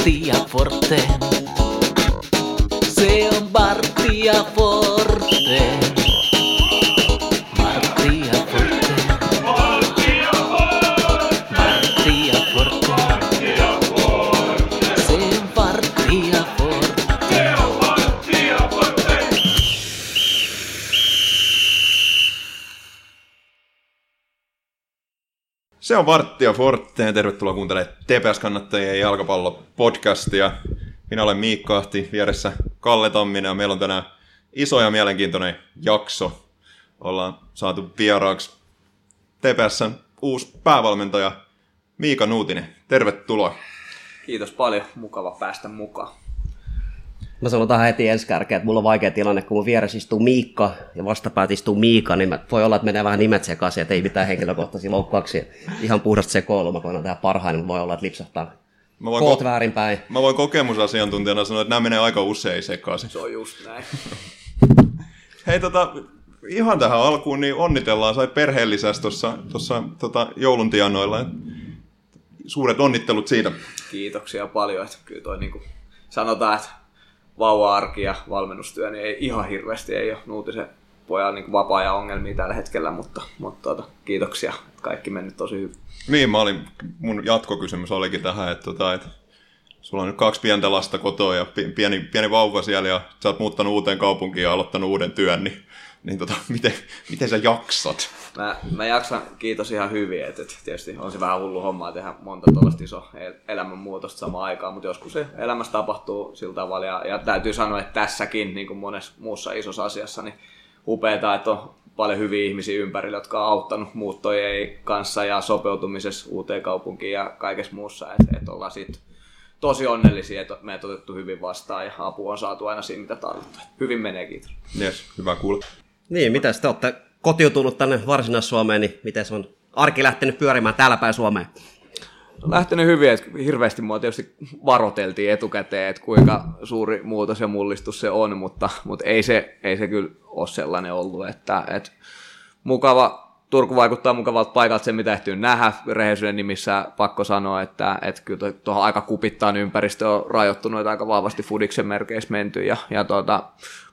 Bartia Forte. Se on Bartia Forte. On Varttia Forte ja tervetuloa kuuntelemaan TPS-kannattajien jalkapallopodcastia. Minä olen Miikka Ahti, vieressä Kalle Tamminen ja meillä on tänään iso ja mielenkiintoinen jakso. Ollaan saatu vieraaksi TPSn uusi päävalmentaja Miika Nuutinen. Tervetuloa. Kiitos paljon, mukava päästä mukaan. Mä sanon tähän heti ensi kärkeen, että mulla on vaikea tilanne, kun mun vieressä istuu Miikka ja vastapäät istuu Miika, niin mä, voi olla, että menee vähän nimet sekaisin, että ei mitään henkilökohtaisia loukkauksia. Ihan puhdasta sekoilua, mä koitan tehdä parhaani, mutta voi olla, että lipsahtaa Mä voin, koot ko- väärinpäin. mä voin kokemusasiantuntijana sanoa, että nämä menee aika usein sekaisin. Se on just näin. Hei tota, ihan tähän alkuun, niin onnitellaan, sai perheellisäs tuossa tossa, tota, joulun tienoilla. Suuret onnittelut siitä. Kiitoksia paljon, että kyllä toi niinku, sanotaan, että vauva-arki ja valmennustyö, niin ei ihan hirveästi ei ole Nuutisen pojalla niin vapaa-ajan ongelmia tällä hetkellä, mutta, mutta tota, kiitoksia, kaikki mennyt tosi hyvin. Niin, mä olin, mun jatkokysymys olikin tähän, että, tota, että sulla on nyt kaksi pientä lasta kotoa ja pi- pieni, pieni vauva siellä ja sä oot muuttanut uuteen kaupunkiin ja aloittanut uuden työn, niin, niin tota, miten, miten sä jaksat? Mä, mä jaksan, kiitos ihan hyvin, että, että tietysti on se vähän hullu hommaa tehdä monta tuollaista iso elämänmuutosta samaan aikaan, mutta joskus se elämässä tapahtuu sillä tavalla ja, ja täytyy sanoa, että tässäkin, niin kuin monessa muussa isossa asiassa, niin upeaa, että on paljon hyviä ihmisiä ympärillä, jotka on auttanut muuttojen kanssa ja sopeutumisessa uuteen kaupunkiin ja kaikessa muussa, että, että ollaan siitä tosi onnellisia, että meidät otettu hyvin vastaan ja apu on saatu aina siinä, mitä tarvitaan. Hyvin menee, kiitos. Yes, hyvä kuulla. Niin, mitä te olette kotiutunut tänne Varsinais-Suomeen, niin miten se on arki lähtenyt pyörimään täällä päin Suomeen? lähtenyt hyvin, että hirveästi mua tietysti varoteltiin etukäteen, että kuinka suuri muutos ja mullistus se on, mutta, mutta ei, se, ei se kyllä ole sellainen ollut, että, että mukava, Turku vaikuttaa mukavalta paikalta se, mitä ehtyy nähdä. Rehellisyyden nimissä pakko sanoa, että, että kyllä tuohon aika kupittaan ympäristö on rajoittunut, aika vahvasti Fudiksen merkeissä menty ja, ja tuota,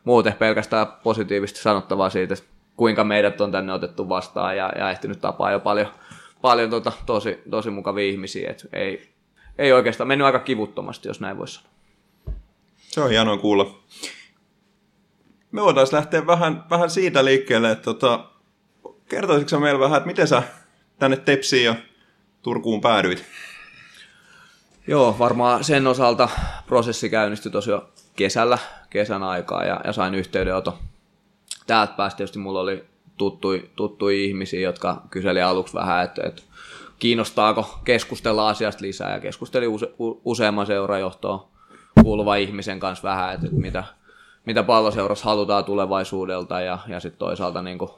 muuten pelkästään positiivisesti sanottavaa siitä, kuinka meidät on tänne otettu vastaan ja, ja ehtinyt tapaa jo paljon, paljon tota, tosi, tosi mukavia ihmisiä, että ei, ei oikeastaan mennyt aika kivuttomasti, jos näin voisi sanoa. Se on hienoa kuulla. Me voitaisiin lähteä vähän, vähän siitä liikkeelle, että tota, kertoisitko sä meille vähän, että miten sä tänne Tepsiin ja Turkuun päädyit? Joo, varmaan sen osalta prosessi käynnistyi tosiaan kesällä, kesän aikaa ja, ja sain yhteydenoton. Täältä päästä tietysti mulla oli tuttui, tuttui ihmisiä, jotka kyseli aluksi vähän, että, että kiinnostaako keskustella asiasta lisää ja keskustelin use, u, useamman seurajohtoon kuuluva ihmisen kanssa vähän, että, että mitä, mitä palloseurassa halutaan tulevaisuudelta ja, ja sitten toisaalta niin kuin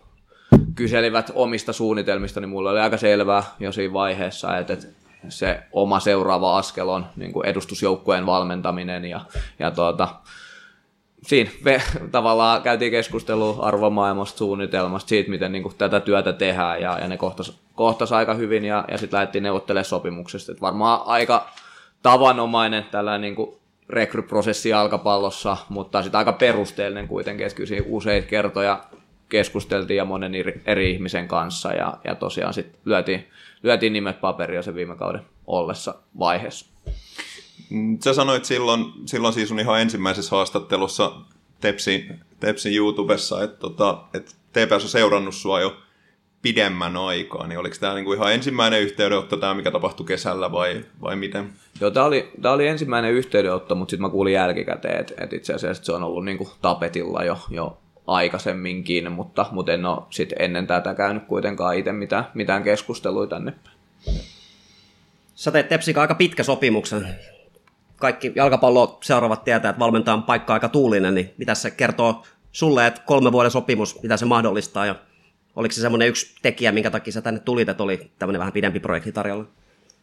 kyselivät omista suunnitelmista, niin mulla oli aika selvää jo siinä vaiheessa, että, se oma seuraava askel on niin kuin edustusjoukkueen valmentaminen ja, ja tuota, siinä ve, tavallaan käytiin keskustelua arvomaailmasta, suunnitelmasta, siitä, miten niin kuin, tätä työtä tehdään, ja, ja ne kohtas, kohtas aika hyvin, ja, ja sitten lähdettiin neuvottelemaan sopimuksesta. Et varmaan aika tavanomainen tällainen niin rekryprosessi jalkapallossa, mutta sitten aika perusteellinen kuitenkin, että kyllä useita kertoja keskusteltiin ja monen eri, eri ihmisen kanssa, ja, ja tosiaan sitten lyötiin, lyötiin nimet paperia sen viime kauden ollessa vaiheessa. Mm, Sä sanoit silloin, silloin siis sun ihan ensimmäisessä haastattelussa Tepsin, Tepsin YouTubessa, että, tota, että TPS on seurannut sua jo pidemmän aikaa, niin oliko tämä niinku ihan ensimmäinen yhteydenotto, tämä mikä tapahtui kesällä vai, vai miten? Joo, tämä oli, tää oli ensimmäinen yhteydenotto, mutta sitten mä kuulin jälkikäteen, että et itse asiassa se on ollut niinku tapetilla jo, jo aikaisemminkin, mutta, mutta en ole sit ennen tätä käynyt kuitenkaan itse mitään, mitään keskusteluita tänne. Sä teet Tepsikä aika pitkä sopimuksen. Kaikki jalkapallo seuraavat tietää, että valmentajan paikka on aika tuulinen, niin mitä se kertoo sulle, että kolme vuoden sopimus, mitä se mahdollistaa ja oliko se semmoinen yksi tekijä, minkä takia sä tänne tulit, että oli tämmöinen vähän pidempi projekti tarjolla?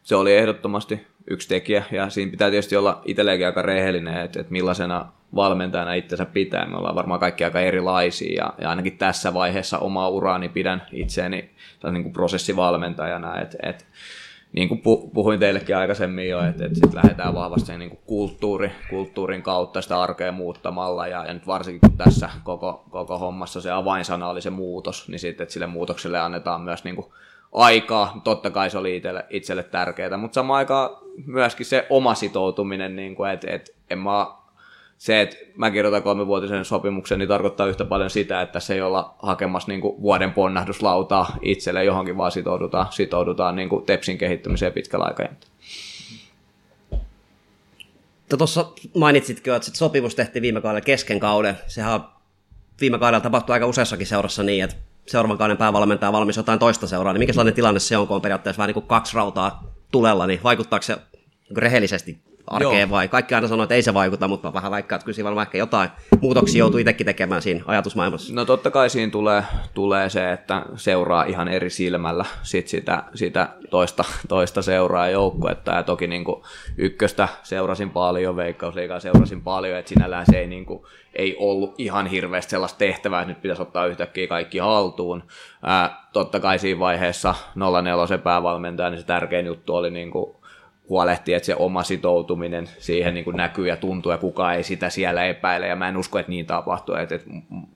Se oli ehdottomasti yksi tekijä, ja siinä pitää tietysti olla itselleenkin aika rehellinen, että, että millaisena valmentajana itsensä pitää. Me ollaan varmaan kaikki aika erilaisia, ja, ja ainakin tässä vaiheessa omaa uraani pidän itseäni niin kuin prosessivalmentajana, että, että niin kuin pu- puhuin teillekin aikaisemmin jo, että, että sitten lähdetään vahvasti niin kuin kulttuuri, kulttuurin kautta sitä arkea muuttamalla, ja, ja nyt varsinkin kun tässä koko, koko hommassa se avainsana oli se muutos, niin sitten, että sille muutokselle annetaan myös niin kuin aikaa, totta kai se oli itselle, itselle tärkeää, mutta samaan aikaan myöskin se oma sitoutuminen, niin kuin, että, että en mä se, että mä kirjoitan kolmivuotisen sopimuksen, niin tarkoittaa yhtä paljon sitä, että se ei olla hakemassa niin kuin vuoden ponnahduslautaa itselle johonkin, vaan sitoudutaan, sitoudutaan niin kuin TEPSin kehittymiseen pitkällä aikajänteellä. Tuossa mainitsitkin, että sopimus tehtiin viime kaudella kesken kauden. Sehän viime kaudella tapahtui aika useassakin seurassa niin, että seuraavan kauden päävalmentaja valmis jotain toista seuraa, niin mikä sellainen tilanne se on, kun on periaatteessa vähän niin kuin kaksi rautaa tulella, niin vaikuttaako se rehellisesti arkeen Joo. vai? Kaikki aina sanoo, että ei se vaikuta, mutta mä vähän väikkään, että kyllä siinä ehkä jotain muutoksia joutuu itsekin tekemään siinä ajatusmaailmassa. No totta kai siinä tulee, tulee se, että seuraa ihan eri silmällä sit sitä, sitä toista, toista seuraa joukkuetta ja toki niin kuin ykköstä seurasin paljon, veikkausliikaa seurasin paljon, että sinällään se ei, niin kuin, ei ollut ihan hirveästi sellaista tehtävää, että nyt pitäisi ottaa yhtäkkiä kaikki haltuun. Ää, totta kai siinä vaiheessa 04 se päävalmentaja, niin se tärkein juttu oli niin kuin huolehtii, että se oma sitoutuminen siihen niin kuin näkyy ja tuntuu, ja kukaan ei sitä siellä epäile, ja mä en usko, että niin tapahtuu. Että, että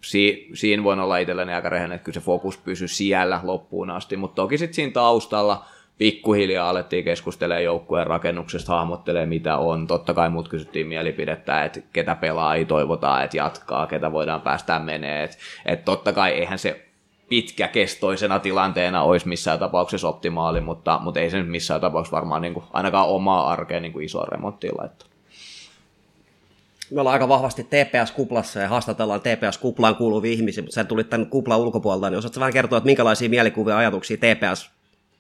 si, siinä voin olla itselleni aika rehellinen, että kyllä se fokus pysyy siellä loppuun asti, mutta toki sitten siinä taustalla pikkuhiljaa alettiin keskustelemaan joukkueen rakennuksesta, hahmottelee mitä on. Totta kai mut kysyttiin mielipidettä, että ketä pelaa ei toivotaan, että jatkaa, ketä voidaan päästää menee. Että, että totta kai eihän se pitkäkestoisena tilanteena olisi missään tapauksessa optimaali, mutta, mutta ei se nyt missään tapauksessa varmaan niin kuin, ainakaan omaa arkeen niin kuin isoa remonttia laittaa. Me ollaan aika vahvasti TPS-kuplassa ja haastatellaan TPS-kuplaan kuuluvia ihmisiä, mutta sä tulit tämän kuplan ulkopuolelta, niin osaatko vähän kertoa, että minkälaisia mielikuvia ja ajatuksia TPS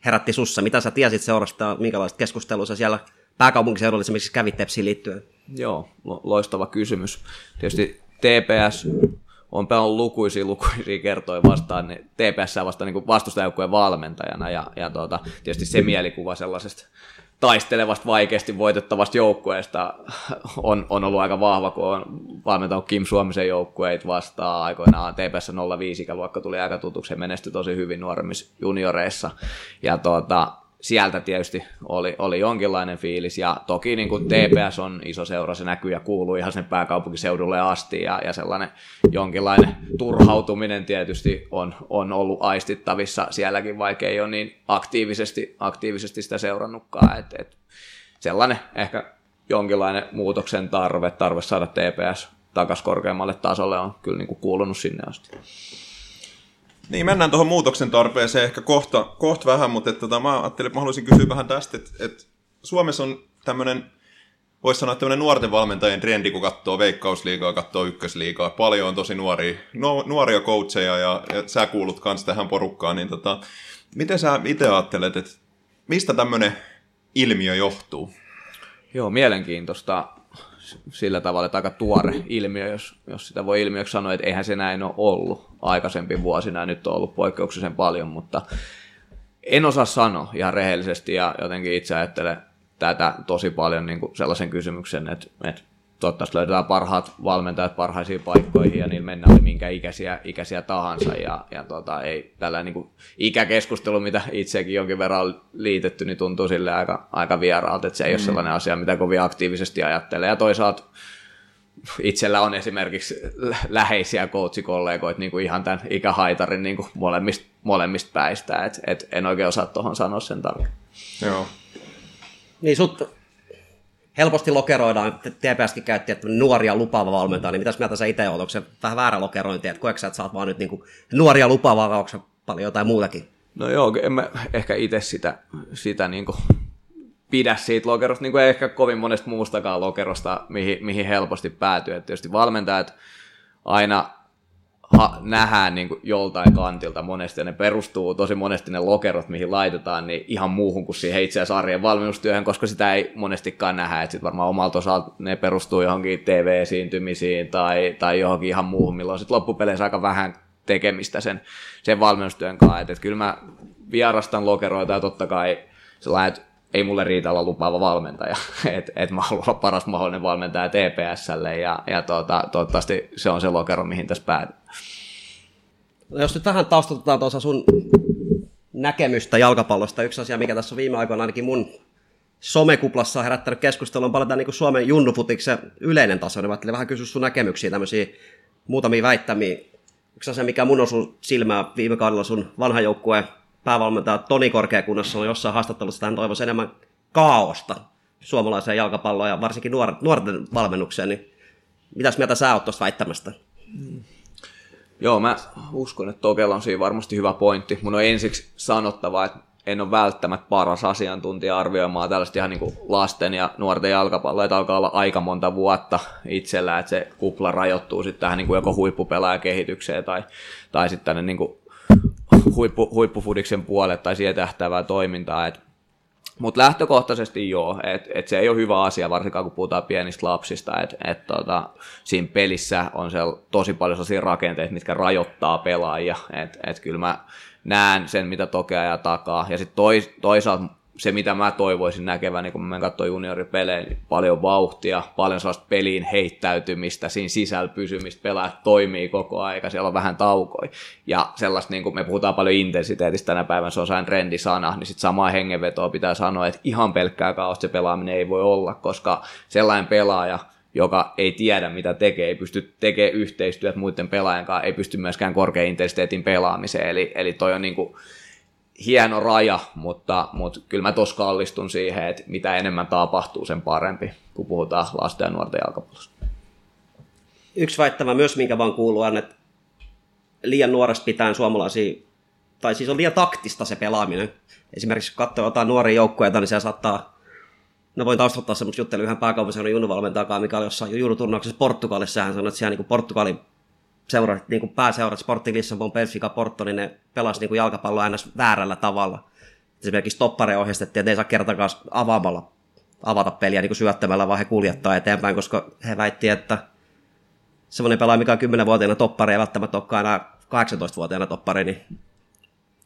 herätti sussa? Mitä sä tiesit seurasta, minkälaista keskustelua sä siellä pääkaupunkiseudulla esimerkiksi kävit Tepsiin liittyen? Joo, loistava kysymys. Tietysti TPS on pelannut lukuisia lukuisia kertoja vastaan niin TPS vasta niin vastustajoukkueen valmentajana ja, ja tuota, tietysti se mielikuva sellaisesta taistelevasta vaikeasti voitettavasta joukkueesta on, on ollut aika vahva, kun on valmentanut Kim Suomisen joukkueet vastaan aikoinaan. TPS 05 ikäluokka tuli aika tutuksi menestyi tosi hyvin nuoremmissa junioreissa. Ja tuota, sieltä tietysti oli, oli jonkinlainen fiilis, ja toki niin kuin TPS on iso seura, se näkyy ja kuuluu ihan sen pääkaupunkiseudulle asti, ja, ja sellainen jonkinlainen turhautuminen tietysti on, on ollut aistittavissa. Sielläkin, vaikka ei ole niin aktiivisesti, aktiivisesti sitä seurannutkaan, että et sellainen ehkä jonkinlainen muutoksen tarve, tarve saada TPS takaisin korkeammalle tasolle on kyllä niin kuin kuulunut sinne asti. Niin, mennään tuohon muutoksen tarpeeseen ehkä kohta, kohta vähän, mutta että, tota, mä ajattelin, että mä haluaisin kysyä vähän tästä, että, että Suomessa on tämmöinen, voisi sanoa tämmöinen nuorten valmentajien trendi, kun katsoo veikkausliigaa, katsoo ykkösliigaa, paljon on tosi nuoria, no, nuoria coacheja ja, ja sä kuulut kanssa tähän porukkaan, niin tota, miten sä itse ajattelet, että mistä tämmöinen ilmiö johtuu? Joo, mielenkiintoista sillä tavalla, että aika tuore ilmiö, jos, jos sitä voi ilmiöksi sanoa, että eihän se näin ole ollut. Aikaisempi vuosina, nyt on ollut poikkeuksellisen paljon, mutta en osaa sanoa ihan rehellisesti ja jotenkin itse ajattelen tätä tosi paljon niin kuin sellaisen kysymyksen, että, että toivottavasti löydetään parhaat valmentajat parhaisiin paikkoihin ja niillä mennään oli minkä ikäisiä, ikäisiä tahansa ja, ja tota, ei tällä niin kuin ikäkeskustelu, mitä itsekin jonkin verran on liitetty, niin tuntuu sille aika, aika vieraalta, että se ei mm. ole sellainen asia, mitä kovin aktiivisesti ajattelee ja toisaalta itsellä on esimerkiksi läheisiä coachikollegoita niin kuin ihan tämän ikähaitarin niin kuin molemmista, molemmista päistä, että et en oikein osaa tuohon sanoa sen tarkemmin. Joo. Niin sut helposti lokeroidaan, TPSkin käytti, että nuoria lupaava valmentaja, niin mitäs mieltä sä itse olet? Onko se vähän väärä lokerointi, että koetko sä, että sä oot vaan nyt niin kuin nuoria lupaavaa, vai onko paljon jotain muutakin? No joo, en mä ehkä itse sitä, sitä niin kuin pidä siitä lokerosta, niin kuin ehkä kovin monesta muustakaan lokerosta, mihin, mihin helposti päätyy. Että tietysti valmentajat aina ha, nähdään niin kuin joltain kantilta monesti, ja ne perustuu tosi monesti ne lokerot, mihin laitetaan, niin ihan muuhun kuin siihen itse asiassa arjen valmennustyöhön, koska sitä ei monestikaan nähdä, että sitten varmaan omalta osalta ne perustuu johonkin TV-esiintymisiin tai, tai johonkin ihan muuhun, milloin sitten loppupeleissä aika vähän tekemistä sen, sen valmennustyön kanssa, että, että kyllä mä vierastan lokeroita ja totta kai sellainen, että ei mulle riitä olla lupaava valmentaja, että et mä haluan olla paras mahdollinen valmentaja TPSlle ja, ja tuota, toivottavasti se on se lokero, mihin tässä päädyy. No jos nyt vähän taustatetaan tuossa sun näkemystä jalkapallosta. Yksi asia, mikä tässä on viime aikoina ainakin mun somekuplassa on herättänyt keskustelua, on paljon tämä niin Suomen junnufutiksen yleinen taso. Mä ajattelin vähän kysyä sun näkemyksiä, tämmöisiä muutamia väittämiä. Yksi asia, mikä mun osui silmään viime kaudella sun vanha joukkue päävalmentaja Toni Korkeakunnassa on jossain haastattelussa, hän toivoisi enemmän kaaosta suomalaiseen jalkapalloon ja varsinkin nuor- nuorten valmennukseen, niin mitäs mieltä sä oot tuosta väittämästä? Joo, mä uskon, että Tokella on siinä varmasti hyvä pointti. Mun on ensiksi sanottava, että en ole välttämättä paras asiantuntija arvioimaan tällaista ihan niin lasten ja nuorten jalkapalloa, että alkaa olla aika monta vuotta itsellä, että se kupla rajoittuu sitten tähän niin kuin joko huippupelaajakehitykseen tai, tai sitten tänne niin kuin huippu, huippufudiksen puolelle tai siihen tähtäävää toimintaa, että mutta lähtökohtaisesti joo, että et se ei ole hyvä asia, varsinkaan kun puhutaan pienistä lapsista, että et tota, siinä pelissä on tosi paljon sellaisia rakenteita, mitkä rajoittaa pelaajia, että et kyllä mä näen sen, mitä tokea ja takaa, ja sitten tois, toisaalta se, mitä mä toivoisin näkeväni, kun mä katsomaan junioripelejä, niin paljon vauhtia, paljon sellaista peliin heittäytymistä, siinä sisällä pysymistä, pelaajat toimii koko aika, siellä on vähän taukoja. Ja sellaista, niin kuin me puhutaan paljon intensiteetistä tänä päivänä, se on sain trendisana, niin sitten samaa hengenvetoa pitää sanoa, että ihan pelkkää kaosta se pelaaminen ei voi olla, koska sellainen pelaaja, joka ei tiedä mitä tekee, ei pysty tekemään yhteistyötä muiden pelaajien kanssa, ei pysty myöskään korkean intensiteetin pelaamiseen, eli, eli toi on niin kuin, hieno raja, mutta, mutta kyllä mä tos kallistun siihen, että mitä enemmän tapahtuu, sen parempi, kun puhutaan lasten ja nuorten jalkapallosta. Yksi väittämä myös, minkä vaan kuuluu, on, että liian nuoresta pitäen suomalaisia, tai siis on liian taktista se pelaaminen. Esimerkiksi kun katsoo jotain nuoria joukkueita, niin se saattaa, no voin taustottaa semmoista juttelua yhden pääkaupunkiseudun junnuvalmentajakaan, mikä oli jossain juuruturnauksessa Portugalissa, hän sanoi, että siellä niin Portugalin seurat, niin kuin pääseurat, Sporting Lissabon, Benfica, Porto, niin ne pelasi niin kuin jalkapalloa aina väärällä tavalla. Esimerkiksi toppare ohjeistettiin, että ei saa kertakaan avaamalla avata peliä niin kuin syöttämällä, vaan he kuljettaa eteenpäin, koska he väitti, että semmoinen pelaaja, mikä on 10-vuotiaana toppari, ei välttämättä olekaan enää 18-vuotiaana toppari, niin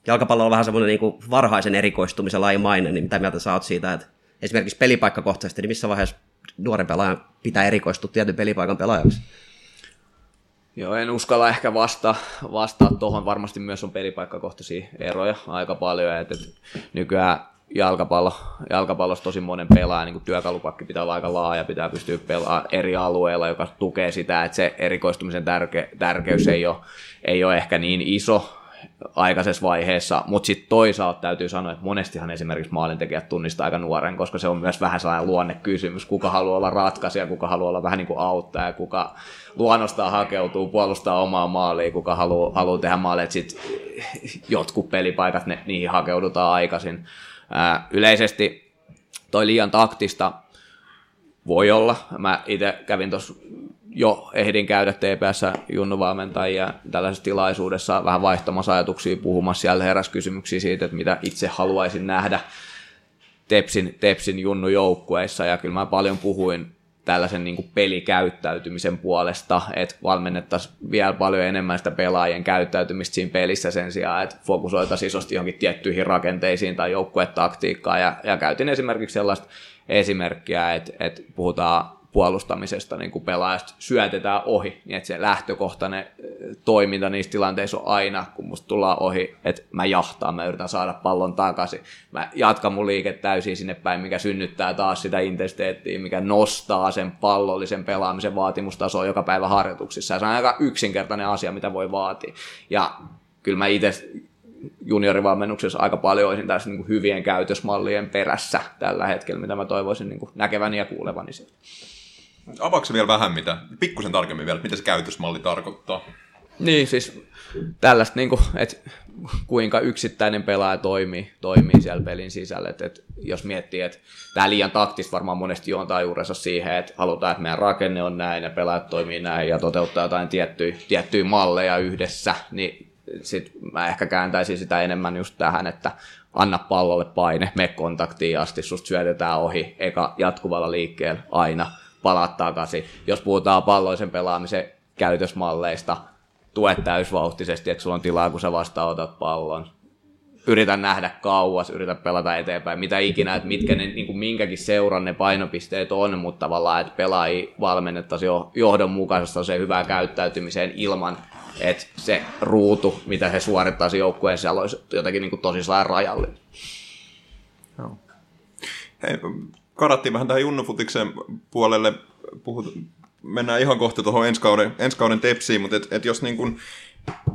jalkapallo on vähän semmoinen niin kuin varhaisen erikoistumisen lajimainen, niin mitä mieltä sä oot siitä, että esimerkiksi pelipaikkakohtaisesti, niin missä vaiheessa nuoren pelaajan pitää erikoistua tietyn pelipaikan pelaajaksi? Joo, en uskalla ehkä vasta, vastaa tuohon. Varmasti myös on pelipaikkakohtaisia eroja aika paljon. Et, et nykyään jalkapallo, jalkapallossa tosi monen pelaaja, niin työkalupakki pitää olla aika laaja, pitää pystyä pelaamaan eri alueilla, joka tukee sitä, että se erikoistumisen tärke, tärkeys ei ole, ei ole ehkä niin iso, aikaisessa vaiheessa, mutta sitten toisaalta täytyy sanoa, että monestihan esimerkiksi maalintekijät tunnistaa aika nuoren, koska se on myös vähän sellainen luonnekysymys, kuka haluaa olla ratkaisija, kuka haluaa olla vähän niin kuin auttaja, kuka luonnostaan hakeutuu, puolustaa omaa maalia, kuka haluaa, haluaa tehdä maaleja, sitten jotkut pelipaikat, ne, niihin hakeudutaan aikaisin. Ää, yleisesti toi liian taktista voi olla. Mä itse kävin tuossa jo ehdin käydä TPS junnuvalmentajia tällaisessa tilaisuudessa vähän vaihtamassa ajatuksia puhumassa. Siellä heräsi kysymyksiä siitä, että mitä itse haluaisin nähdä Tepsin, Tepsin junnujoukkueissa ja kyllä mä paljon puhuin tällaisen niin kuin pelikäyttäytymisen puolesta, että valmennettaisiin vielä paljon enemmän sitä pelaajien käyttäytymistä siinä pelissä sen sijaan, että fokusoitaisiin isosti johonkin tiettyihin rakenteisiin tai joukkuetaktiikkaan. Ja, ja käytin esimerkiksi sellaista esimerkkiä, että, että puhutaan puolustamisesta niin kuin pelaajasta syötetään ohi, niin että se lähtökohtainen toiminta niissä tilanteissa on aina, kun musta tullaan ohi, että mä jahtaan, mä yritän saada pallon takaisin. Mä jatkan mun liike täysin sinne päin, mikä synnyttää taas sitä intensiteettiä, mikä nostaa sen pallollisen pelaamisen vaatimustasoa joka päivä harjoituksissa. Ja se on aika yksinkertainen asia, mitä voi vaatia. Ja kyllä mä itse juniorivalmennuksessa aika paljon olisin tässä niin hyvien käytösmallien perässä tällä hetkellä, mitä mä toivoisin niin näkeväni ja kuulevani sieltä. Avaako vielä vähän mitä, pikkusen tarkemmin vielä, mitä se käytösmalli tarkoittaa? Niin, siis tällaista, niin kuin, että kuinka yksittäinen pelaaja toimii, toimii siellä pelin sisällä. Et, et jos miettii, että tämä liian taktista varmaan monesti juontaa juurensa siihen, että halutaan, että meidän rakenne on näin ja pelaajat toimii näin ja toteuttaa jotain tiettyjä, tiettyjä malleja yhdessä, niin sit mä ehkä kääntäisin sitä enemmän just tähän, että anna pallolle paine, me kontaktiin asti, susta syötetään ohi, eka jatkuvalla liikkeellä aina – palaat takaisin. Jos puhutaan palloisen pelaamisen käytösmalleista, tue täysvauhtisesti, että sulla on tilaa, kun sä vasta otat pallon. Yritä nähdä kauas, yritä pelata eteenpäin, mitä ikinä, että mitkä ne, niin kuin minkäkin seuran ne painopisteet on, mutta tavallaan, että pelaajia valmennettaisiin johdonmukaisesta se hyvää käyttäytymiseen ilman että se ruutu, mitä he suorittaa siinä joukkueen siellä olisi jotenkin niin kuin tosi rajallinen. Hei, karattiin vähän tähän junnufutiksen puolelle. Puhut, mennään ihan kohta tuohon ensi kauden, ensi kauden tepsiin, mutta et, et jos niin kun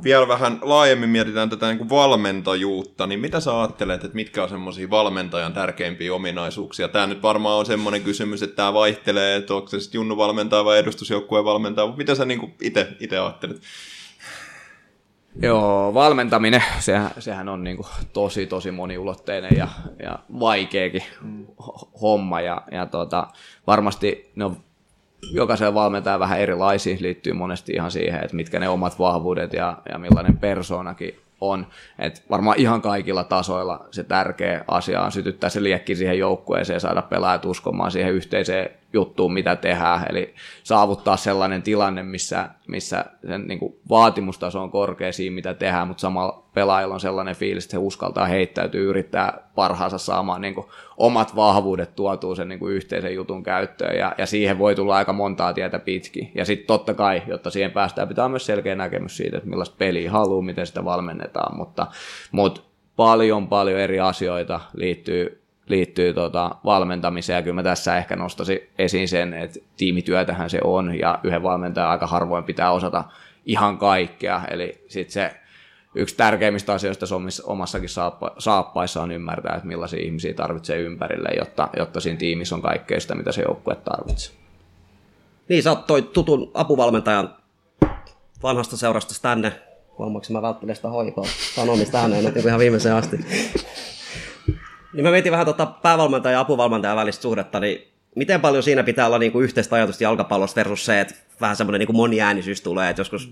vielä vähän laajemmin mietitään tätä niin kuin valmentajuutta, niin mitä sä ajattelet, että mitkä on semmoisia valmentajan tärkeimpiä ominaisuuksia? Tämä nyt varmaan on semmoinen kysymys, että tämä vaihtelee, että onko se sitten junnu valmentaa vai edustusjoukkueen valmentaa, mutta mitä sä niin itse ajattelet? Joo, valmentaminen, sehän, sehän on niin kuin tosi, tosi moniulotteinen ja, ja vaikeakin homma. Ja, ja tota, varmasti ne on jokaisella valmentaja vähän erilaisia, liittyy monesti ihan siihen, että mitkä ne omat vahvuudet ja, ja millainen persoonakin on. Et varmaan ihan kaikilla tasoilla se tärkeä asia on sytyttää se liekki siihen joukkueeseen ja saada pelaajat uskomaan siihen yhteiseen juttuun, mitä tehdään. Eli saavuttaa sellainen tilanne, missä, missä sen niin kuin vaatimustaso on korkea siinä, mitä tehdään, mutta samalla pelaajilla on sellainen fiilis, että he uskaltaa heittäytyä, yrittää parhaansa saamaan niin kuin omat vahvuudet tuotuu sen niin kuin yhteisen jutun käyttöön, ja, ja siihen voi tulla aika montaa tietä pitkin. Ja sitten totta kai, jotta siihen päästään, pitää myös selkeä näkemys siitä, että millaista peliä haluaa, miten sitä valmennetaan, mutta, mutta paljon paljon eri asioita liittyy liittyy tota valmentamiseen, ja kyllä mä tässä ehkä nostaisin esiin sen, että tiimityötähän se on, ja yhden valmentajan aika harvoin pitää osata ihan kaikkea, eli sitten se yksi tärkeimmistä asioista omassakin saappaissa on ymmärtää, että millaisia ihmisiä tarvitsee ympärille, jotta, jotta siinä tiimissä on kaikkea sitä, mitä se joukkue tarvitsee. Niin, sä oot toi tutun apuvalmentajan vanhasta seurasta tänne. Huomaatko mä välttelen sitä hoikoa sanomista ääneen nyt ihan viimeiseen asti. Niin mä mietin vähän tota päävalmentajan ja apuvalmentajan välistä suhdetta, niin miten paljon siinä pitää olla niinku yhteistä ajatusta jalkapallosta versus se, että vähän semmoinen niinku moniäänisyys tulee, että joskus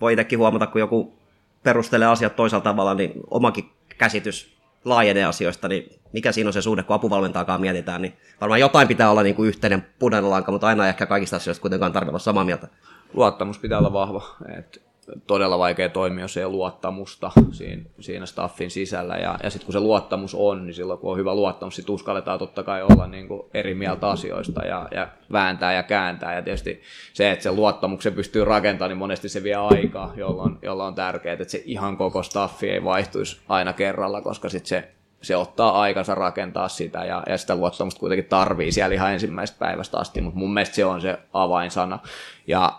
voi itsekin huomata, kun joku perustelee asiat toisella tavalla, niin omakin käsitys laajenee asioista, niin mikä siinä on se suhde, kun apuvalmentaakaan mietitään, niin varmaan jotain pitää olla niin kuin yhteinen punainen lanka, mutta aina ehkä kaikista asioista kuitenkaan tarvitse olla samaa mieltä. Luottamus pitää olla vahva. Et todella vaikea toimia, jos ei ole luottamusta siinä, siinä staffin sisällä. Ja, ja sitten kun se luottamus on, niin silloin kun on hyvä luottamus, sitten uskalletaan totta kai olla niin kuin eri mieltä asioista ja, ja vääntää ja kääntää. Ja tietysti se, että se luottamuksen pystyy rakentamaan, niin monesti se vie aikaa, jolloin, jolloin on tärkeää, että se ihan koko staffi ei vaihtuisi aina kerralla, koska sitten se se ottaa aikansa rakentaa sitä ja, ja sitä luottamusta kuitenkin tarvii siellä ihan ensimmäisestä päivästä asti, mutta mun mielestä se on se avainsana. Ja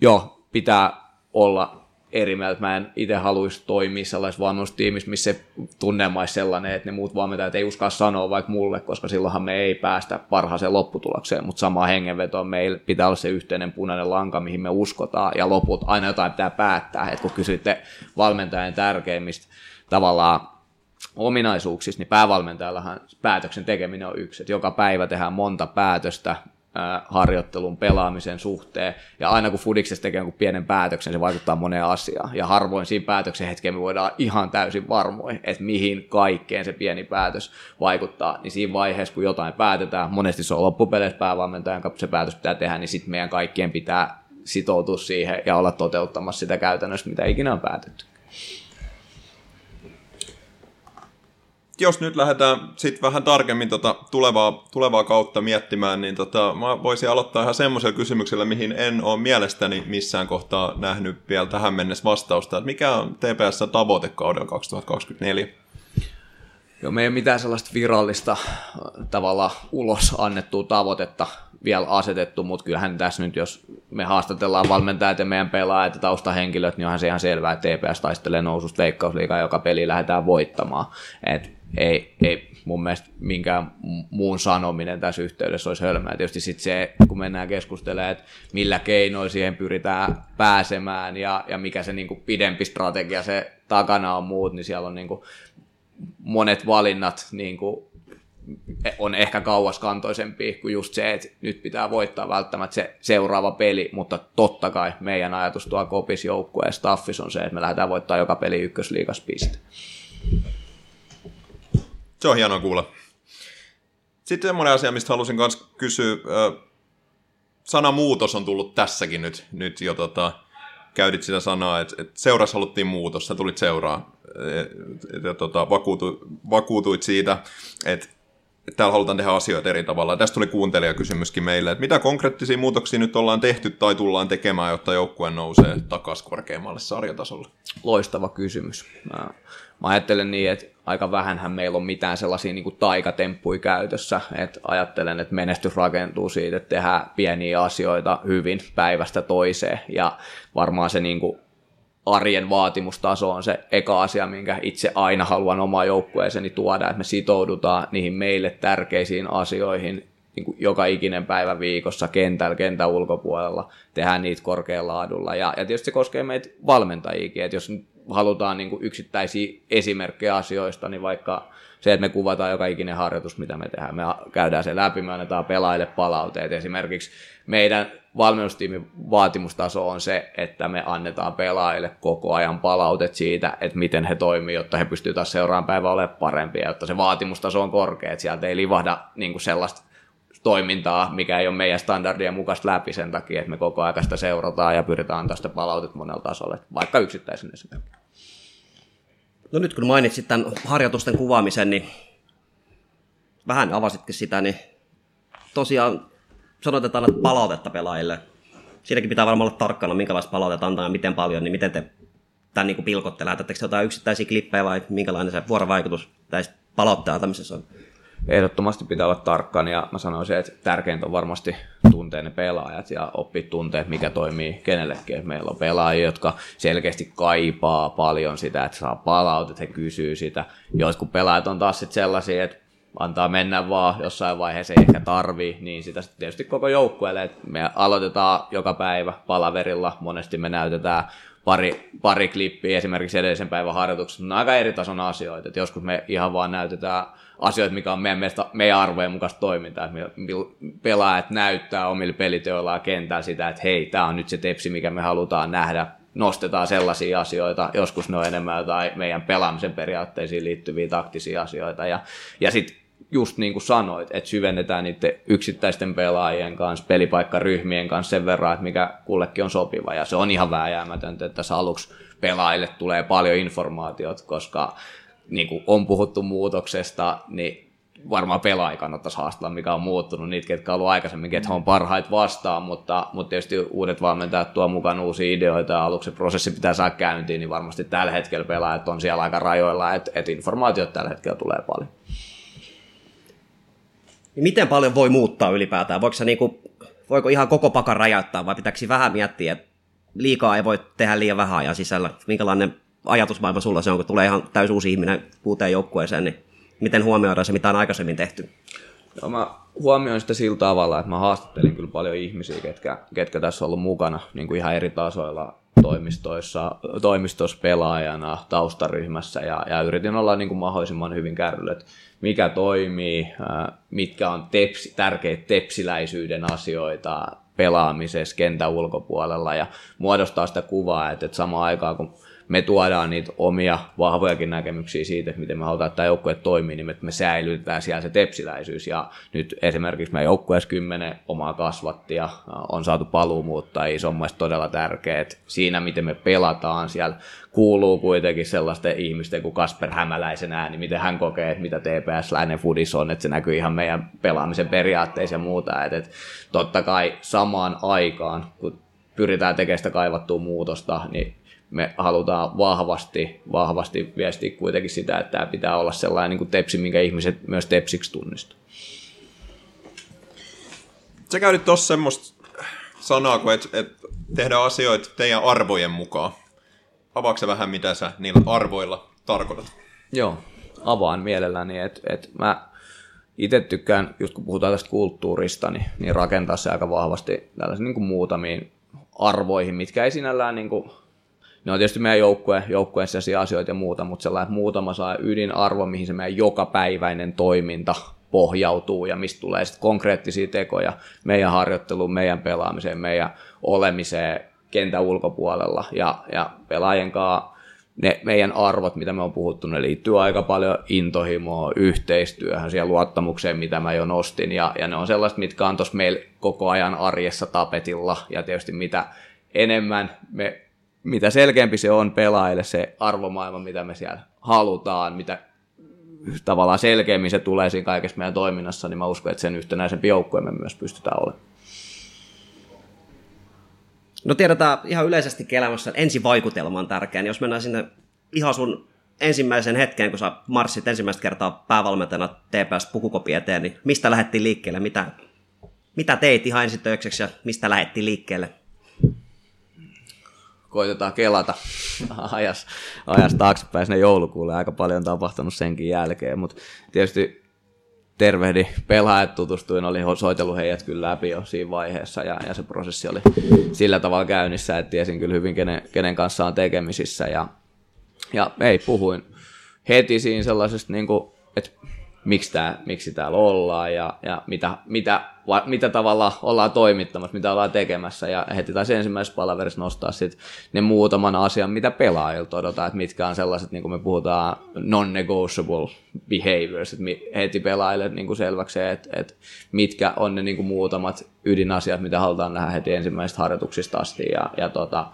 joo, pitää olla eri mieltä. Mä en itse haluaisi toimia sellaisessa valmennustiimissä, missä se tunnelma olisi sellainen, että ne muut valmentajat ei uskalla sanoa vaikka mulle, koska silloinhan me ei päästä parhaaseen lopputulokseen, mutta sama hengenveto meillä pitää olla se yhteinen punainen lanka, mihin me uskotaan, ja loput aina jotain pitää päättää, että kun kysytte valmentajan tärkeimmistä tavallaan ominaisuuksista, niin päävalmentajallahan päätöksen tekeminen on yksi, että joka päivä tehdään monta päätöstä, harjoittelun pelaamisen suhteen. Ja aina kun Fudiksessa tekee jonkun pienen päätöksen, se vaikuttaa moneen asiaan. Ja harvoin siinä päätöksen hetkeen me voidaan ihan täysin varmoin, että mihin kaikkeen se pieni päätös vaikuttaa. Niin siinä vaiheessa, kun jotain päätetään, monesti se on loppupeleissä päävalmentajan kanssa se päätös pitää tehdä, niin sitten meidän kaikkien pitää sitoutua siihen ja olla toteuttamassa sitä käytännössä, mitä ikinä on päätetty. Jos nyt lähdetään sitten vähän tarkemmin tota tulevaa, tulevaa kautta miettimään, niin tota, mä voisin aloittaa ihan semmoisella kysymyksellä, mihin en ole mielestäni missään kohtaa nähnyt vielä tähän mennessä vastausta. Että mikä on TPS tavoite kaudella 2024? Joo, me ei ole mitään sellaista virallista tavalla ulos annettua tavoitetta vielä asetettu, mutta kyllähän tässä nyt, jos me haastatellaan valmentajat ja meidän pelaajat ja taustahenkilöt, niin onhan se ihan selvää, että TPS taistelee noususta veikkausliikaa, joka peli lähdetään voittamaan. Et ei, ei mun mielestä minkään muun sanominen tässä yhteydessä olisi hölmää. Tietysti sitten se, kun mennään keskustelemaan, että millä keinoin siihen pyritään pääsemään ja, ja mikä se niin kuin pidempi strategia se takana on muut, niin siellä on niin kuin monet valinnat niin kuin on ehkä kauaskantoisempi kuin just se, että nyt pitää voittaa välttämättä se seuraava peli, mutta totta kai meidän ajatus tuo kopis joukkue ja staffis on se, että me lähdetään voittaa joka peli ykkösliigas piste. Se on hienoa kuulla. Sitten semmoinen asia, mistä halusin myös kysyä. Sana muutos on tullut tässäkin nyt, nyt jo tota, käytit sitä sanaa, että, että seurassa haluttiin muutos, sä tulit seuraa ja tota, vakuutu, vakuutuit siitä, että täällä halutaan tehdä asioita eri tavalla. Tästä tuli kuuntelijakysymyskin meille, että mitä konkreettisia muutoksia nyt ollaan tehty tai tullaan tekemään, jotta joukkue nousee takaisin korkeammalle sarjatasolle? Loistava kysymys. Mä, mä ajattelen niin, että aika vähänhän meillä on mitään sellaisia niin kuin taikatemppuja käytössä, että ajattelen, että menestys rakentuu siitä, että tehdään pieniä asioita hyvin päivästä toiseen, ja varmaan se niin kuin arjen vaatimustaso on se eka asia, minkä itse aina haluan omaa joukkueeseeni tuoda, että me sitoudutaan niihin meille tärkeisiin asioihin niin kuin joka ikinen päivä viikossa kentällä, kentän ulkopuolella, tehdään niitä korkealla laadulla. Ja, ja tietysti se koskee meitä valmentajiakin, että jos nyt halutaan niin kuin yksittäisiä esimerkkejä asioista, niin vaikka se, että me kuvataan joka ikinen harjoitus, mitä me tehdään, me käydään se läpi, me annetaan pelaajille palauteet. Esimerkiksi meidän valmennustiimin vaatimustaso on se, että me annetaan pelaajille koko ajan palautet siitä, että miten he toimii, jotta he pystyvät taas seuraavan päivän olemaan parempia, jotta se vaatimustaso on korkea, että sieltä ei livahda niin kuin sellaista toimintaa, mikä ei ole meidän standardien mukaista läpi sen takia, että me koko ajan sitä seurataan ja pyritään antaa sitä palautet monella tasolla, vaikka yksittäisen esimerkiksi. No nyt kun mainitsit tämän harjoitusten kuvaamisen, niin vähän avasitkin sitä, niin tosiaan sanoit, että annat palautetta pelaajille. Siinäkin pitää varmaan olla tarkkana, minkälaista palautetta antaa ja miten paljon, niin miten te tämän niin pilkotte? Lähetättekö jotain yksittäisiä klippejä vai minkälainen se vuorovaikutus tästä palautteen antamisessa on? Ehdottomasti pitää olla tarkkana ja mä sanoisin, että tärkeintä on varmasti tuntea ne pelaajat ja oppia tunteet, mikä toimii kenellekin. Meillä on pelaajia, jotka selkeästi kaipaa paljon sitä, että saa palautet, he kysyy sitä. Jotkut pelaajat on taas sitten sellaisia, että antaa mennä vaan, jossain vaiheessa ei ehkä tarvii, niin sitä sitten tietysti koko joukkueelle, että me aloitetaan joka päivä palaverilla, monesti me näytetään pari, pari klippiä esimerkiksi edellisen päivän harjoituksessa, on aika eri tason asioita, että joskus me ihan vaan näytetään asioita, mikä on meidän, mielestä, meidän arvojen mukaista toimintaa, että pelaajat näyttää omilla peliteoillaan kentällä sitä, että hei, tämä on nyt se tepsi, mikä me halutaan nähdä, nostetaan sellaisia asioita, joskus ne on enemmän tai meidän pelaamisen periaatteisiin liittyviä taktisia asioita, ja, ja sitten just niin kuin sanoit, että syvennetään niiden yksittäisten pelaajien kanssa, pelipaikkaryhmien kanssa sen verran, että mikä kullekin on sopiva. Ja se on ihan vääjäämätöntä, että tässä aluksi pelaajille tulee paljon informaatiot, koska niin kuin on puhuttu muutoksesta, niin varmaan pelaaja kannattaisi haastella, mikä on muuttunut, niitä, ketkä on ollut aikaisemmin, ketkä on parhaita vastaan, mutta, mutta tietysti uudet valmentajat tuo mukaan uusia ideoita ja aluksi se prosessi pitää saada käyntiin, niin varmasti tällä hetkellä pelaajat on siellä aika rajoilla, että, että informaatiot tällä hetkellä tulee paljon. Niin miten paljon voi muuttaa ylipäätään? Voiko, se niinku, voiko ihan koko pakan räjäyttää vai pitääkö vähän miettiä, että liikaa ei voi tehdä liian vähän ajan sisällä? Minkälainen ajatusmaailma sulla se on, kun tulee ihan täys uusi ihminen uuteen joukkueeseen, niin miten huomioidaan se, mitä on aikaisemmin tehty? Joo, mä huomioin sitä sillä tavalla, että mä haastattelin kyllä paljon ihmisiä, ketkä, ketkä tässä on ollut mukana niin kuin ihan eri tasoilla toimistoissa, toimistossa pelaajana, taustaryhmässä ja, ja yritin olla niin kuin mahdollisimman hyvin kärryllä, että mikä toimii, mitkä on tepsi, tärkeitä tepsiläisyyden asioita pelaamisessa kentän ulkopuolella ja muodostaa sitä kuvaa, että, että samaan aikaan kun me tuodaan niitä omia vahvojakin näkemyksiä siitä, että miten me halutaan, että tämä joukkue toimii, niin me säilytetään siellä se tepsiläisyys. Ja nyt esimerkiksi meidän joukkueessa kymmenen omaa kasvattia on saatu paluumuuttajia, se on mielestäni todella tärkeää, että siinä miten me pelataan siellä kuuluu kuitenkin sellaisten ihmisten kuin Kasper Hämäläisen ääni, miten hän kokee, että mitä TPS Läinen Fudis on, että se näkyy ihan meidän pelaamisen periaatteissa ja muuta. Että, että totta kai samaan aikaan, kun pyritään tekemään sitä kaivattua muutosta, niin me halutaan vahvasti, vahvasti viestiä kuitenkin sitä, että tämä pitää olla sellainen niin kuin tepsi, minkä ihmiset myös tepsiksi tunnistuu. Sä käytit tuossa semmoista sanaa, kun et, et tehdään asioita teidän arvojen mukaan. Avaako vähän, mitä sä niillä arvoilla tarkoitat? Joo, avaan mielelläni, että et mä itse tykkään, just kun puhutaan tästä kulttuurista, niin, niin rakentaa se aika vahvasti tällaisiin niin kuin muutamiin arvoihin, mitkä ei sinällään niin kuin ne on tietysti meidän joukkue, joukkueen asioita ja muuta, mutta sellainen muutama saa ydinarvo, mihin se meidän jokapäiväinen toiminta pohjautuu ja mistä tulee sitten konkreettisia tekoja meidän harjoitteluun, meidän pelaamiseen, meidän olemiseen kentän ulkopuolella. Ja, ja pelaajien kanssa ne meidän arvot, mitä me on puhuttu, ne liittyy aika paljon intohimoa, yhteistyöhön, siihen luottamukseen, mitä mä jo nostin, ja, ja ne on sellaiset, mitkä on tuossa meillä koko ajan arjessa tapetilla, ja tietysti mitä enemmän me mitä selkeämpi se on pelaajille se arvomaailma, mitä me siellä halutaan, mitä tavallaan selkeämmin se tulee siinä kaikessa meidän toiminnassa, niin mä uskon, että sen yhtenäisempi joukkue me myös pystytään olemaan. No tiedetään ihan yleisesti elämässä, ensivaikutelma on tärkeä. Niin jos mennään sinne ihan sun ensimmäisen hetkeen, kun sä marssit ensimmäistä kertaa päävalmentajana TPS pukukopi eteen, niin mistä lähdettiin liikkeelle? Mitä, mitä teit ihan ensitöikseksi ja mistä lähdettiin liikkeelle? Koitetaan kelata ajas, ajas taaksepäin sinne joulukuulle. Aika paljon on tapahtunut senkin jälkeen, mutta tietysti tervehdi pelaajat, tutustuin, oli soitellut heidät kyllä läpi jo siinä vaiheessa ja, ja se prosessi oli sillä tavalla käynnissä, että tiesin kyllä hyvin, kenen, kenen kanssa on tekemisissä ja, ja ei, puhuin heti siinä sellaisesta, niin kuin, että miksi, tää, miksi täällä ollaan ja, ja mitä, mitä, va, mitä tavalla ollaan toimittamassa, mitä ollaan tekemässä. Ja heti taisi ensimmäisessä palaverissa nostaa sit ne muutaman asian, mitä pelaajilta odotetaan, että mitkä on sellaiset, niin kuin me puhutaan, non-negotiable behaviors, että heti pelaajille niin kuin selväksi se, että, että mitkä on ne niin kuin muutamat ydinasiat, mitä halutaan nähdä heti ensimmäisistä harjoituksista asti. Ja, ja tota,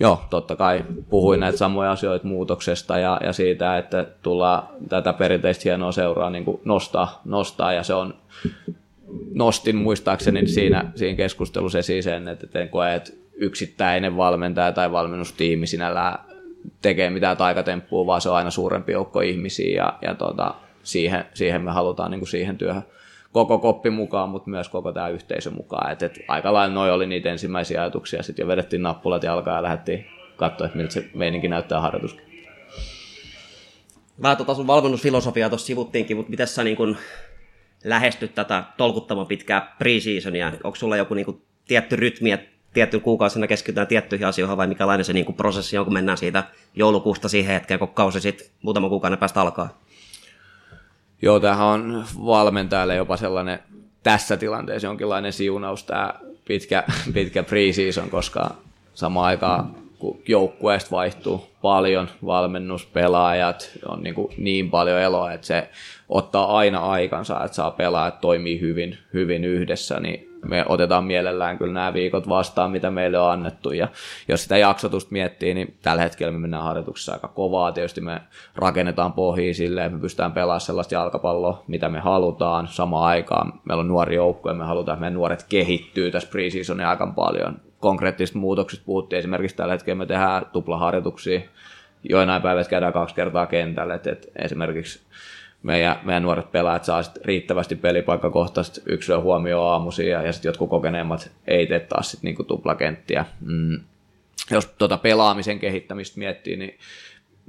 Joo, totta kai puhuin näitä samoja asioita muutoksesta ja, ja siitä, että tullaan tätä perinteistä hienoa seuraa niin kuin nostaa, nostaa. Ja se on, nostin muistaakseni siinä, siinä keskustelussa esiin sen, että en koe, että yksittäinen valmentaja tai valmennustiimi sinällään tekee mitään taikatemppua, vaan se on aina suurempi joukko ihmisiä ja, ja tota, siihen, siihen me halutaan niin kuin siihen työhön koko koppi mukaan, mutta myös koko tämä yhteisö mukaan. Et, et aika lailla noin oli niitä ensimmäisiä ajatuksia, sitten jo vedettiin nappulat jalkaan ja lähdettiin katsoa, että miltä se meininki näyttää harjoitus. Vähän tuota sun valmennusfilosofiaa tuossa sivuttiinkin, mutta miten sä niin kun lähestyt tätä tolkuttavan pitkää pre-seasonia? Onko sulla joku niin kun tietty rytmi, että tietty kuukausina keskitytään tiettyihin asioihin vai mikälainen se niin kun prosessi on, kun mennään siitä joulukuusta siihen hetkeen, kun kausi sitten muutama kuukauden päästä alkaa? Joo, tämähän on valmentajalle jopa sellainen tässä tilanteessa jonkinlainen siunaus tämä pitkä, pitkä pre-season, koska samaan aikaan kun joukkueesta vaihtuu paljon, valmennuspelaajat, on niin, kuin niin paljon eloa, että se ottaa aina aikansa, että saa pelaajat toimii hyvin, hyvin yhdessä, niin me otetaan mielellään kyllä nämä viikot vastaan, mitä meille on annettu. Ja jos sitä jaksotusta miettii, niin tällä hetkellä me mennään harjoituksessa aika kovaa. Tietysti me rakennetaan pohjia sille, että me pystytään pelaamaan sellaista jalkapalloa, mitä me halutaan samaan aikaan. Meillä on nuori joukko ja me halutaan, että meidän nuoret kehittyy tässä preseasonin aika paljon. Konkreettisista muutoksista puhuttiin esimerkiksi tällä hetkellä me tehdään tuplaharjoituksia. Joinain päivät käydään kaksi kertaa kentälle. Et, et esimerkiksi meidän, meidän nuoret pelaajat saa sit riittävästi pelipaikkakohtaisesti yksilön huomioon aamuisin ja, ja sitten jotkut kokeneemmat ei tee taas sit niinku tuplakenttiä. Mm. Jos tuota pelaamisen kehittämistä miettii, niin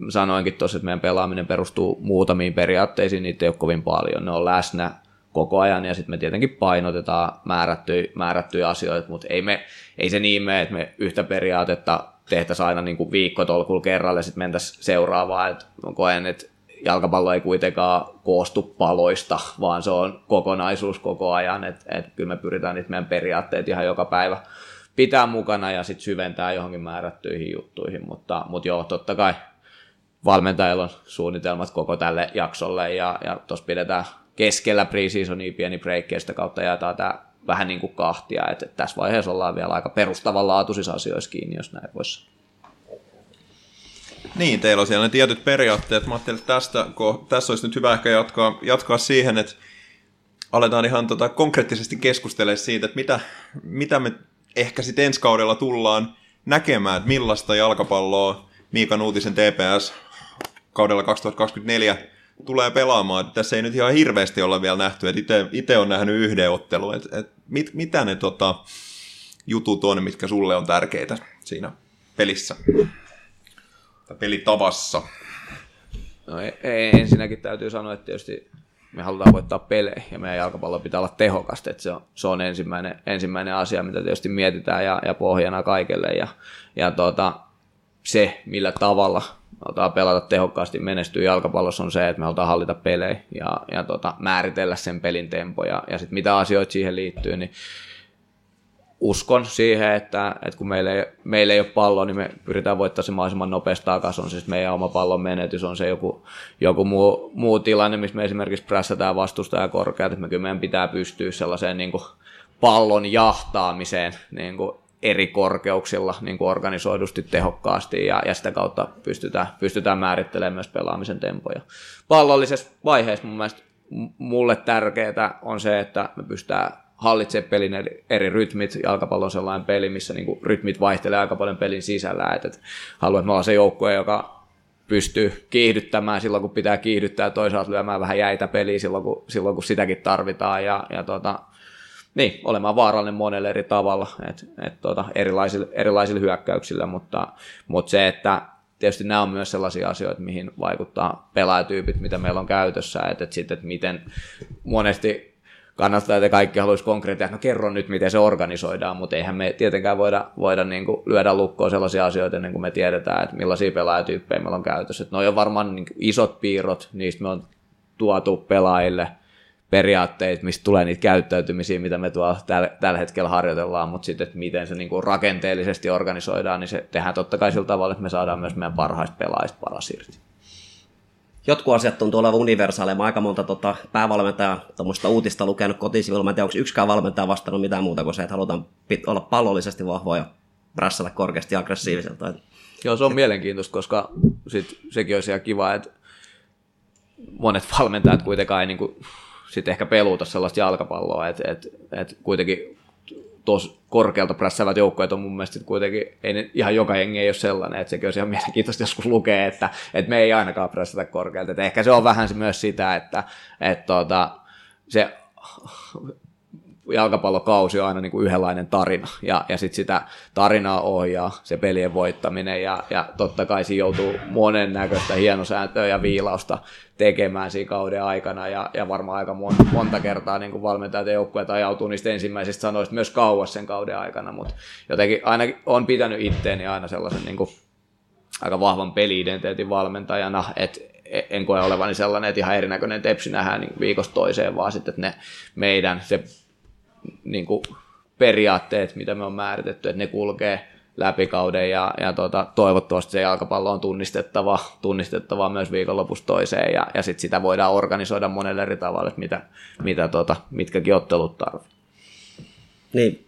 sanoinkin tuossa, että meidän pelaaminen perustuu muutamiin periaatteisiin, niitä ei ole kovin paljon. Ne on läsnä koko ajan ja sitten me tietenkin painotetaan määrättyjä, määrättyjä asioita, mutta ei, me, ei se niin mene, että me yhtä periaatetta tehtäisiin aina niin kuin viikkotolkulla kerralla ja sitten mentäisiin seuraavaan. Et koen, että jalkapallo ei kuitenkaan koostu paloista, vaan se on kokonaisuus koko ajan, että et kyllä me pyritään niitä meidän periaatteet ihan joka päivä pitää mukana ja sitten syventää johonkin määrättyihin juttuihin, mutta, mutta joo, totta kai valmentajilla on suunnitelmat koko tälle jaksolle ja, ja tuossa pidetään keskellä preseasonia pieni break ja sitä kautta jaetaan tämä vähän niin kuin kahtia, että tässä vaiheessa ollaan vielä aika perustavanlaatuisissa asioissa kiinni, jos näin voisi niin, teillä on siellä ne tietyt periaatteet. Mä ajattelin, että tästä, kun, tässä olisi nyt hyvä ehkä jatkaa, jatkaa siihen, että aletaan ihan tota konkreettisesti keskustelemaan siitä, että mitä, mitä me ehkä sitten ensi kaudella tullaan näkemään, että millaista jalkapalloa Miika Nuutisen TPS kaudella 2024 tulee pelaamaan. Tässä ei nyt ihan hirveästi olla vielä nähty, että itse on nähnyt yhden ottelun. Että, että mit, mitä ne tota, jutut on, mitkä sulle on tärkeitä siinä pelissä? Tai pelitavassa? No e- e- ensinnäkin täytyy sanoa, että tietysti me halutaan voittaa pelejä ja meidän jalkapallo pitää olla tehokasta, että se on, se on ensimmäinen, ensimmäinen asia, mitä tietysti mietitään ja, ja pohjana kaikelle ja, ja tota, se, millä tavalla me pelata tehokkaasti, menestyy jalkapallossa on se, että me halutaan hallita pelejä ja, ja tota, määritellä sen pelin tempo ja, ja sitten mitä asioita siihen liittyy, niin uskon siihen, että, että kun meillä ei, meillä ei ole palloa, niin me pyritään voittamaan se mahdollisimman nopeasti takaisin. On siis meidän oma pallon menetys, on se joku, joku muu, muu tilanne, missä me esimerkiksi prässätään vastustaja korkeat, että me kyllä meidän pitää pystyä sellaiseen niin kuin pallon jahtaamiseen niin kuin eri korkeuksilla niin kuin organisoidusti tehokkaasti ja, ja sitä kautta pystytään, pystytään määrittelemään myös pelaamisen tempoja. Pallollisessa vaiheessa mun mielestä mulle tärkeää on se, että me pystytään hallitsemaan pelin eri, eri rytmit. Jalkapallo on sellainen peli, missä niin kuin rytmit vaihtelee aika paljon pelin sisällä. Et, et haluan, että me ollaan se joukkue, joka pystyy kiihdyttämään silloin, kun pitää kiihdyttää ja toisaalta lyömään vähän jäitä peliä silloin, kun, silloin, kun sitäkin tarvitaan. Ja, ja tota, niin, olemaan vaarallinen monelle eri tavalla, et, et, tota, erilaisille, erilaisille hyökkäyksille, mutta, mutta se, että tietysti nämä on myös sellaisia asioita, mihin vaikuttaa pelaajatyypit, mitä meillä on käytössä, että, että sitten, että miten monesti kannattaa, että kaikki haluaisi konkreettia, no kerro nyt, miten se organisoidaan, mutta eihän me tietenkään voida, voida niin kuin lyödä lukkoon sellaisia asioita ennen kuin me tiedetään, että millaisia pelaajatyyppejä meillä on käytössä. Että ne on varmaan niin isot piirrot, niistä me on tuotu pelaajille – periaatteet, mistä tulee niitä käyttäytymisiä, mitä me tuolla tällä, tällä hetkellä harjoitellaan, mutta sitten, että miten se niin kuin rakenteellisesti organisoidaan, niin se tehdään totta kai sillä tavalla, että me saadaan myös meidän parhaista pelaajista paras irti. Jotkut asiat tuntuu olevan universaaleja. Mä aika monta tota, päävalmentajaa tuommoista uutista lukenut kotisivuilla. Mä en tiedä, onko yksikään valmentaja vastannut mitään muuta kuin se, että halutaan olla pallollisesti vahvoja, prässätä korkeasti ja aggressiiviselta. Joo, se on mielenkiintoista, koska sit, sekin olisi ihan kiva, että monet valmentajat kuitenkaan ei niin kuin sitten ehkä peluuta sellaista jalkapalloa, että et, et kuitenkin tos korkealta prässävät joukkueet on mun mielestä kuitenkin, ei ihan joka jengi ei ole sellainen, että sekin olisi ihan mielenkiintoista joskus lukea, että, että me ei ainakaan prässätä korkealta. Että ehkä se on vähän myös sitä, että, että tota, se jalkapallokausi on aina niin kuin yhdenlainen tarina, ja, ja sitten sitä tarinaa ohjaa se pelien voittaminen, ja, ja totta kai siinä joutuu monennäköistä hienosääntöä ja viilausta tekemään siinä kauden aikana, ja, ja varmaan aika monta, kertaa niin kuin valmentajat ja joukkueet ajautuu niistä ensimmäisistä sanoista myös kauas sen kauden aikana, mutta jotenkin aina on pitänyt itteeni aina sellaisen niin kuin aika vahvan peli-identiteetin valmentajana, että en koe olevani sellainen, että ihan erinäköinen tepsi nähdään niin viikosta toiseen, vaan sitten, että ne meidän, se niin kuin periaatteet, mitä me on määritetty, että ne kulkee läpi kauden ja, ja tota, toivottavasti se jalkapallo on tunnistettava, tunnistettava myös viikonlopusta toiseen ja, ja sit sitä voidaan organisoida monelle eri tavalla, että mitä, mitä tota, mitkäkin ottelut tarvitsee. Niin,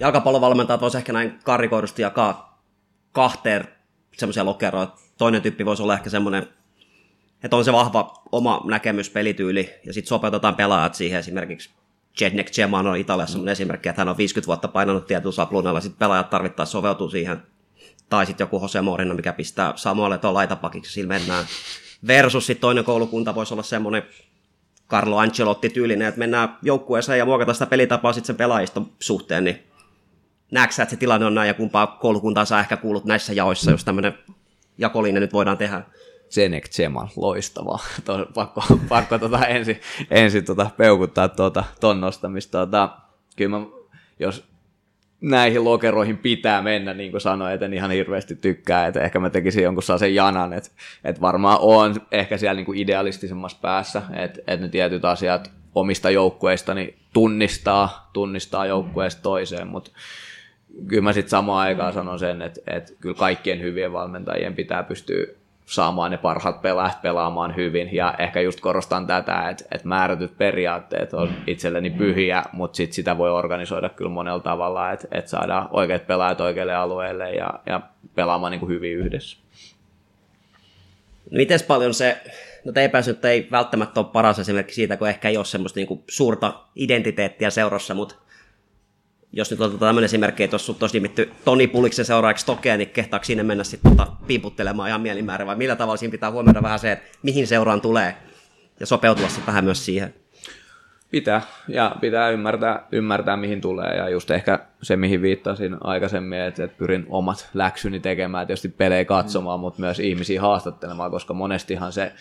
jalkapallovalmentajat voisi ehkä näin karikoidusti jakaa kahteen semmoisia lokeroja. Toinen tyyppi voisi olla ehkä semmoinen, että on se vahva oma näkemys, pelityyli, ja sitten sopeutetaan pelaajat siihen esimerkiksi Jednek Ceman on Italiassa mm. esimerkki, että hän on 50 vuotta painanut tietyllä sapluunalla, sitten pelaajat tarvittaessa soveutuu siihen. Tai sitten joku Jose Morino, mikä pistää Samuel tuon laitapakiksi, sillä mennään. Versus sitten toinen koulukunta voisi olla semmoinen Carlo Ancelotti tyylinen, että mennään joukkueeseen ja muokataan sitä pelitapaa sitten sen pelaajiston suhteen, niin näetkö että se tilanne on näin ja kumpaa koulukuntaa saa ehkä kuulut näissä jaoissa, jos tämmöinen jakolinja nyt voidaan tehdä? Zenek Zeman, loistavaa. Pakko pakko tota ensin, ensin tota peukuttaa tuota, ton nostamista. Tota, kyllä mä, jos näihin lokeroihin pitää mennä, niin kuin sanoin, että en ihan hirveästi tykkää, että ehkä mä tekisin jonkun sen janan, että, että varmaan on ehkä siellä niin kuin idealistisemmassa päässä, että, että ne tietyt asiat omista joukkueistani tunnistaa, tunnistaa joukkueesta toiseen, mutta kyllä mä sitten samaan aikaan sanon sen, että, että kyllä kaikkien hyvien valmentajien pitää pystyä saamaan ne parhaat pelaajat pelaamaan hyvin. Ja ehkä just korostan tätä, että, että määrätyt periaatteet on itselleni pyhiä, mutta sit sitä voi organisoida kyllä monella tavalla, että, että saadaan oikeat pelaajat oikeille alueille ja, ja pelaamaan niin kuin hyvin yhdessä. Miten paljon se, no nyt ei välttämättä ole paras esimerkki siitä, kun ehkä ei ole semmoista niin kuin suurta identiteettiä seurassa, mutta jos nyt otetaan tämmöinen esimerkki, että jos olisi nimitty Toni Puliksen seuraajaksi Tokea, niin kehtaako sinne mennä sitten tota piiputtelemaan ihan mielimäärä, vai millä tavalla siinä pitää huomioida vähän se, että mihin seuraan tulee, ja sopeutua sitten vähän myös siihen? Pitää, ja pitää ymmärtää, ymmärtää, mihin tulee, ja just ehkä se, mihin viittasin aikaisemmin, että, että pyrin omat läksyni tekemään, tietysti pelejä katsomaan, mm. mutta myös ihmisiä haastattelemaan, koska monestihan se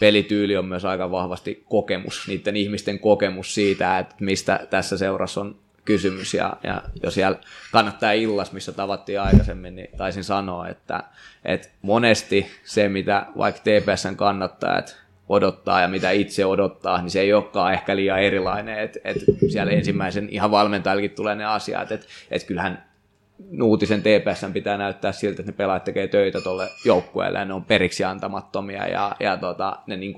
pelityyli on myös aika vahvasti kokemus, niiden ihmisten kokemus siitä, että mistä tässä seurassa on kysymys. Ja, ja jos siellä kannattaa illas, missä tavattiin aikaisemmin, niin taisin sanoa, että, että monesti se, mitä vaikka TPSn kannattaa, että odottaa ja mitä itse odottaa, niin se ei olekaan ehkä liian erilainen, että, että siellä ensimmäisen ihan valmentajallakin tulee ne asiat, että, että kyllähän Nuutisen TPS pitää näyttää siltä, että ne pelaajat tekee töitä tuolle joukkueelle ja ne on periksi antamattomia ja, ja tota, ne niin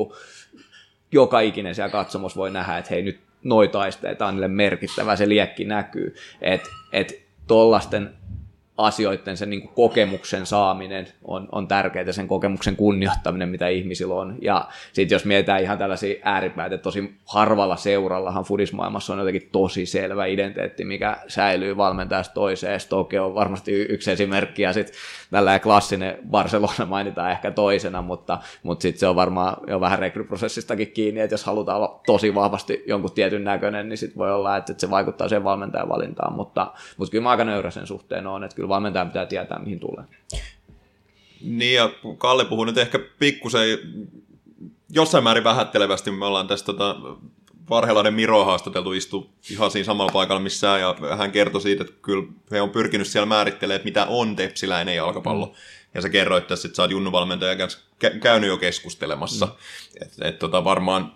joka ikinen siellä katsomus voi nähdä, että hei nyt noi taisteet on niille merkittävä, se liekki näkyy. Et, et tollasten asioiden, sen niin kokemuksen saaminen on, on tärkeää, sen kokemuksen kunnioittaminen, mitä ihmisillä on. Ja sitten jos mietitään ihan tällaisia ääripäitä, tosi harvalla seurallahan fudismaailmassa on jotenkin tosi selvä identiteetti, mikä säilyy valmentajasta toiseen. Stoke on varmasti yksi esimerkki, ja sitten tällä klassinen Barcelona mainitaan ehkä toisena, mutta, mutta sitten se on varmaan jo vähän rekryprosessistakin kiinni, että jos halutaan olla tosi vahvasti jonkun tietyn näköinen, niin sitten voi olla, että, että se vaikuttaa sen valmentajan valintaan, mutta, mutta kyllä mä aika nöyrä sen suhteen on, että kyllä valmentajan pitää tietää, mihin tulee. Niin, ja Kalle puhuu nyt ehkä pikkusen jossain määrin vähättelevästi. Me ollaan tästä tota, Varhelainen Miro haastateltu istu ihan siinä samalla paikalla missään, ja hän kertoi siitä, että kyllä he on pyrkinyt siellä määrittelemään, että mitä on tepsiläinen jalkapallo. Mm. Ja sä kerroit tässä, että sä oot Junnu-valmentaja kanssa käynyt jo keskustelemassa. Mm. Et, et, tota, varmaan,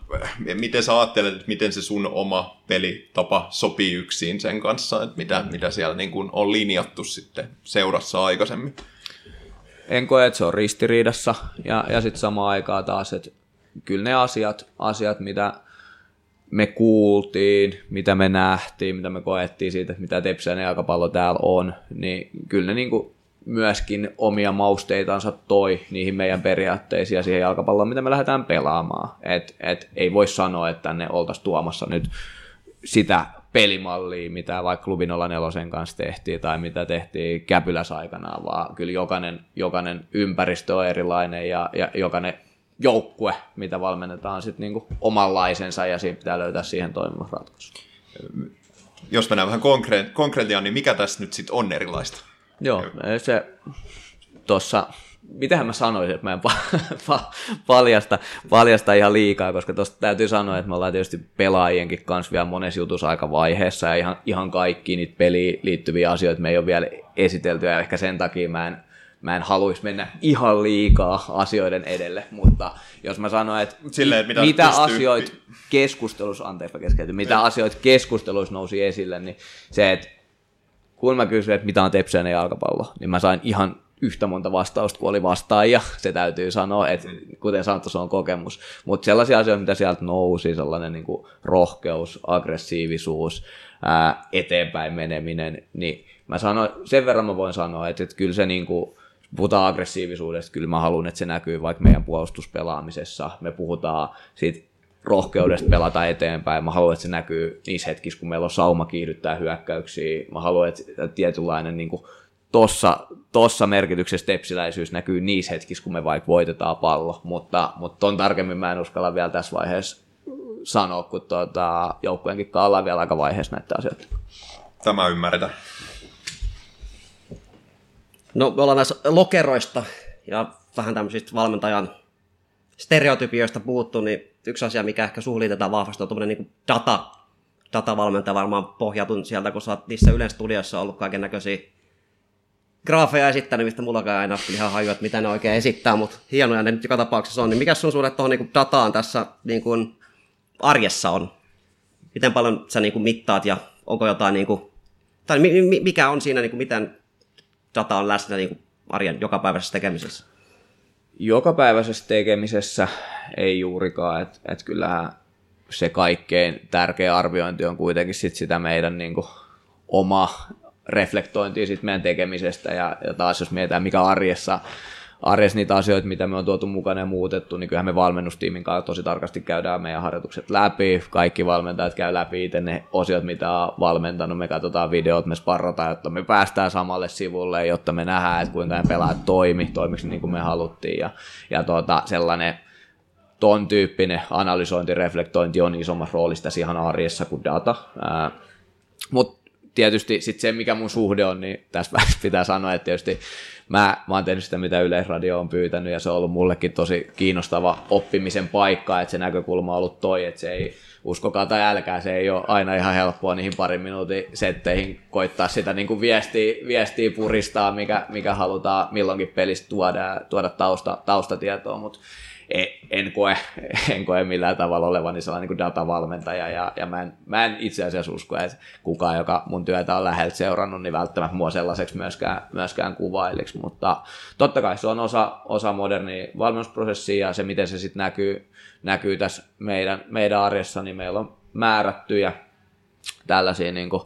miten sä ajattelet, että miten se sun oma pelitapa sopii yksin sen kanssa, että mitä, mitä siellä niin kun on linjattu sitten seurassa aikaisemmin? En koe, että se on ristiriidassa, ja, ja sitten samaan aikaan taas, että kyllä ne asiat, asiat mitä me kuultiin, mitä me nähtiin, mitä me koettiin siitä, mitä Tepsiläinen jalkapallo täällä on, niin kyllä ne niin kuin myöskin omia mausteitansa toi niihin meidän periaatteisiin ja siihen jalkapalloon, mitä me lähdetään pelaamaan. Et, et ei voi sanoa, että tänne oltaisiin tuomassa nyt sitä pelimallia, mitä vaikka Klubin 04 kanssa tehtiin tai mitä tehtiin Käpyläs aikanaan, vaan kyllä jokainen, jokainen ympäristö on erilainen ja, ja jokainen joukkue, mitä valmennetaan sitten niinku omanlaisensa ja siinä pitää löytää siihen toimiva ratkaisu. Jos mennään vähän konkre- niin mikä tässä nyt sitten on erilaista? Joo, se tuossa, mitähän mä sanoisin, että mä en pa- pa- paljasta, paljasta ihan liikaa, koska tuosta täytyy sanoa, että me ollaan tietysti pelaajienkin kanssa vielä monessa jutussa aika vaiheessa ja ihan, ihan kaikki niitä peliin liittyviä asioita me ei ole vielä esitelty ja ehkä sen takia mä en mä en haluaisi mennä ihan liikaa asioiden edelle, mutta jos mä sanon, että Silleen, mitä, mitä pystyy... asioita keskustelussa, anteeksi keskeytyn, mitä asioita keskusteluissa nousi esille, niin se, että kun mä kysyin, että mitä on tepsiläinen jalkapallo, niin mä sain ihan yhtä monta vastausta kuin oli vastaajia, se täytyy sanoa, että kuten sanottu, se on kokemus. Mutta sellaisia asioita, mitä sieltä nousi, sellainen niin kuin rohkeus, aggressiivisuus, ää, eteenpäin meneminen, niin mä sanoin, sen verran mä voin sanoa, että, että kyllä se niin kuin, puhutaan aggressiivisuudesta, kyllä mä haluan, että se näkyy vaikka meidän puolustuspelaamisessa. Me puhutaan siitä rohkeudesta pelata eteenpäin. Mä haluan, että se näkyy niissä hetkissä, kun meillä on sauma kiihdyttää hyökkäyksiä. Mä haluan, että tietynlainen niin kuin, tossa, tossa merkityksessä tepsiläisyys näkyy niissä hetkissä, kun me vaikka voitetaan pallo. Mutta, mutta ton tarkemmin mä en uskalla vielä tässä vaiheessa sanoa, kun tuota, joukkueenkin ollaan vielä aika vaiheessa näitä asioita. Tämä ymmärretään. No me ollaan näissä lokeroista ja vähän tämmöisistä valmentajan stereotypioista puhuttu, niin yksi asia, mikä ehkä suhun liitetään vahvasti, on tuommoinen niin data, datavalmentaja varmaan pohjautunut sieltä, kun sä oot niissä Ylen studioissa ollut kaiken näköisiä graafeja esittänyt, mistä mullakaan aina ihan haju, että mitä ne oikein esittää, mutta hienoja ne nyt joka tapauksessa on. Niin mikä sun suhde tuohon niin dataan tässä niin kuin arjessa on? Miten paljon sä niin kuin mittaat ja onko jotain, niin kuin, tai mikä on siinä, niin kuin, miten data on läsnä niin kuin arjen jokapäiväisessä tekemisessä? Jokapäiväisessä tekemisessä ei juurikaan, että et kyllähän se kaikkein tärkeä arviointi on kuitenkin sit sitä meidän niin kuin, oma reflektointia sit meidän tekemisestä ja, ja taas jos mietitään mikä arjessa arjessa niitä asioita, mitä me on tuotu mukana ja muutettu, niin kyllähän me valmennustiimin kanssa tosi tarkasti käydään meidän harjoitukset läpi. Kaikki valmentajat käy läpi itse ne osiot, mitä on valmentanut. Me katsotaan videot, me sparrataan, jotta me päästään samalle sivulle, jotta me nähdään, että kuinka ne pelaajat toimi, toimiksi niin kuin me haluttiin. Ja, ja tuota, sellainen ton tyyppinen analysointi, reflektointi on isommassa roolissa ihan arjessa kuin data. Mutta tietysti sit se, mikä mun suhde on, niin tässä pitää sanoa, että tietysti mä, mä oon tehnyt sitä, mitä Yleisradio on pyytänyt, ja se on ollut mullekin tosi kiinnostava oppimisen paikka, että se näkökulma on ollut toi, että se ei, uskokaa tai älkää, se ei ole aina ihan helppoa niihin parin minuutin setteihin koittaa sitä niin kuin viestiä, viestiä puristaa, mikä, mikä halutaan milloinkin pelistä tuoda, tuoda tausta, taustatietoa, mutta en koe, en koe millään tavalla olevani sellainen niin datavalmentaja ja, ja mä, en, mä en itse asiassa usko, että kukaan, joka mun työtä on läheltä seurannut, niin välttämättä mua sellaiseksi myöskään, myöskään kuvailiksi, mutta totta kai se on osa, osa modernia valmennusprosessia ja se, miten se sitten näkyy, näkyy tässä meidän, meidän arjessa, niin meillä on määrättyjä tällaisia niin kuin,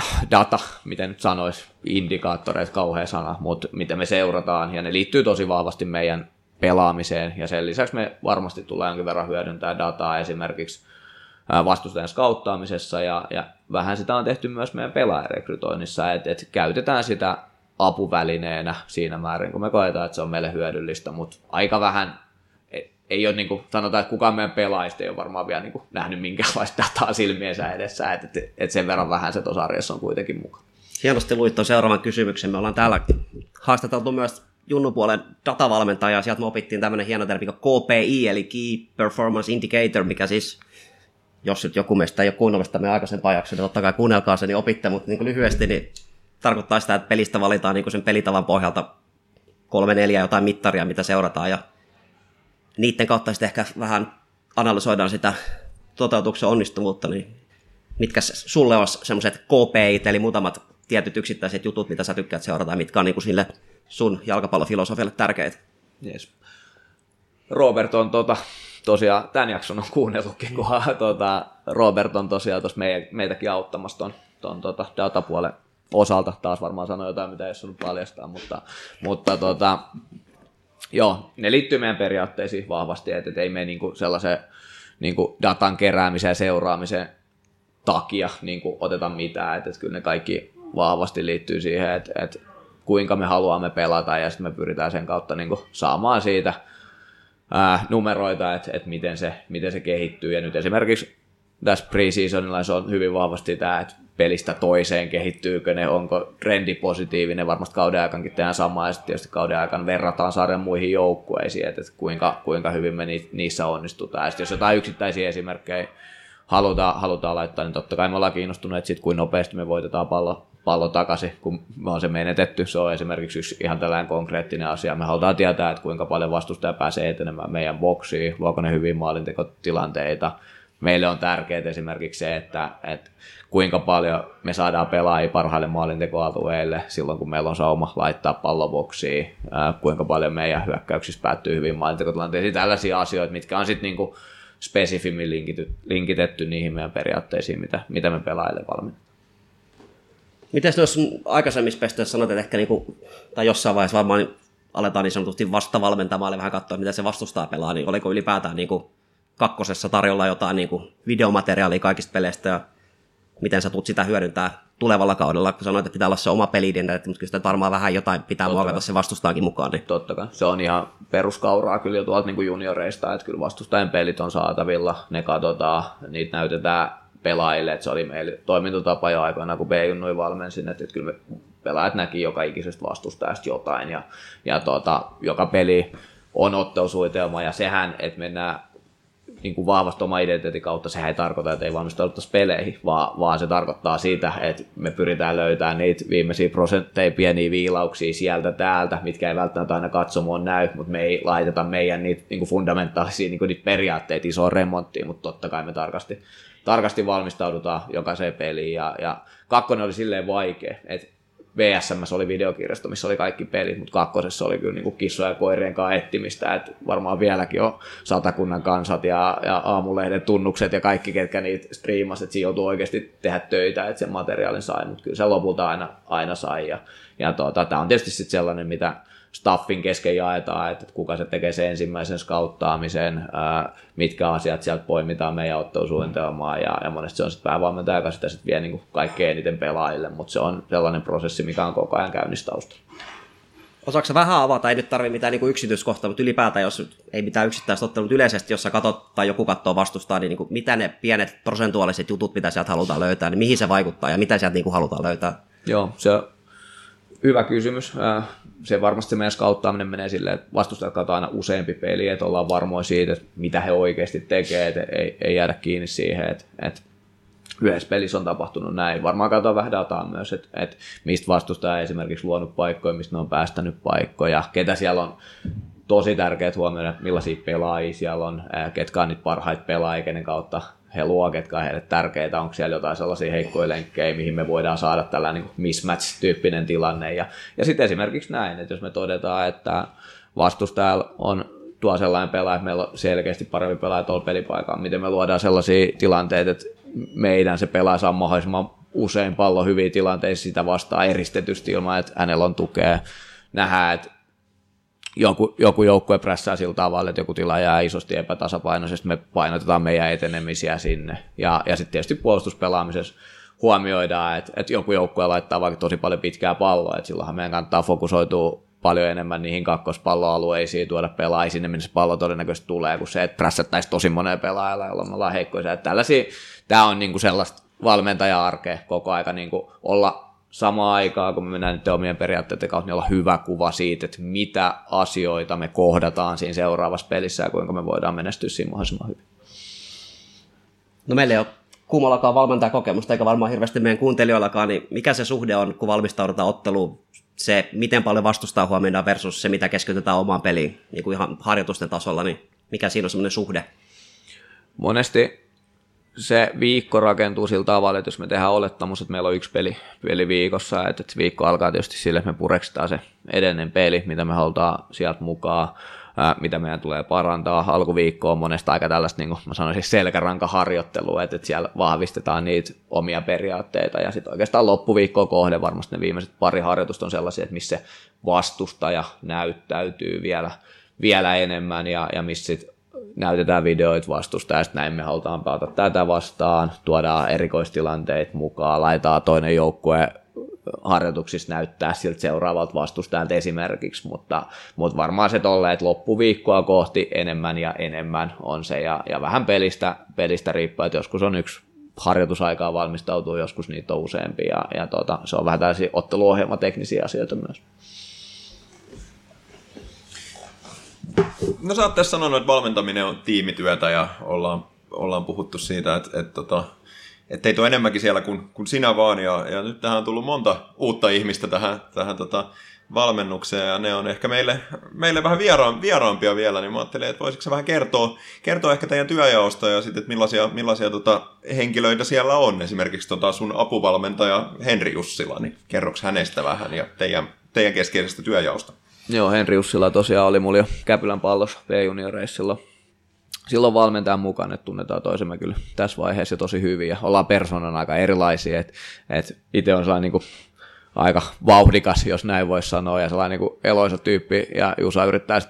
äh, data, miten nyt sanoisi, indikaattoreita, kauhea sana, mutta miten me seurataan, ja ne liittyy tosi vahvasti meidän pelaamiseen, ja sen lisäksi me varmasti tulee jonkin verran hyödyntää dataa esimerkiksi vastustajan skauttaamisessa, ja, ja vähän sitä on tehty myös meidän pelaajarekrytoinnissa, että et käytetään sitä apuvälineenä siinä määrin, kun me koetaan, että se on meille hyödyllistä, mutta aika vähän ei, ei ole niin kuin, sanotaan, että kukaan meidän pelaajista ei ole varmaan vielä niin kuin, nähnyt minkäänlaista dataa silmiensä edessä, että, että, että sen verran vähän se tuossa arjessa on kuitenkin mukaan. Hienosti luit tuon seuraavan kysymyksen. Me ollaan täällä haastateltu myös Junnupuolen datavalmentajaa. Sieltä me opittiin tämmöinen hieno termi kuin KPI, eli Key Performance Indicator, mikä siis, jos nyt joku meistä ei ole kuunnellut sitä meidän aikaisempaa jaksoa, niin totta kai kuunnelkaa se, niin opitte, mutta niin lyhyesti, niin tarkoittaa sitä, että pelistä valitaan niin sen pelitavan pohjalta kolme, neljä jotain mittaria, mitä seurataan, ja niiden kautta sitten ehkä vähän analysoidaan sitä toteutuksen onnistuvuutta, niin mitkä sulle olisi semmoiset KPIt, eli muutamat tietyt yksittäiset jutut, mitä sä tykkäät seurata, mitkä on niin kuin sille sun jalkapallofilosofialle tärkeitä? Yes. Robert on tota, tosiaan, tämän jakson on kuunnellutkin, kun tota, Robert on tosiaan tuossa meitäkin auttamassa ton, ton tota, datapuolen osalta. Taas varmaan sanoi jotain, mitä ei ole paljastaa, mutta, mutta tota, joo, ne liittyy meidän periaatteisiin vahvasti, että et ei me niinku sellaisen niinku datan keräämiseen ja seuraamiseen takia niinku oteta mitään, että et kyllä ne kaikki vahvasti liittyy siihen, että et kuinka me haluamme pelata ja sitten me pyritään sen kautta niinku saamaan siitä ää, numeroita, että et miten, se, miten se kehittyy. Ja nyt esimerkiksi tässä preseasonilla se on hyvin vahvasti tämä, että pelistä toiseen kehittyykö ne, onko trendi positiivinen, varmasti kauden aikankin tehdään samaa, ja sitten tietysti kauden aikana verrataan sarjan muihin joukkueisiin, että kuinka, kuinka hyvin me niissä onnistutaan. Ja sitten jos jotain yksittäisiä esimerkkejä halutaan, halutaan laittaa, niin totta kai me ollaan kiinnostuneet siitä, kuinka nopeasti me voitetaan pallo, pallo takaisin, kun me on se menetetty. Se on esimerkiksi yksi ihan tällainen konkreettinen asia. Me halutaan tietää, että kuinka paljon vastustaja pääsee etenemään meidän boksiin, luoko ne hyvin maalintekotilanteita, meille on tärkeää esimerkiksi se, että, että kuinka paljon me saadaan pelaajia parhaille maalintekoalueille silloin, kun meillä on sauma laittaa palloboksiin, kuinka paljon meidän hyökkäyksissä päättyy hyvin maalintekotilanteisiin, tällaisia asioita, mitkä on sitten niinku spesifimmin linkitetty, linkitetty niihin meidän periaatteisiin, mitä, mitä me pelaajille valmiin. Miten jos aikaisemmissa pesteissä sanot, että ehkä niinku, tai jossain vaiheessa varmaan aletaan niin sanotusti vastavalmentamaan ja vähän katsoa, mitä se vastustaa pelaa, niin oliko ylipäätään niinku kakkosessa tarjolla jotain niin kuin videomateriaalia kaikista peleistä ja miten sä tulet sitä hyödyntää tulevalla kaudella, kun sanoit, että pitää olla se oma peliidentiteetti, mutta kyllä sitä varmaan vähän jotain pitää Totta muokata se vastustaankin mukaan. Niin. Totta kai. Se on ihan peruskauraa kyllä jo tuolta niin junioreista, että kyllä vastustajan pelit on saatavilla, ne katsotaan, niitä näytetään pelaajille, että se oli meillä toimintatapa jo aikoina, kun B-junnui valmensin, että kyllä me pelaajat näki joka ikisestä vastustajasta jotain ja, ja tuota, joka peli on ottelusuunnitelma ja sehän, että mennään niin kuin vahvasti oma identiteetin kautta, sehän ei tarkoita, että ei valmistauduttaisi peleihin, vaan, vaan se tarkoittaa sitä, että me pyritään löytämään niitä viimeisiä prosentteja, pieniä viilauksia sieltä täältä, mitkä ei välttämättä aina katsomoon näy, mutta me ei laiteta meidän niitä niin kuin fundamentaalisia niin kuin niitä periaatteita isoon remonttiin, mutta totta kai me tarkasti, tarkasti valmistaudutaan jokaiseen peliin ja, ja kakkonen oli silleen vaikea, että VSM oli videokirjasto, missä oli kaikki pelit, mutta kakkosessa oli kyllä niin kissoja ja koirien kanssa ettimistä, että varmaan vieläkin on satakunnan kansat ja, ja aamulehden tunnukset ja kaikki, ketkä niitä striimasi, että siinä joutuu oikeasti tehdä töitä, että sen materiaalin sai, mutta kyllä se lopulta aina, aina sai. Ja, ja tuota, tämä on tietysti sitten sellainen, mitä staffin kesken jaetaan, että kuka se tekee sen ensimmäisen skauttaamisen, mitkä asiat sieltä poimitaan meidän ottelusuunnitelmaan ja, ja monesti se on sitten päävalmentaja, joka sitä sitten vie niin kaikkein eniten pelaajille, mutta se on sellainen prosessi, mikä on koko ajan käynnissä taustalla. Osaatko vähän avata, ei nyt tarvitse mitään niin yksityiskohtaa, mutta ylipäätään, jos ei mitään yksittäistä ottelua, yleisesti, jos sä katot tai joku katsoo vastustaa, niin, niin kuin, mitä ne pienet prosentuaaliset jutut, mitä sieltä halutaan löytää, niin mihin se vaikuttaa ja mitä sieltä niin kuin halutaan löytää? Joo, se Hyvä kysymys. Äh, se varmasti meidän skauttaaminen menee silleen, että vastustajat katsoo aina useampi peli, että ollaan varmoja siitä, että mitä he oikeasti tekee, että ei, ei jäädä kiinni siihen, että, että yhdessä pelissä on tapahtunut näin. Varmaan katsotaan vähän dataa myös, että, että mistä vastustaja esimerkiksi luonut paikkoja, mistä ne on päästänyt paikkoja, ketä siellä on tosi tärkeää huomioida, millaisia pelaajia siellä on, äh, ketkä on niitä parhaita pelaajia, kenen kautta he luo, ketkä on heille tärkeitä, onko siellä jotain sellaisia heikkoja lenkkejä, mihin me voidaan saada tällainen niin mismatch-tyyppinen tilanne. Ja, ja sitten esimerkiksi näin, että jos me todetaan, että vastustajalla on tuo sellainen pelaaja, että meillä on selkeästi parempi pelaaja tuolla pelipaikalla, miten me luodaan sellaisia tilanteita, että meidän se pelaaja saa mahdollisimman usein pallo hyviä tilanteissa sitä vastaan eristetysti ilman, että hänellä on tukea. Nähdään, että joku, joku joukkue prässää sillä tavalla, että joku tila jää isosti epätasapainoisesti, me painotetaan meidän etenemisiä sinne. Ja, ja sitten tietysti puolustuspelaamisessa huomioidaan, että, että joku joukkue laittaa vaikka tosi paljon pitkää palloa, että silloinhan meidän kannattaa fokusoitua paljon enemmän niihin kakkospalloalueisiin, tuoda pelaajia sinne, minne se pallo todennäköisesti tulee, kun se, että prässättäisiin tosi moneen pelaajalla, jolla me ollaan heikkoja. Tämä on niin kuin sellaista valmentaja-arkea koko aika niin kuin olla samaan aikaan, kun me mennään nyt omien periaatteiden kautta, niin olla hyvä kuva siitä, että mitä asioita me kohdataan siinä seuraavassa pelissä ja kuinka me voidaan menestyä siinä mahdollisimman hyvin. No meillä ei ole kummallakaan valmentajakokemusta, eikä varmaan hirveästi meidän kuuntelijoillakaan, niin mikä se suhde on, kun valmistaudutaan otteluun, se miten paljon vastustaa huomioidaan versus se, mitä keskitytään omaan peliin, niin kuin ihan harjoitusten tasolla, niin mikä siinä on semmoinen suhde? Monesti se viikko rakentuu sillä tavalla, että jos me tehdään olettamus, että meillä on yksi peli, peli viikossa, että, viikko alkaa tietysti sille, että me pureksitaan se edellinen peli, mitä me halutaan sieltä mukaan, mitä meidän tulee parantaa. Alkuviikko on monesta aika tällaista, niin kuin mä sanoisin, selkärankaharjoittelua, että, että siellä vahvistetaan niitä omia periaatteita, ja sitten oikeastaan loppuviikkoa kohde varmasti ne viimeiset pari harjoitusta on sellaisia, että missä vastustaja näyttäytyy vielä, vielä enemmän, ja, ja missä sit näytetään videoita vastusta ja näin me halutaan pelata tätä vastaan, tuodaan erikoistilanteita mukaan, laitetaan toinen joukkue harjoituksissa näyttää siltä seuraavalta vastustajalta esimerkiksi, mutta, mutta varmaan se tolleen, että loppuviikkoa kohti enemmän ja enemmän on se ja, ja vähän pelistä, pelistä riippuu, että joskus on yksi harjoitusaikaa valmistautuu, joskus niitä on useampi ja, ja tota, se on vähän tällaisia otteluohjelmateknisiä asioita myös. No sä oot tässä sanonut, että valmentaminen on tiimityötä ja ollaan, ollaan puhuttu siitä, että, että, että, että teitä on enemmänkin siellä kuin, kuin sinä vaan. Ja, ja nyt tähän on tullut monta uutta ihmistä tähän, tähän tota, valmennukseen ja ne on ehkä meille, meille vähän vieraan, vieraampia vielä, niin mä ajattelin, että voisitko vähän kertoa, kertoa ehkä teidän työjaosta ja sitten, että millaisia, millaisia tota, henkilöitä siellä on. Esimerkiksi tota sun apuvalmentaja Henri Jussila, niin kerroks hänestä vähän ja teidän, teidän keskeisestä työjaosta? Joo, Henri Ussila tosiaan oli mulla jo Käpylän pallos B-junioreissa silloin, valmentajan mukaan, että tunnetaan toisemme kyllä tässä vaiheessa jo tosi hyvin ja ollaan persoonan aika erilaisia, että et itse on sellainen niin aika vauhdikas, jos näin voisi sanoa, ja sellainen niin eloisa tyyppi, ja Jusa yrittää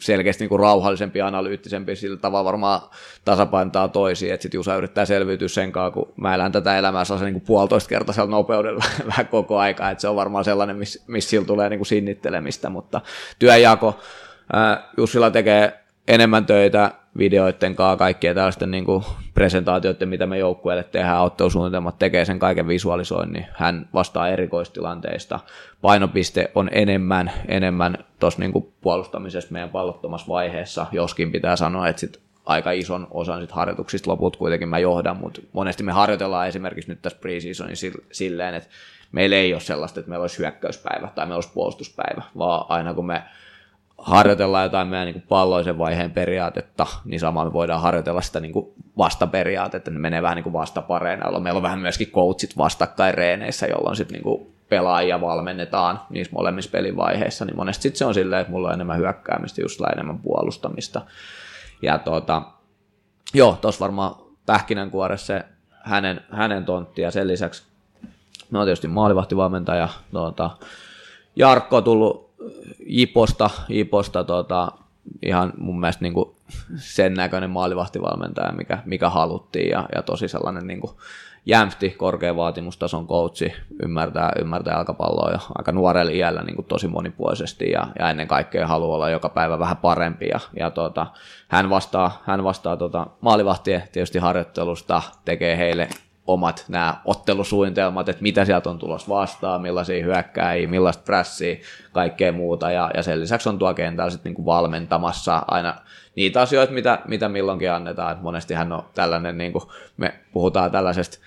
selkeästi niin kuin rauhallisempi ja analyyttisempi, sillä tavalla varmaan tasapaintaa toisiin, että sitten Jusa yrittää selviytyä sen kanssa, kun mä elän tätä elämää sellaisen niin puolitoista kertaisella nopeudella vähän koko aikaa, että se on varmaan sellainen, missä miss sillä tulee niin kuin sinnittelemistä, mutta työjako, Jussilla tekee enemmän töitä videoiden kanssa, kaikkien tällaisten niin kuin presentaatioiden, mitä me joukkueelle tehdään, ottelusuunnitelmat tekee sen kaiken visualisoinnin, hän vastaa erikoistilanteista. Painopiste on enemmän, enemmän tuossa niin puolustamisessa meidän pallottomassa vaiheessa, joskin pitää sanoa, että sit aika ison osan sit harjoituksista loput kuitenkin mä johdan, mutta monesti me harjoitellaan esimerkiksi nyt tässä preseasonin silleen, että meillä ei ole sellaista, että meillä olisi hyökkäyspäivä tai meillä olisi puolustuspäivä, vaan aina kun me harjoitellaan jotain meidän niin palloisen vaiheen periaatetta, niin samalla me voidaan harjoitella sitä niin kuin vastaperiaatetta, ne menee vähän niin kuin vastapareina, meillä on vähän myöskin coachit vastakkain reeneissä, jolloin sitten niin pelaajia valmennetaan niissä molemmissa pelin vaiheissa, niin monesti sit se on silleen, että mulla on enemmän hyökkäämistä, just enemmän puolustamista. Ja tuota, joo, tuossa varmaan pähkinänkuoressa se hänen, hänen tontti, ja sen lisäksi no tietysti maalivahtivalmentaja, tuota, Jarkko on tullut Iposta, Iposta tota, ihan mun mielestä niin kuin sen näköinen maalivahtivalmentaja, mikä, mikä haluttiin. Ja, ja tosi sellainen niin kuin jämpti, korkean vaatimustason coachi, ymmärtää, ymmärtää jalkapalloa jo aika nuorella iällä niin kuin tosi monipuolisesti. Ja, ja ennen kaikkea haluaa olla joka päivä vähän parempi. Ja, ja tota, hän vastaa, hän vastaa tota, maalivahtien tietysti harjoittelusta, tekee heille omat nämä ottelusuunnitelmat, että mitä sieltä on tulossa vastaan, millaisia hyökkäjiä, millaista prässiä, kaikkea muuta. Ja, ja sen lisäksi on tuo kentällä sitten niin kuin valmentamassa aina niitä asioita, mitä, mitä milloinkin annetaan. Et monesti hän on tällainen, niin kuin me puhutaan tällaisesta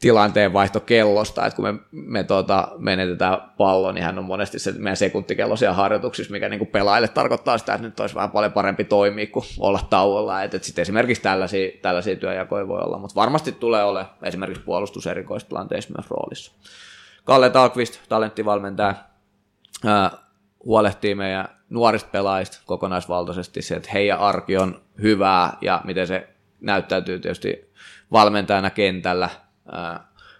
tilanteen kellosta, että kun me, me tota, menetetään pallo, niin hän on monesti se meidän sekuntikello siellä harjoituksissa, mikä niin kuin pelaajille tarkoittaa sitä, että nyt olisi vähän paljon parempi toimia kuin olla tauolla. Että, että sitten esimerkiksi tällaisia, tällaisia työjakoja voi olla, mutta varmasti tulee ole esimerkiksi puolustuserikoistilanteissa myös roolissa. Kalle Talkvist, talenttivalmentaja, ää, huolehtii meidän nuorista pelaajista kokonaisvaltaisesti se, että heidän arki on hyvää ja miten se näyttäytyy tietysti valmentajana kentällä –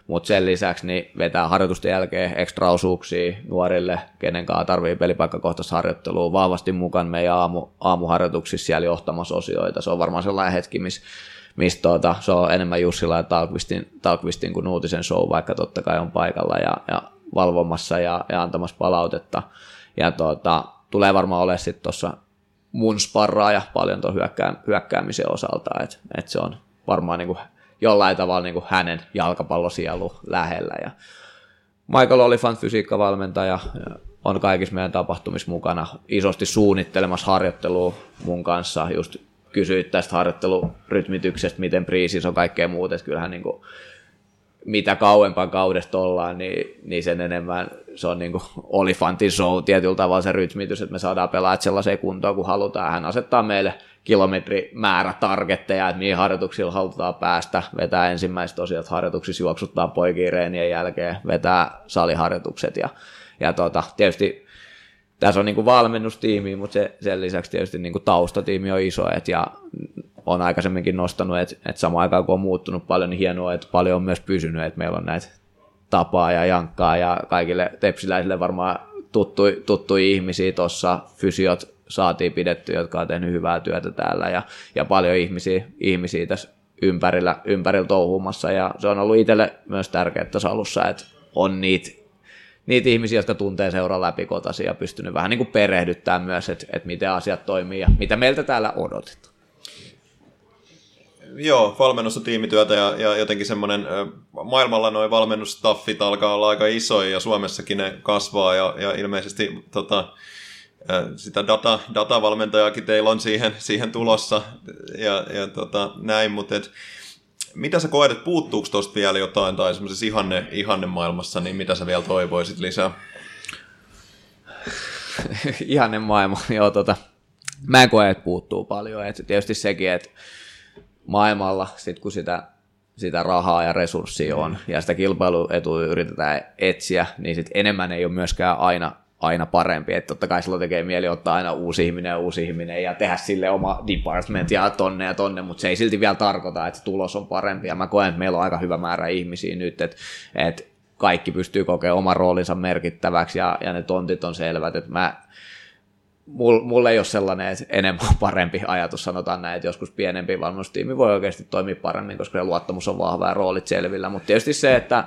mutta sen lisäksi niin vetää harjoitusten jälkeen ekstra osuuksia nuorille, kenen kanssa tarvii pelipaikkakohtaista harjoittelua vahvasti mukaan meidän aamu, aamuharjoituksissa siellä johtamassa osioita. Se on varmaan sellainen hetki, missä missä tuota, se on enemmän Jussila ja Talkvistin, Talkvistin kuin Nuutisen show, vaikka totta kai on paikalla ja, ja valvomassa ja, ja antamassa palautetta. Ja tuota, tulee varmaan olemaan sitten tuossa mun sparraaja paljon tuon hyökkää, hyökkäämisen osalta, että et se on varmaan niinku jollain tavalla niinku hänen jalkapallosielu lähellä. Ja Michael Olifant, fysiikkavalmentaja, on kaikissa meidän tapahtumissa mukana isosti suunnittelemassa harjoittelua mun kanssa, just kysyit tästä harjoittelurytmityksestä, miten priisissä on kaikkea muuta, että kyllähän niin kuin, mitä kauempaan kaudesta ollaan, niin, niin sen enemmän se on niin kuin olifantin show tietyllä tavalla se rytmitys, että me saadaan pelaa sellaiseen kuntoon kuin halutaan. Hän asettaa meille kilometrimäärä targetteja, että mihin harjoituksilla halutaan päästä, vetää ensimmäiset tosiaan harjoituksissa, juoksuttaa poikiin reenien jälkeen, vetää saliharjoitukset ja, ja tota, tietysti tässä on niin kuin valmennustiimi, mutta se, sen lisäksi tietysti niin kuin taustatiimi on iso, et, ja on aikaisemminkin nostanut, että et samaan aikaan kun on muuttunut paljon, niin hienoa, että paljon on myös pysynyt, että meillä on näitä tapaa ja jankkaa ja kaikille tepsiläisille varmaan tuttui, tuttui ihmisiä tuossa, fysiot saatiin pidetty, jotka on tehnyt hyvää työtä täällä ja, ja paljon ihmisiä, ihmisiä tässä ympärillä, ympärillä touhumassa ja se on ollut itselle myös tärkeää tässä alussa, että on niitä niitä ihmisiä, jotka tuntee seuraa läpikotasi ja pystynyt vähän niin kuin perehdyttämään myös, että, että miten asiat toimii ja mitä meiltä täällä odotetaan. Joo, valmennus on tiimityötä ja, ja jotenkin semmoinen, maailmalla noin valmennustaffit alkaa olla aika isoja ja Suomessakin ne kasvaa ja, ja ilmeisesti tota, sitä data, datavalmentajaakin teillä on siihen, siihen tulossa ja, ja tota, näin, mutta et, mitä sä koet, että puuttuuko tuosta vielä jotain tai semmoisessa ihanne, ihanne maailmassa, niin mitä sä vielä toivoisit lisää? ihanne maailma, joo tota, mä en koe, että puuttuu paljon. Et tietysti sekin, että maailmalla, sit kun sitä, sitä rahaa ja resurssia on ja sitä kilpailuetua yritetään etsiä, niin sit enemmän ei ole myöskään aina aina parempi. Että totta kai silloin tekee mieli ottaa aina uusi ihminen ja uusi ihminen ja tehdä sille oma department ja tonne ja tonne, mutta se ei silti vielä tarkoita, että tulos on parempi. Ja mä koen, että meillä on aika hyvä määrä ihmisiä nyt, että, että kaikki pystyy kokemaan oman roolinsa merkittäväksi ja, ja ne tontit on selvät. Että mä, mulla ei ole sellainen että enemmän parempi ajatus, sanotaan näin, että joskus pienempi valmennustiimi voi oikeasti toimia paremmin, koska se luottamus on vahva ja roolit selvillä, mutta tietysti se, että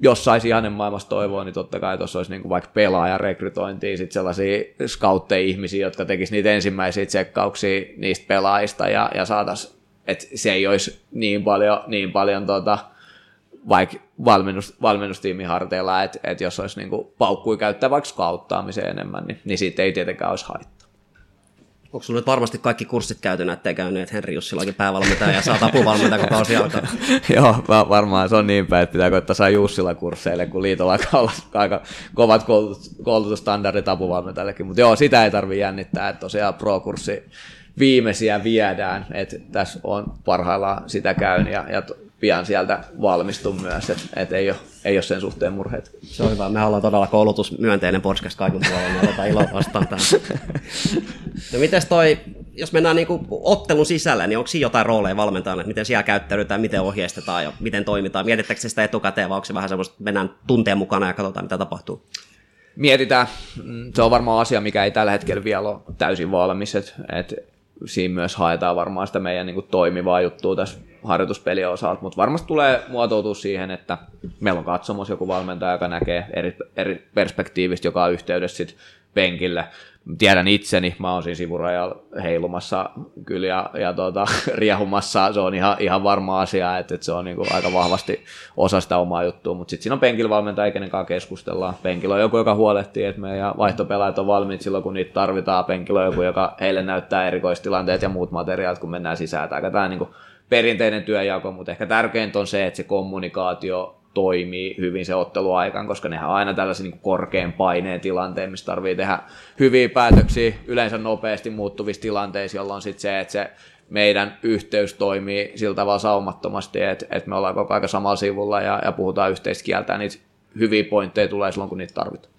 jos saisi maailmassa toivoa, niin totta kai tuossa olisi niinku vaikka pelaajarekrytointia, sitten sellaisia scoutteja-ihmisiä, jotka tekisivät niitä ensimmäisiä tsekkauksia niistä pelaajista ja, ja saataisiin, että se ei olisi niin paljon, niin paljon tota, vaikka valmennus, valmennustiimin harteilla, että, että jos olisi niinku paukkui käyttää vaikka scouttaamiseen enemmän, niin, niin siitä ei tietenkään olisi haittaa. Onko sinulla nyt varmasti kaikki kurssit käyty, ettei käynyt, että Henri Jussilakin päävalmentaja ja saat apuvalmentaja, kun kausi alkaa? Joo, varmaan se on niin päin, että pitää koittaa saa Jussila kursseille, kun liitolla olla aika kovat koulutusstandardit apuvalmentajallekin. Mutta joo, sitä ei tarvitse jännittää, että tosiaan pro-kurssi viimeisiä viedään, että tässä on parhaillaan sitä käyn ja, ja pian sieltä valmistun myös, että et ei, ole, ei ole sen suhteen murheet. Se on hyvä. Me ollaan todella koulutusmyönteinen podcast kaikilla puolella, me otetaan iloa vastaan tähän. No mites toi, jos mennään niinku ottelun sisällä, niin onko siinä jotain rooleja valmentajana, että miten siellä käyttäydytään, miten ohjeistetaan ja miten toimitaan? Mietittääkö sitä etukäteen vai onko se vähän semmoista, että mennään tunteen mukana ja katsotaan, mitä tapahtuu? Mietitään. Se on varmaan asia, mikä ei tällä hetkellä vielä ole täysin valmis, että et siinä myös haetaan varmaan sitä meidän niin kuin, toimivaa juttua tässä harjoituspelien osalta, mutta varmasti tulee muotoutua siihen, että meillä on katsomassa joku valmentaja, joka näkee eri, eri perspektiivistä, joka on yhteydessä sit penkille. Tiedän itseni, mä oon siinä sivurajalla heilumassa kyllä ja, ja tuota, riehumassa, se on ihan, ihan varma asia, että, että se on niin kuin aika vahvasti osa sitä omaa juttua, mutta sitten siinä on penkillä valmentaja, kenen kanssa keskustellaan. Penkillä on joku, joka huolehtii, että meidän vaihtopelaajat on valmiit silloin, kun niitä tarvitaan. Penkillä on joku, joka heille näyttää erikoistilanteet ja muut materiaalit, kun mennään sisään. Tämä niin kuin perinteinen työjako, mutta ehkä tärkeintä on se, että se kommunikaatio toimii hyvin se otteluaikaan, koska nehän on aina tällaisen niin korkean paineen tilanteen, missä tarvii tehdä hyviä päätöksiä yleensä nopeasti muuttuvissa tilanteissa, jolloin sitten se, että se meidän yhteys toimii sillä tavalla saumattomasti, että, että me ollaan koko ajan samalla sivulla ja, ja puhutaan yhteistä kieltä, ja niitä hyviä pointteja tulee silloin, kun niitä tarvitaan.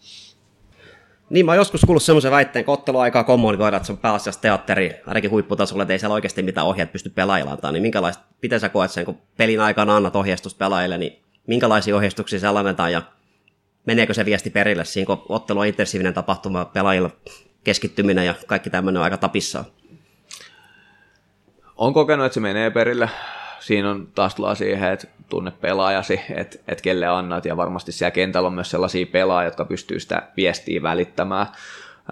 Niin, mä oon joskus kuullut semmoisen väitteen, kun otteluaikaa kommunikoidaan, että se on pääasiassa teatteri, ainakin huipputasolla, että ei siellä oikeasti mitään ohjeet pysty pelaajilla antaa, niin minkälaista, miten sä koet sen, kun pelin aikana annat ohjeistusta pelaajille, niin minkälaisia ohjeistuksia siellä annetaan ja meneekö se viesti perille siinä, kun ottelu on intensiivinen tapahtuma, pelaajilla keskittyminen ja kaikki tämmöinen on aika tapissaan. on kokenut, että se menee perille. Siinä on taas tullaan siihen, että tunne pelaajasi, että, että kelle annat, ja varmasti siellä kentällä on myös sellaisia pelaajia, jotka pystyy sitä viestiä välittämään.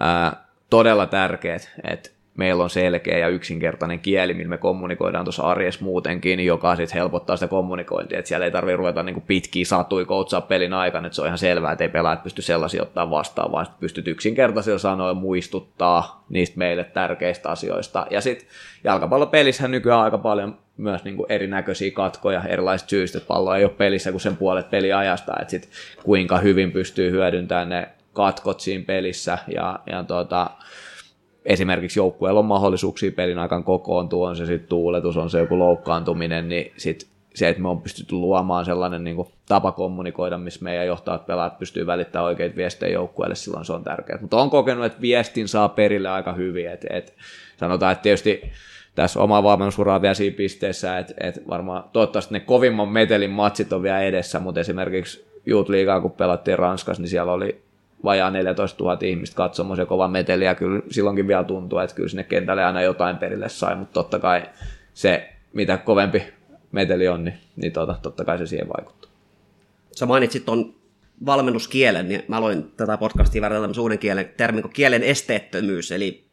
Ää, todella tärkeät, että meillä on selkeä ja yksinkertainen kieli, millä me kommunikoidaan tuossa arjessa muutenkin, joka sitten helpottaa sitä kommunikointia, että siellä ei tarvitse ruveta niinku pitkiä satui koutsaa pelin aikana, että se on ihan selvää, että ei pelaajat pysty sellaisia ottaa vastaan, vaan pystyt yksinkertaisilla sanoilla muistuttaa niistä meille tärkeistä asioista. Ja sitten jalkapallopelissähän nykyään aika paljon myös niinku erinäköisiä katkoja erilaisista syistä, että pallo ei ole pelissä kuin sen puolet peliajasta, että sit kuinka hyvin pystyy hyödyntämään ne katkot siinä pelissä ja, ja tota, esimerkiksi joukkueella on mahdollisuuksia pelin aikaan kokoontua, on se sitten tuuletus, on se joku loukkaantuminen, niin sit se, että me on pystytty luomaan sellainen niin kuin, tapa kommunikoida, missä meidän johtajat pelaat pystyy välittämään oikeita viestejä joukkueelle, silloin se on tärkeää. Mutta on kokenut, että viestin saa perille aika hyvin. Et, et, sanotaan, että tietysti tässä oma valmennusuraa vielä siinä pisteessä, että, että varmaan toivottavasti ne kovimman metelin matsit on vielä edessä, mutta esimerkiksi Youth Liigaa, kun pelattiin Ranskassa, niin siellä oli vajaa 14 000 ihmistä katsomassa ja kova meteli, ja kyllä silloinkin vielä tuntuu, että kyllä sinne kentälle aina jotain perille sai, mutta totta kai se, mitä kovempi meteli on, niin, niin tota, totta kai se siihen vaikuttaa. Sä mainitsit ton valmennuskielen, niin mä aloin tätä podcastia verrata tämmöisen uuden kielen termin kuin kielen esteettömyys, eli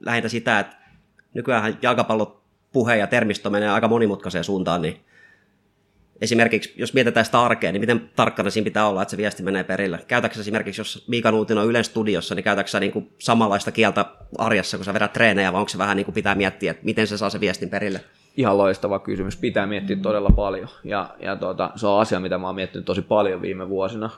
lähinnä sitä, että nykyään jalkapallon puhe ja termisto menee aika monimutkaiseen suuntaan, niin esimerkiksi, jos mietitään sitä arkea, niin miten tarkkana siinä pitää olla, että se viesti menee perille? Käytätkö esimerkiksi, jos Miika Nuutinen on Ylen studiossa, niin käytätkö sä niin kuin samanlaista kieltä arjessa, kun sä vedät treenejä, vai onko se vähän niin kuin pitää miettiä, että miten se saa se viestin perille? Ihan loistava kysymys. Pitää miettiä todella paljon. Ja, ja tuota, se on asia, mitä mä oon miettinyt tosi paljon viime vuosina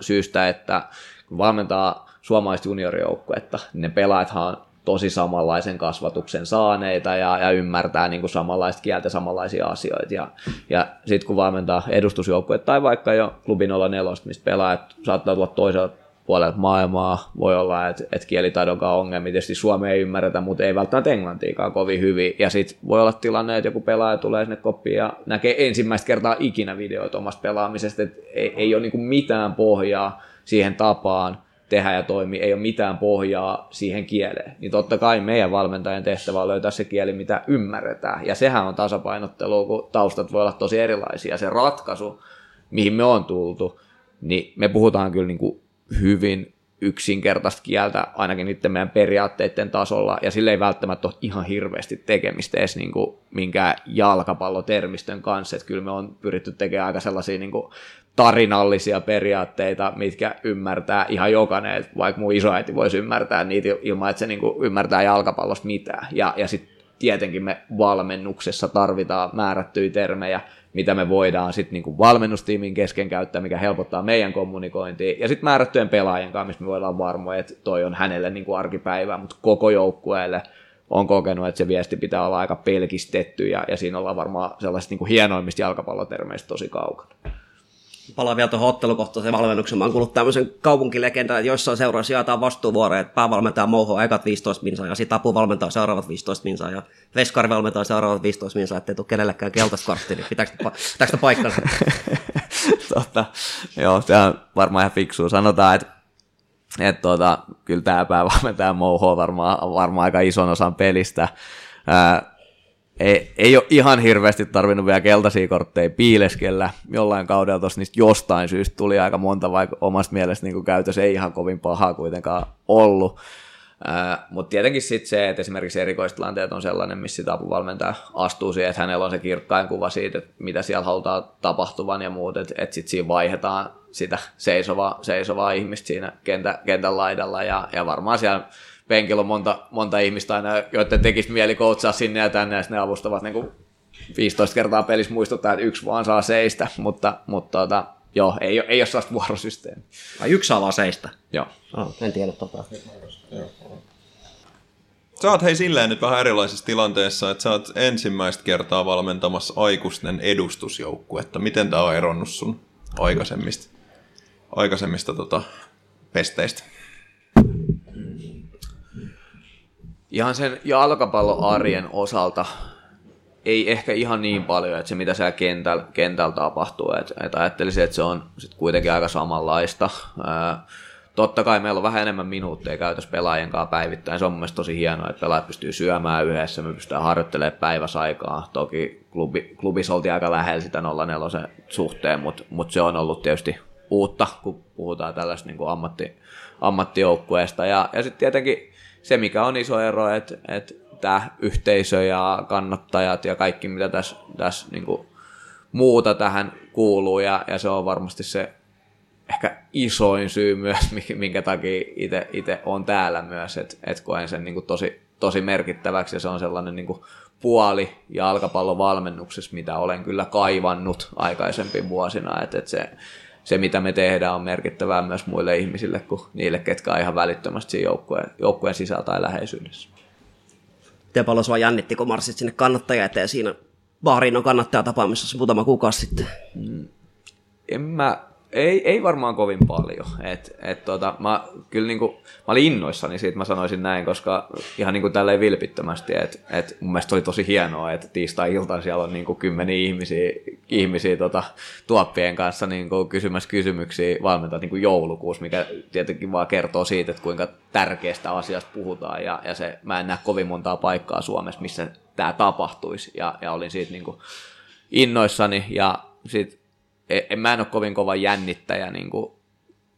syystä, että kun valmentaa suomalaista juniorijoukkuetta, niin ne pelaajathan on tosi samanlaisen kasvatuksen saaneita ja, ja ymmärtää niin kuin samanlaista kieltä, samanlaisia asioita. Ja, ja sitten kun valmentaa edustusjoukkuetta tai vaikka jo klubi 04, mistä pelaajat saattaa tulla toiselta puolelta maailmaa, voi olla, että, että kielitaidon kanssa ongelmia, tietysti Suomea ei ymmärretä, mutta ei välttämättä englantiikaan kovin hyvin, ja sitten voi olla tilanne, että joku pelaaja tulee sinne koppiin ja näkee ensimmäistä kertaa ikinä videoita omasta pelaamisesta, että ei, ei ole niin mitään pohjaa siihen tapaan, tehdä ja toimia, ei ole mitään pohjaa siihen kieleen. Niin totta kai meidän valmentajan tehtävä on löytää se kieli, mitä ymmärretään. Ja sehän on tasapainottelu, kun taustat voi olla tosi erilaisia. Se ratkaisu, mihin me on tultu, niin me puhutaan kyllä niin kuin hyvin yksinkertaista kieltä ainakin niiden meidän periaatteiden tasolla, ja sille ei välttämättä ole ihan hirveästi tekemistä edes niin kuin minkään jalkapallotermistön kanssa, että kyllä me on pyritty tekemään aika sellaisia niin kuin tarinallisia periaatteita, mitkä ymmärtää ihan jokainen, vaikka mun isoäiti voisi ymmärtää niitä ilman, että se niin kuin ymmärtää jalkapallosta mitään, ja, ja sitten tietenkin me valmennuksessa tarvitaan määrättyjä termejä, mitä me voidaan sitten niinku valmennustiimin kesken käyttää, mikä helpottaa meidän kommunikointia, ja sitten määrättyjen pelaajien kanssa, missä me voidaan varmoja, että toi on hänelle niinku arkipäivää, mutta koko joukkueelle on kokenut, että se viesti pitää olla aika pelkistetty, ja, ja siinä ollaan varmaan sellaisista niinku hienoimmista jalkapallotermeistä tosi kaukana palaan vielä tuohon ottelukohtaiseen valmennukseen. Mä oon kuullut tämmöisen kaupunkilegendan, että joissain seuroissa jaetaan vastuuvuoroja, että päävalmentaja Mouho ekat 15 minsaa ja sitten apuvalmentaa seuraavat 15 minsaa ja veskari valmentaa seuraavat 15 minsaa, ettei tule kenellekään keltaista karttia, niin pitääkö, pitääkö paikkansa? Totta, joo, tämä on varmaan ihan fiksu. Sanotaan, että että tuota, kyllä tämä päävalmentaja Mouho varmaan, varmaan aika ison osan pelistä. Ää, ei, ei ole ihan hirveästi tarvinnut vielä keltaisia kortteja piileskellä. Jollain kaudella tuossa niistä jostain syystä tuli aika monta, vaikka omasta mielestä niin käytös ei ihan kovin pahaa kuitenkaan ollut. Uh, Mutta tietenkin sitten se, että esimerkiksi erikoistilanteet on sellainen, missä sitä apuvalmentaja astuu siihen, että hänellä on se kirkkain kuva siitä, että mitä siellä halutaan tapahtuvan ja muut, että, että sitten siinä vaihdetaan sitä seisovaa, seisovaa ihmistä siinä kentän, kentän laidalla ja, ja varmaan siellä penkillä on monta, monta ihmistä aina, joiden tekisi mieli koutsaa sinne ja tänne, ja ne avustavat niin kuin 15 kertaa pelissä muistuttaa, että yksi vaan saa seistä, mutta, mutta tota, joo, ei, ei ole sellaista vuorosysteemiä. Ai yksi saa vaan seistä? Joo. Oh, en tiedä tota. Sä oot hei silleen nyt vähän erilaisessa tilanteessa, että sä oot ensimmäistä kertaa valmentamassa aikuisten edustusjoukkuetta. Miten tää on eronnut sun aikaisemmista, aikaisemmista tota, pesteistä? Ihan sen jalkapalloarjen osalta ei ehkä ihan niin paljon, että se mitä siellä kentällä, kentällä tapahtuu, että, että ajattelisin, että se on sit kuitenkin aika samanlaista. Ää, totta kai meillä on vähän enemmän minuutteja käytössä pelaajien kanssa päivittäin. Se on mun mielestä tosi hienoa, että pelaajat pystyy syömään yhdessä, me pystytään harjoittelemaan päiväsaikaa. Toki klubi, klubissa oltiin aika lähellä sitä 04 suhteen, mutta mut se on ollut tietysti uutta, kun puhutaan tällaista niin ammatti, ammattijoukkueesta. Ja, ja sitten tietenkin se, mikä on iso ero, että, että tämä yhteisö ja kannattajat ja kaikki, mitä tässä, tässä niin kuin muuta tähän kuuluu, ja, ja se on varmasti se ehkä isoin syy myös, minkä takia itse on täällä myös, että et koen sen niin kuin tosi, tosi merkittäväksi, ja se on sellainen niin kuin puoli jalkapallon valmennuksessa, mitä olen kyllä kaivannut aikaisempi vuosina, että et se, se, mitä me tehdään, on merkittävää myös muille ihmisille kuin niille, ketkä on ihan välittömästi siinä joukkueen, joukkueen sisällä tai läheisyydessä. Miten paljon sua jännitti, kun marssit sinne kannattaja eteen siinä Baarinon kannattajatapaamisessa muutama kuukausi sitten? Mm. En mä ei, ei varmaan kovin paljon. Et, et tota, mä, kyllä niinku, mä olin innoissani siitä, mä sanoisin näin, koska ihan niinku tälleen vilpittömästi, että et mun mielestä oli tosi hienoa, että tiistai-iltaan siellä on niinku kymmeniä ihmisiä, ihmisiä tota, tuoppien kanssa niinku kysymässä kysymyksiä valmentaa niinku joulukuussa, mikä tietenkin vaan kertoo siitä, että kuinka tärkeästä asiasta puhutaan, ja, ja se, mä en näe kovin montaa paikkaa Suomessa, missä tämä tapahtuisi, ja, ja olin siitä niinku innoissani, ja sitten en, mä en ole kovin kova jännittäjä niin kuin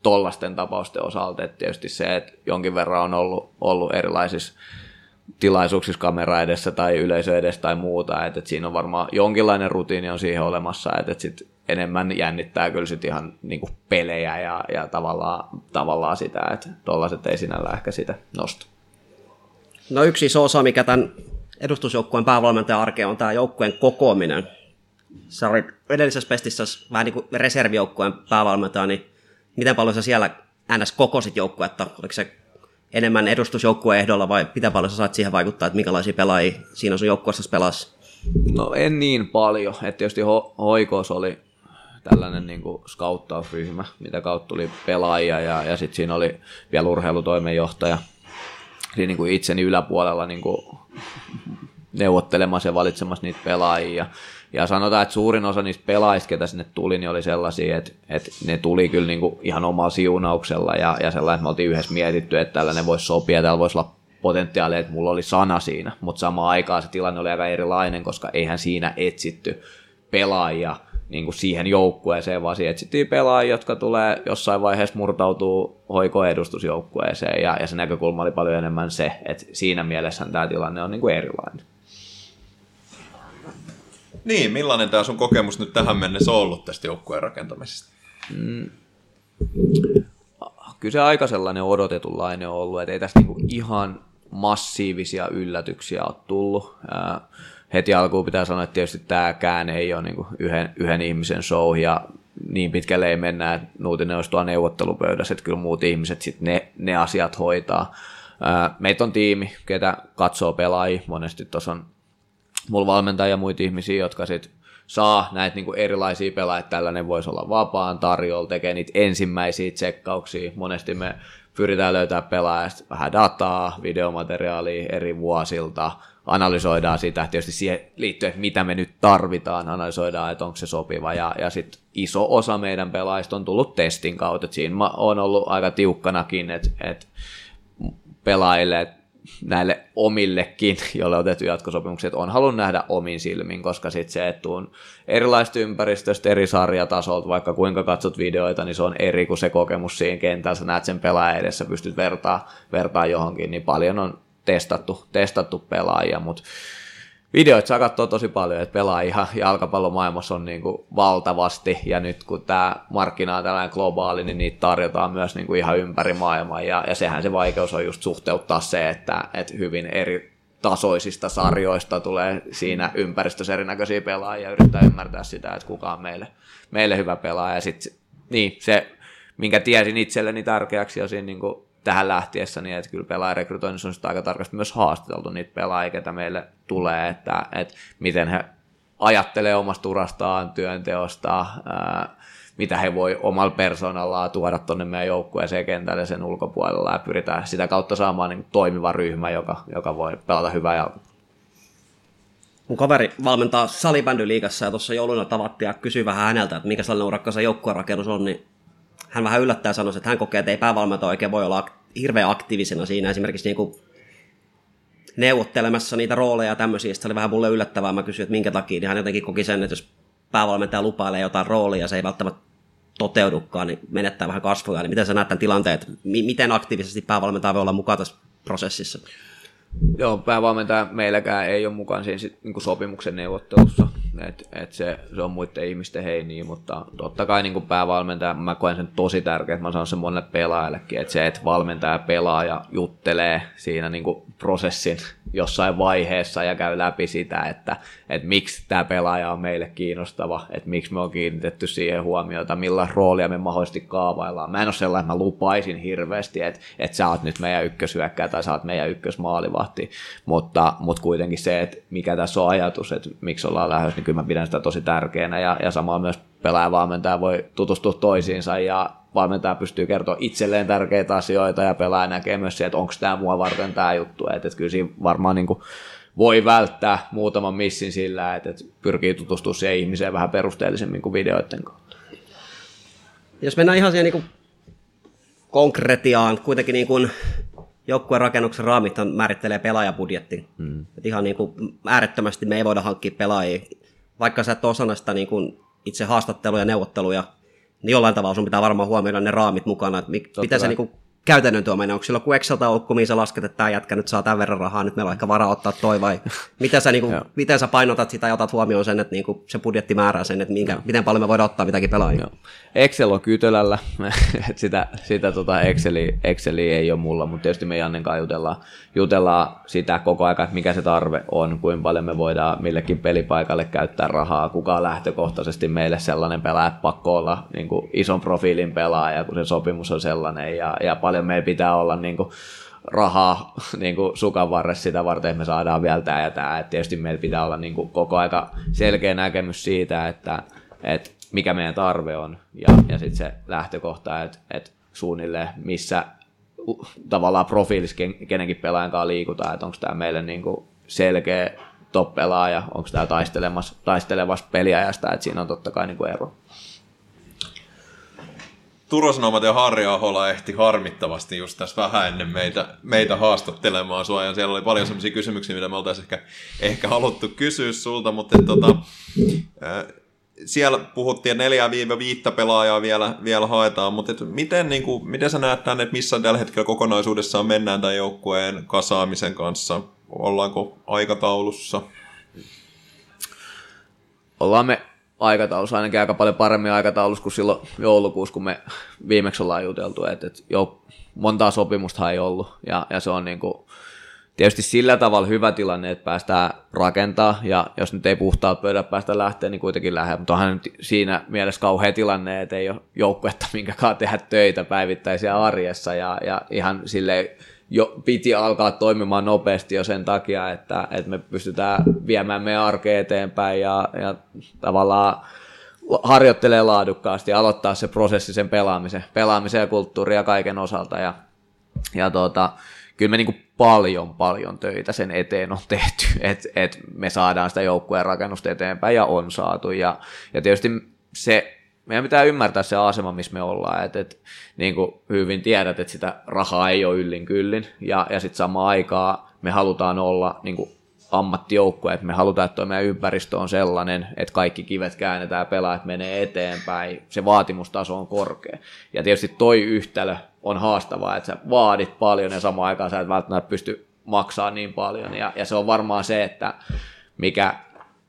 tollasten tapausten osalta, että tietysti se, että jonkin verran on ollut, ollut erilaisissa tilaisuuksissa kamera edessä tai yleisö edessä tai muuta, että, että siinä on varmaan jonkinlainen rutiini on siihen olemassa, että, että sit enemmän jännittää kyllä sit ihan niin kuin pelejä ja, ja tavallaan, tavallaan sitä, että tollaiset ei sinällä ehkä sitä nosta. No yksi iso osa, mikä tämän edustusjoukkueen päävalmentajan arkeen on tämä joukkueen kokoaminen. Sä olit edellisessä pestissä vähän niin kuin reservijoukkueen päävalmentaja, niin miten paljon sä siellä ns. kokosit joukkuetta? Oliko se enemmän edustusjoukkueen ehdolla vai mitä paljon sä saat siihen vaikuttaa, että minkälaisia pelaajia siinä sun joukkueessa pelasi? No en niin paljon, että tietysti ho- Hoikos oli tällainen niin kuin scouttausryhmä, mitä kautta tuli pelaajia ja, ja sitten siinä oli vielä urheilutoimenjohtaja siinä niin kuin itseni yläpuolella niin kuin neuvottelemassa ja valitsemassa niitä pelaajia. Ja sanotaan, että suurin osa niistä pelaajista, ketä sinne tuli, niin oli sellaisia, että, että ne tuli kyllä niin kuin ihan omalla siunauksella ja, ja sellainen, että me oltiin yhdessä mietitty, että tällainen voisi sopia, täällä voisi olla potentiaalia, että mulla oli sana siinä, mutta samaan aikaan se tilanne oli aika erilainen, koska eihän siinä etsitty pelaajia niin kuin siihen joukkueeseen, vaan siinä etsittiin pelaajia, jotka tulee jossain vaiheessa murtautuu hoikoedustusjoukkueeseen, ja, ja se näkökulma oli paljon enemmän se, että siinä mielessä tämä tilanne on niin kuin erilainen. Niin, millainen tämä sun kokemus nyt tähän mennessä on ollut tästä joukkueen rakentamisesta? Mm. Kyllä se aika sellainen odotetunlainen on ollut, että ei tästä niinku ihan massiivisia yllätyksiä ole tullut. Ää, heti alkuun pitää sanoa, että tietysti tämäkään ei ole niinku yhden, yhden ihmisen show, ja niin pitkälle ei mennä, että Nuutinen olisi tuolla neuvottelupöydässä, että kyllä muut ihmiset sitten ne, ne asiat hoitaa. Meitä on tiimi, ketä katsoo pelaajia, monesti tuossa on mulla valmentajia ja muita ihmisiä, jotka sit saa näitä niinku erilaisia pelaajia, tällainen voisi olla vapaan tarjolla, tekee niitä ensimmäisiä tsekkauksia. Monesti me pyritään löytää pelaajasta vähän dataa, videomateriaalia eri vuosilta, analysoidaan sitä, tietysti siihen liittyen, että mitä me nyt tarvitaan, analysoidaan, että onko se sopiva, ja, ja sitten iso osa meidän pelaajista on tullut testin kautta, että siinä on ollut aika tiukkanakin, että, että pelaajille, että näille omillekin, joille on tehty jatkosopimukset, on halunnut nähdä omin silmin, koska sitten se, että tuun erilaista ympäristöstä, eri sarjatasolta, vaikka kuinka katsot videoita, niin se on eri kuin se kokemus siinä kentällä, sä näet sen pelaajan edessä, pystyt vertaa, vertaa johonkin, niin paljon on testattu, testattu pelaajia, mutta videoita saa katsoa tosi paljon, että pelaajia jalkapallomaailmassa on niin kuin valtavasti, ja nyt kun tämä markkina on tällainen globaali, niin niitä tarjotaan myös niin kuin ihan ympäri maailmaa, ja, ja sehän se vaikeus on just suhteuttaa se, että, että hyvin eri tasoisista sarjoista tulee siinä ympäristössä erinäköisiä pelaajia, ja yrittää ymmärtää sitä, että kuka on meille, meille hyvä pelaaja, ja sitten niin, se, minkä tiesin itselleni tärkeäksi jo siinä niin kuin tähän lähtiessä, niin että kyllä pelaajarekrytoinnissa on aika tarkasti myös haastateltu niitä pelaajia, ketä meille tulee, että, että miten he ajattelee omasta urastaan, työnteosta, ää, mitä he voi omalla persoonallaan tuoda tuonne meidän joukkueeseen kentälle sen ulkopuolella ja pyritään sitä kautta saamaan niin toimiva ryhmä, joka, joka voi pelata hyvää jalkapalloa. mun kaveri valmentaa salibändyliigassa ja tuossa jouluna tavattiin ja kysyi vähän häneltä, että mikä sellainen urakka se joukkuerakennus on, niin hän vähän yllättää sanoi, että hän kokee, että ei päävalmentaja oikein voi olla hirveän aktiivisena siinä esimerkiksi niin kuin neuvottelemassa niitä rooleja ja tämmöisiä. Sitten se oli vähän mulle yllättävää. Mä kysyin, että minkä takia, niin hän jotenkin koki sen, että jos päävalmentaja lupailee jotain roolia se ei välttämättä toteudukaan, niin menettää vähän kasvoja. Niin miten sä näet tämän tilanteen, että mi- miten aktiivisesti päävalmentaja voi olla mukana tässä prosessissa? Joo, päävalmentaja meilläkään ei ole mukaan siinä niin sopimuksen neuvottelussa, että et se, se on muiden ihmisten heiniä, mutta totta kai niin päävalmentaja, mä koen sen tosi tärkeä, että mä sanon sen monelle pelaajallekin, että se, että valmentaja pelaaja juttelee siinä niin prosessin jossain vaiheessa ja käy läpi sitä, että, että miksi tämä pelaaja on meille kiinnostava, että miksi me on kiinnitetty siihen huomiota, millä roolia me mahdollisesti kaavaillaan. Mä en ole sellainen, että mä lupaisin hirveästi, että, että sä oot nyt meidän ykkösyökkää tai sä oot meidän ykkösmaalivahti, mutta, mutta kuitenkin se, että mikä tässä on ajatus, että miksi ollaan lähdössä, niin kyllä mä pidän sitä tosi tärkeänä ja, ja samaa myös pelaajavalmentaja voi tutustua toisiinsa ja valmentaja pystyy kertoa itselleen tärkeitä asioita ja pelaaja näkee myös se, että onko tämä mua varten tämä juttu. Että, että kyllä siinä varmaan niin kuin voi välttää muutaman missin sillä, että, että pyrkii tutustumaan siihen ihmiseen vähän perusteellisemmin kuin videoiden kautta. Jos mennään ihan siihen niin kuin konkretiaan, kuitenkin niin kuin joukkueen rakennuksen raamit on, määrittelee pelaajabudjetti. Mm. Et ihan niin kuin äärettömästi me ei voida hankkia pelaajia. Vaikka sä et osana sitä niin kuin itse haastatteluja ja neuvotteluja, niin jollain tavalla sun pitää varmaan huomioida ne raamit mukana, että mik, miten se niin kuin käytännön tuo menee? Onko sillä joku Excel-taulukko, mihin sä lasket, että tämä jätkä nyt saa tämän verran rahaa, nyt meillä on ehkä varaa ottaa toi, vai miten sä, niin kuin, miten sä painotat sitä ja otat huomioon sen, että niin kuin se budjetti määrää sen, että minkä, miten paljon me voidaan ottaa mitäkin pelaajia? Joo. Excel on kytölällä, sitä, sitä tota Exceli, Exceli ei ole mulla, mutta tietysti me Jannen kanssa jutellaan, jutellaan sitä koko ajan, että mikä se tarve on, kuinka paljon me voidaan millekin pelipaikalle käyttää rahaa, kuka on lähtökohtaisesti meille sellainen pelaaja, pakko olla niin kuin ison profiilin pelaaja, kun se sopimus on sellainen, ja, ja paljon meillä pitää olla niin kuin, rahaa niin kuin sukan varressa sitä varten, että me saadaan vielä tämä ja tämä. Et tietysti meillä pitää olla niin kuin koko aika selkeä näkemys siitä, että, että mikä meidän tarve on ja, ja sitten se lähtökohta, että, että suunnilleen missä tavallaan profiilissa kenenkin pelaajan kanssa liikutaan, että onko tämä meille niin kuin selkeä top-pelaaja, onko tämä taistelemassa, taistelevasta peliajasta, että siinä on totta kai niin kuin ero. Turosnomat ja Harri Ahola ehti harmittavasti just tässä vähän ennen meitä, meitä haastattelemaan sua, ja siellä oli paljon sellaisia kysymyksiä, mitä me oltaisiin ehkä, ehkä haluttu kysyä sulta, mutta tota, äh, siellä puhuttiin, että neljää viiva viittä pelaajaa vielä, vielä haetaan, mutta et miten, niin kuin, miten sä näet tänne, että missä tällä hetkellä kokonaisuudessaan mennään tämän joukkueen kasaamisen kanssa? Ollaanko aikataulussa? Ollaan me aikataulussa ainakin aika paljon paremmin aikataulussa kuin silloin joulukuussa, kun me viimeksi ollaan juteltu, että, että jo montaa sopimusta ei ollut, ja, ja se on niin kuin, tietysti sillä tavalla hyvä tilanne, että päästään rakentaa, ja jos nyt ei puhtaa pöydä päästä lähteä, niin kuitenkin lähde, mutta onhan nyt siinä mielessä kauhea tilanne, että ei ole joukkuetta, minkäkaan tehdä töitä päivittäisiä arjessa, ja, ja ihan silleen jo piti alkaa toimimaan nopeasti jo sen takia, että, että me pystytään viemään meidän arkea eteenpäin ja, ja tavallaan harjoittelee laadukkaasti ja aloittaa se prosessi sen pelaamisen, pelaamisen ja kulttuurin ja kaiken osalta. Ja, ja tuota, kyllä me niin paljon, paljon töitä sen eteen on tehty, että et me saadaan sitä joukkueen rakennusta eteenpäin ja on saatu. Ja, ja tietysti se meidän pitää ymmärtää se asema, missä me ollaan. Et, et, niin kuin hyvin tiedät, että sitä rahaa ei ole yllin kyllin. Ja, ja sitten samaan aikaan me halutaan olla niin kuin ammattijoukkue, että me halutaan, että meidän ympäristö on sellainen, että kaikki kivet käännetään, pelaajat menee eteenpäin, se vaatimustaso on korkea. Ja tietysti toi yhtälö on haastavaa, että sä vaadit paljon ja samaan aikaan sä et välttämättä pysty maksaa niin paljon. Ja, ja se on varmaan se, että mikä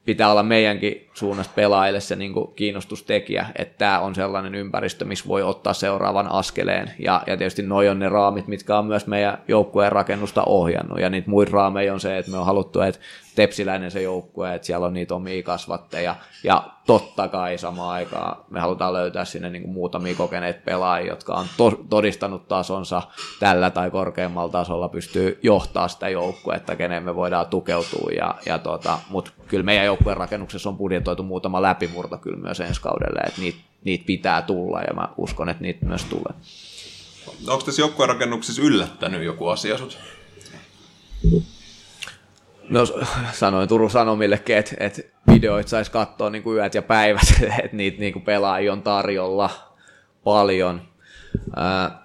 pitää olla meidänkin suunnasta pelaajille se niin kuin kiinnostustekijä, että tämä on sellainen ympäristö, missä voi ottaa seuraavan askeleen. Ja, ja tietysti noi on ne raamit, mitkä on myös meidän joukkueen rakennusta ohjannut. Ja niitä muita raameja on se, että me on haluttu, että tepsiläinen se joukkue, että siellä on niitä omia kasvatteja. Ja totta kai samaan aikaan me halutaan löytää sinne niin kuin muutamia kokeneet pelaajia, jotka on to- todistanut tasonsa tällä tai korkeammalla tasolla, pystyy johtaa sitä joukkuetta, kenen me voidaan tukeutua. Ja, ja tota, Mutta kyllä meidän joukkueen rakennuksessa on budjetoitu muutama läpimurto kyllä myös ensi kaudelle, että niitä, niitä pitää tulla ja mä uskon, että niitä myös tulee. Onko tässä joukkueen rakennuksessa yllättänyt joku asia sut? No sanoin Turun Sanomillekin, että, että videoita saisi katsoa niin kuin yöt ja päivät, että niitä niin kuin pelaajia on tarjolla paljon. Ää,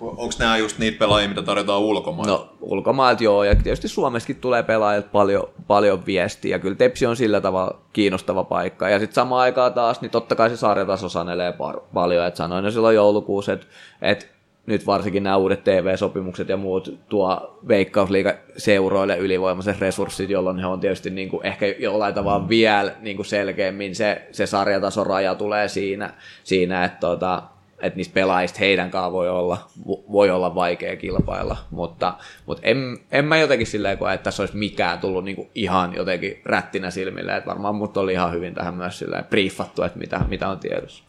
Onko nämä just niitä pelaajia, mitä tarjotaan ulkomailla? No ulkomailta joo, ja tietysti Suomessakin tulee pelaajilta paljon, paljon viestiä, ja kyllä Tepsi on sillä tavalla kiinnostava paikka, ja sitten samaan aikaan taas, niin totta kai se sarjataso sanelee par- paljon, että sanoin jo silloin joulukuussa, että, että nyt varsinkin nämä uudet TV-sopimukset ja muut tuo veikkausliiga seuroille ylivoimaiset resurssit, jolloin he on tietysti niin kuin ehkä jollain tavalla vielä niin kuin selkeämmin se, se sarjatason raja tulee siinä, siinä että tota, että niistä pelaajista heidän kanssa voi olla, voi olla vaikea kilpailla, mutta, mutta en, en mä jotenkin silleen koe, että tässä olisi mikään tullut niinku ihan jotenkin rättinä silmille, että varmaan mut oli ihan hyvin tähän myös silleen briefattu, että mitä, mitä on tiedossa.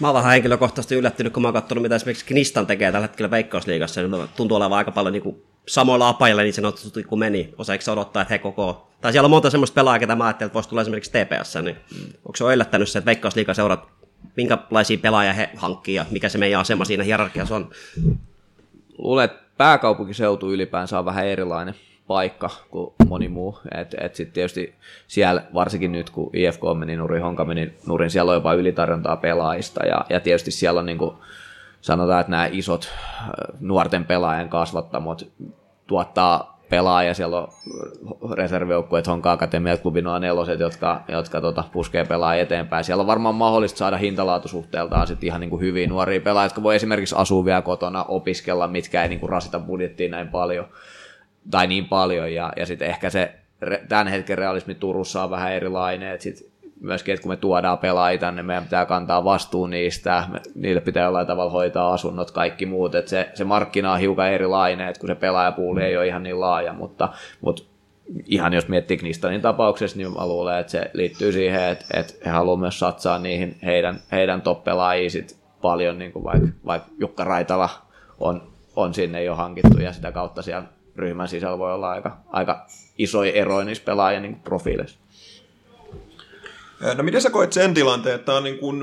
Mä oon vähän henkilökohtaisesti yllättynyt, kun mä oon katsonut, mitä esimerkiksi Knistan tekee tällä hetkellä Veikkausliigassa, niin tuntuu olevan aika paljon niin kuin samoilla apailla niin sanotusti kun meni. Osaiko odottaa, että he koko... Tai siellä on monta semmoista pelaajaa, ketä mä ajattelin, että voisi tulla esimerkiksi TPS, niin mm. onko se yllättänyt se, että Veikkausliiga seurat minkälaisia pelaajia he hankkii ja mikä se meidän asema siinä hierarkiassa on? Luulen, että pääkaupunkiseutu ylipäänsä on vähän erilainen paikka kuin moni muu. Et, et sitten tietysti siellä, varsinkin nyt kun IFK meni nurin, Honka meni nurin, siellä on jopa ylitarjontaa pelaajista ja, ja tietysti siellä on niin kuin, sanotaan, että nämä isot nuorten pelaajien kasvattamot tuottaa pelaaja, siellä on reservijoukkueet, Honka Akatemia, klubi noin neloset, jotka, jotka tota, puskee pelaa eteenpäin. Siellä on varmaan mahdollista saada hintalaatusuhteeltaan sit ihan niin kuin hyviä nuoria pelaajia, jotka voi esimerkiksi asua vielä kotona, opiskella, mitkä ei niin kuin rasita budjettiin näin paljon tai niin paljon. Ja, ja sitten ehkä se tämän hetken realismi Turussa on vähän erilainen, että sit myöskin, että kun me tuodaan pelaajia tänne, meidän pitää kantaa vastuun niistä, me, niille pitää jollain tavalla hoitaa asunnot, kaikki muut, että se, se markkina on hiukan erilainen, että kun se pelaajapuuli ei ole ihan niin laaja, mutta, mutta ihan jos miettii Knistanin tapauksessa, niin mä luulen, että se liittyy siihen, että, että he haluavat myös satsaa niihin heidän, heidän sit paljon, niin kuin vaikka, vaikka Jukka Raitala on, on sinne jo hankittu ja sitä kautta siellä ryhmän sisällä voi olla aika, aika isoja eroja niissä pelaajien niin profiileissa. No miten sä koet sen tilanteen, että on niin kuin,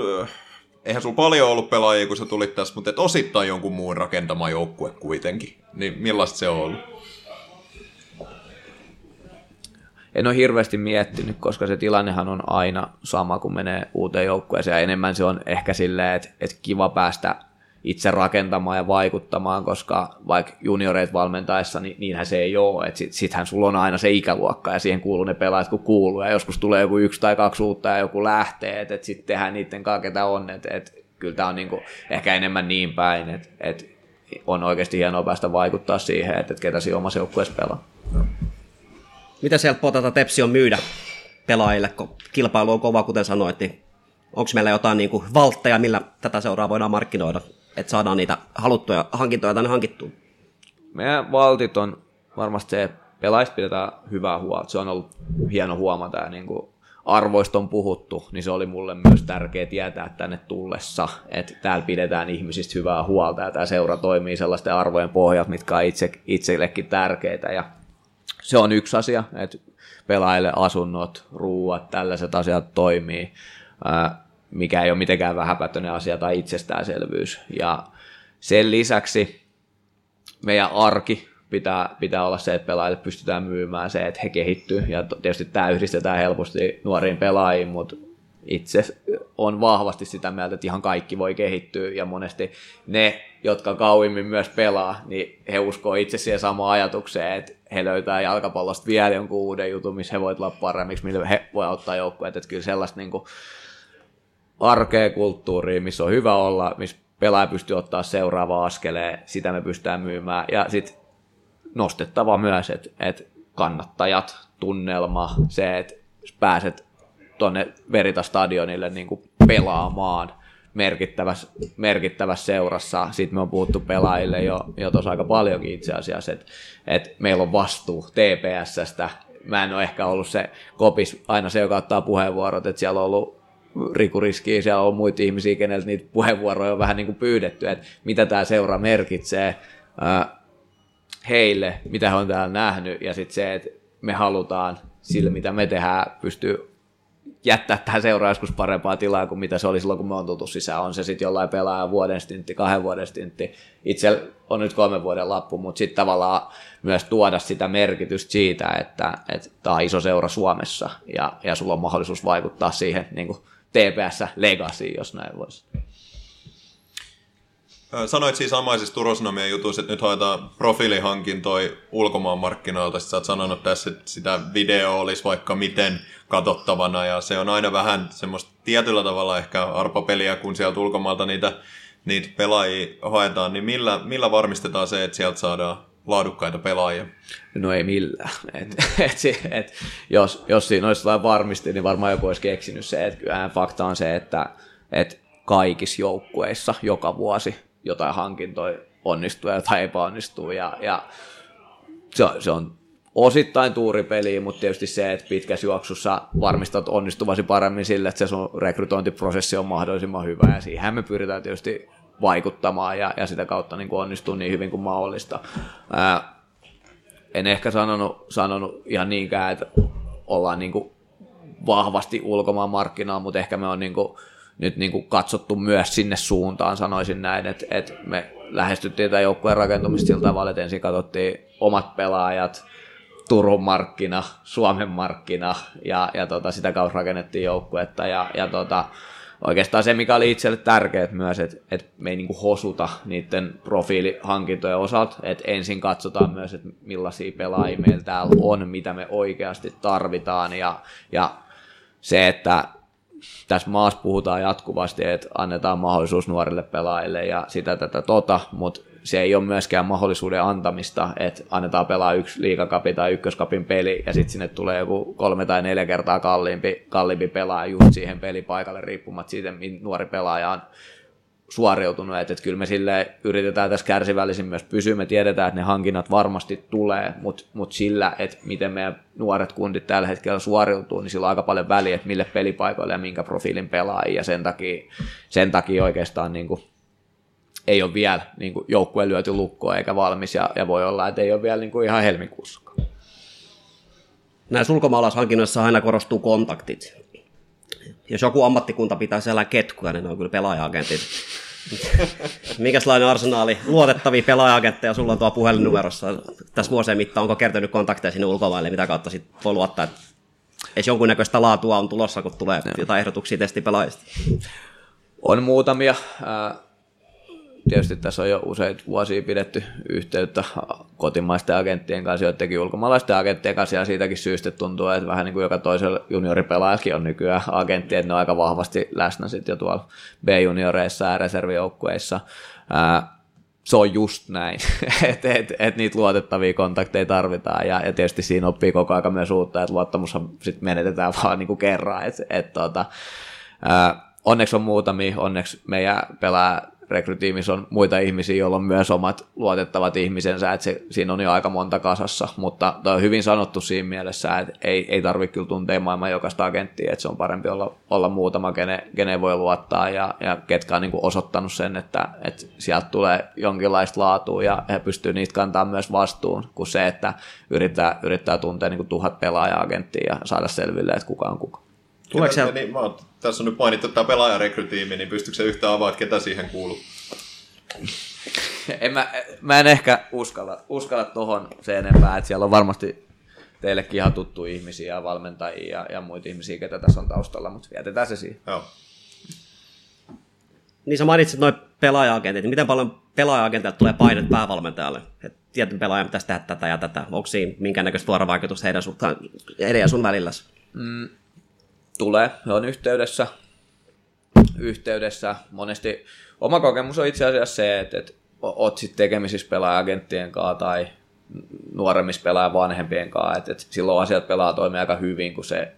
eihän sulla paljon ollut pelaajia, kun sä tulit tässä, mutta et osittain jonkun muun rakentama joukkue kuitenkin. Niin millaista se on ollut? En ole hirveästi miettinyt, koska se tilannehan on aina sama, kun menee uuteen joukkueeseen. Enemmän se on ehkä silleen, että, että kiva päästä itse rakentamaan ja vaikuttamaan, koska vaikka junioreit valmentaessa, niin niinhän se ei ole. Että sit, sittenhän sulla on aina se ikäluokka ja siihen kuuluu ne pelaajat, kun kuuluu. Ja joskus tulee joku yksi tai kaksi uutta ja joku lähtee, että et sitten tehdään niiden kanssa, ketä on. Että et, kyllä tämä on niinku ehkä enemmän niin päin, että et on oikeasti hienoa päästä vaikuttaa siihen, että et ketä siinä omassa joukkueessa pelaa. Mitä sieltä potata Tepsi on myydä pelaajille, kun kilpailu on kova, kuten sanoit, niin onko meillä jotain niin valtteja, millä tätä seuraa voidaan markkinoida? Että saadaan niitä haluttuja hankintoja tänne hankittua? Meidän valtit on varmasti se, että pelaajista pidetään hyvää huolta. Se on ollut hieno huomata ja niin kuin arvoista on puhuttu, niin se oli mulle myös tärkeää tietää tänne tullessa, että täällä pidetään ihmisistä hyvää huolta ja tämä seura toimii sellaisten arvojen pohjalta, mitkä on itse, itsellekin tärkeitä ja se on yksi asia, että pelaajille asunnot, ruuat, tällaiset asiat toimii mikä ei ole mitenkään vähäpätöinen asia tai itsestäänselvyys. Ja sen lisäksi meidän arki pitää, pitää olla se, että pelaajille pystytään myymään se, että he kehittyy. Ja tietysti tämä yhdistetään helposti nuoriin pelaajiin, mutta itse on vahvasti sitä mieltä, että ihan kaikki voi kehittyä ja monesti ne, jotka kauimmin myös pelaa, niin he uskoo itse siihen samaan ajatukseen, että he löytää jalkapallosta vielä jonkun uuden jutun, missä he voivat olla paremmiksi, millä he voi auttaa joukkueet, että kyllä sellaista niin kuin arkea kulttuuriin, missä on hyvä olla, missä pelaaja pystyy ottaa seuraava askeleen, sitä me pystytään myymään. Ja sitten nostettava myös, että et kannattajat, tunnelma, se, että pääset tuonne Verita-stadionille niin kuin pelaamaan merkittävässä, merkittävässä seurassa. Sitten me on puhuttu pelaajille jo, jo tuossa aika paljonkin itse asiassa, että et meillä on vastuu TPSstä. Mä en ole ehkä ollut se kopis aina se, joka ottaa puheenvuorot, että siellä on ollut rikuriskiä, siellä on muita ihmisiä, keneltä niitä puheenvuoroja on vähän niin kuin pyydetty, että mitä tämä seura merkitsee heille, mitä he on täällä nähnyt, ja sitten se, että me halutaan sillä, mitä me tehdään, pystyy jättää tähän seuraa joskus parempaa tilaa kuin mitä se oli silloin, kun me on tultu sisään. On se sitten jollain pelaaja vuoden stintti, kahden vuoden stintti. Itse on nyt kolmen vuoden lappu, mutta sitten tavallaan myös tuoda sitä merkitystä siitä, että tämä on iso seura Suomessa ja, ja sulla on mahdollisuus vaikuttaa siihen niin kuin TPS Legacy, jos näin voisi. Sanoit siis samaisissa Turosnomien jutuissa, että nyt hoitaa profiilihankintoja ulkomaan markkinoilta. Sä oot sanonut tässä, että sitä video olisi vaikka miten katsottavana ja se on aina vähän semmoista tietyllä tavalla ehkä arpapeliä, kun sieltä ulkomaalta niitä, niitä pelaajia haetaan, niin millä, millä varmistetaan se, että sieltä saadaan laadukkaita pelaajia? No ei millään. Et, et, et, jos, jos siinä olisi jotain varmisti, niin varmaan joku olisi keksinyt se, että kyllähän fakta on se, että et kaikissa joukkueissa joka vuosi jotain hankintoja onnistuu ja jotain epäonnistuu. Ja, ja se, on, se on osittain tuuripeliä, mutta tietysti se, että pitkässä juoksussa varmistat onnistuvasi paremmin sille, että se sun rekrytointiprosessi on mahdollisimman hyvä ja siihen me pyritään tietysti vaikuttamaan ja, ja sitä kautta niin kuin onnistuu niin hyvin kuin mahdollista. Ää, en ehkä sanonut, sanonut ihan niinkään, että ollaan niin kuin vahvasti ulkomaan markkinaa, mutta ehkä me on niin kuin nyt niin kuin katsottu myös sinne suuntaan, sanoisin näin, että, että me lähestyttiin tätä joukkueen rakentumista sillä tavalla, että ensin katsottiin omat pelaajat, Turun markkina, Suomen markkina ja, ja tota, sitä kautta rakennettiin joukkuetta ja, ja tota, oikeastaan se, mikä oli itselle tärkeää myös, että, että me ei niin kuin hosuta niiden profiilihankintojen osalta, että ensin katsotaan myös, että millaisia pelaajia meillä täällä on, mitä me oikeasti tarvitaan ja, ja se, että tässä maassa puhutaan jatkuvasti, että annetaan mahdollisuus nuorille pelaajille ja sitä tätä tota, mutta se ei ole myöskään mahdollisuuden antamista, että annetaan pelaa yksi liikakapi tai ykköskapin peli ja sitten sinne tulee joku kolme tai neljä kertaa kalliimpi, kalliimpi pelaaja just siihen pelipaikalle riippumatta siitä, mihin nuori pelaaja on suoriutunut, että, että kyllä me sille yritetään tässä kärsivällisin myös pysyä, me tiedetään, että ne hankinnat varmasti tulee, mutta mut sillä, että miten meidän nuoret kundit tällä hetkellä suoriutuu, niin sillä on aika paljon väliä, että mille pelipaikoille ja minkä profiilin pelaajia, ja sen takia, sen takia oikeastaan niin kuin, ei ole vielä niin kuin, joukkue lyöty lukkoa eikä valmis, ja, ja voi olla, että ei ole vielä niin kuin ihan helmikuussa. Näissä ulkomaalaishankinnoissa aina korostuu kontaktit jos joku ammattikunta pitää siellä ketkuja, niin ne on kyllä pelaaja-agentit. Mikäslainen arsenaali luotettavia pelaaja-agentteja sulla on tuo puhelinnumerossa tässä vuosien mittaan? Onko kertynyt kontakteja sinne ulkomaille, mitä kautta sit voi luottaa, että edes jonkunnäköistä laatua on tulossa, kun tulee jotain ehdotuksia testipelaajista? On muutamia tietysti tässä on jo useita vuosia pidetty yhteyttä kotimaisten agenttien kanssa, joidenkin ulkomaalaisten agenttien kanssa, ja siitäkin syystä tuntuu, että vähän niin kuin joka toisella junioripelaajakin on nykyään agentti, että ne on aika vahvasti läsnä sitten jo tuolla B-junioreissa ja reservijoukkueissa. se on just näin, että et, et niitä luotettavia kontakteja tarvitaan ja, ja tietysti siinä oppii koko ajan myös uutta, että luottamushan sit menetetään vaan niin kuin kerran. Et, et, tota, onneksi on muutamia, onneksi meidän pelaa rekrytiimissä on muita ihmisiä, joilla on myös omat luotettavat ihmisensä, että se, siinä on jo aika monta kasassa, mutta toi on hyvin sanottu siinä mielessä, että ei, ei tarvitse kyllä tuntea maailman jokaista agenttia, että se on parempi olla, olla muutama, kene, kene voi luottaa ja, ja ketkä on niin osoittanut sen, että, että sieltä tulee jonkinlaista laatua ja he pystyy niitä kantaa myös vastuun, kuin se, että yrittää, yrittää tuntea niin kuin tuhat pelaaja-agenttia ja saada selville, että kuka on kuka. Tuleeko siellä... niin, mä oon, tässä on nyt mainittu tämä pelaajarekrytiimi, niin pystyykö se yhtään avaa, että ketä siihen kuuluu? en mä, mä, en ehkä uskalla, uskalla tuohon se enempää, että siellä on varmasti teillekin ihan tuttu ihmisiä ja valmentajia ja, ja muita ihmisiä, ketä tässä on taustalla, mutta vietetään se siihen. Joo. Niin sä mainitsit noin pelaaja-agentit, niin miten paljon pelaaja-agenteilta tulee painet päävalmentajalle? että tietyn pelaajan pitäisi tehdä tätä ja tätä. Onko siinä minkäännäköistä vuorovaikutusta heidän, suhtaan, heidän ja sun välilläsi? Mm, tulee, he on yhteydessä, yhteydessä. Monesti oma kokemus on itse asiassa se, että, että oot sitten tekemisissä pelaajagenttien kanssa tai nuoremmissa pelaajan vanhempien kanssa, että, että silloin asiat pelaa toimia aika hyvin, kun se,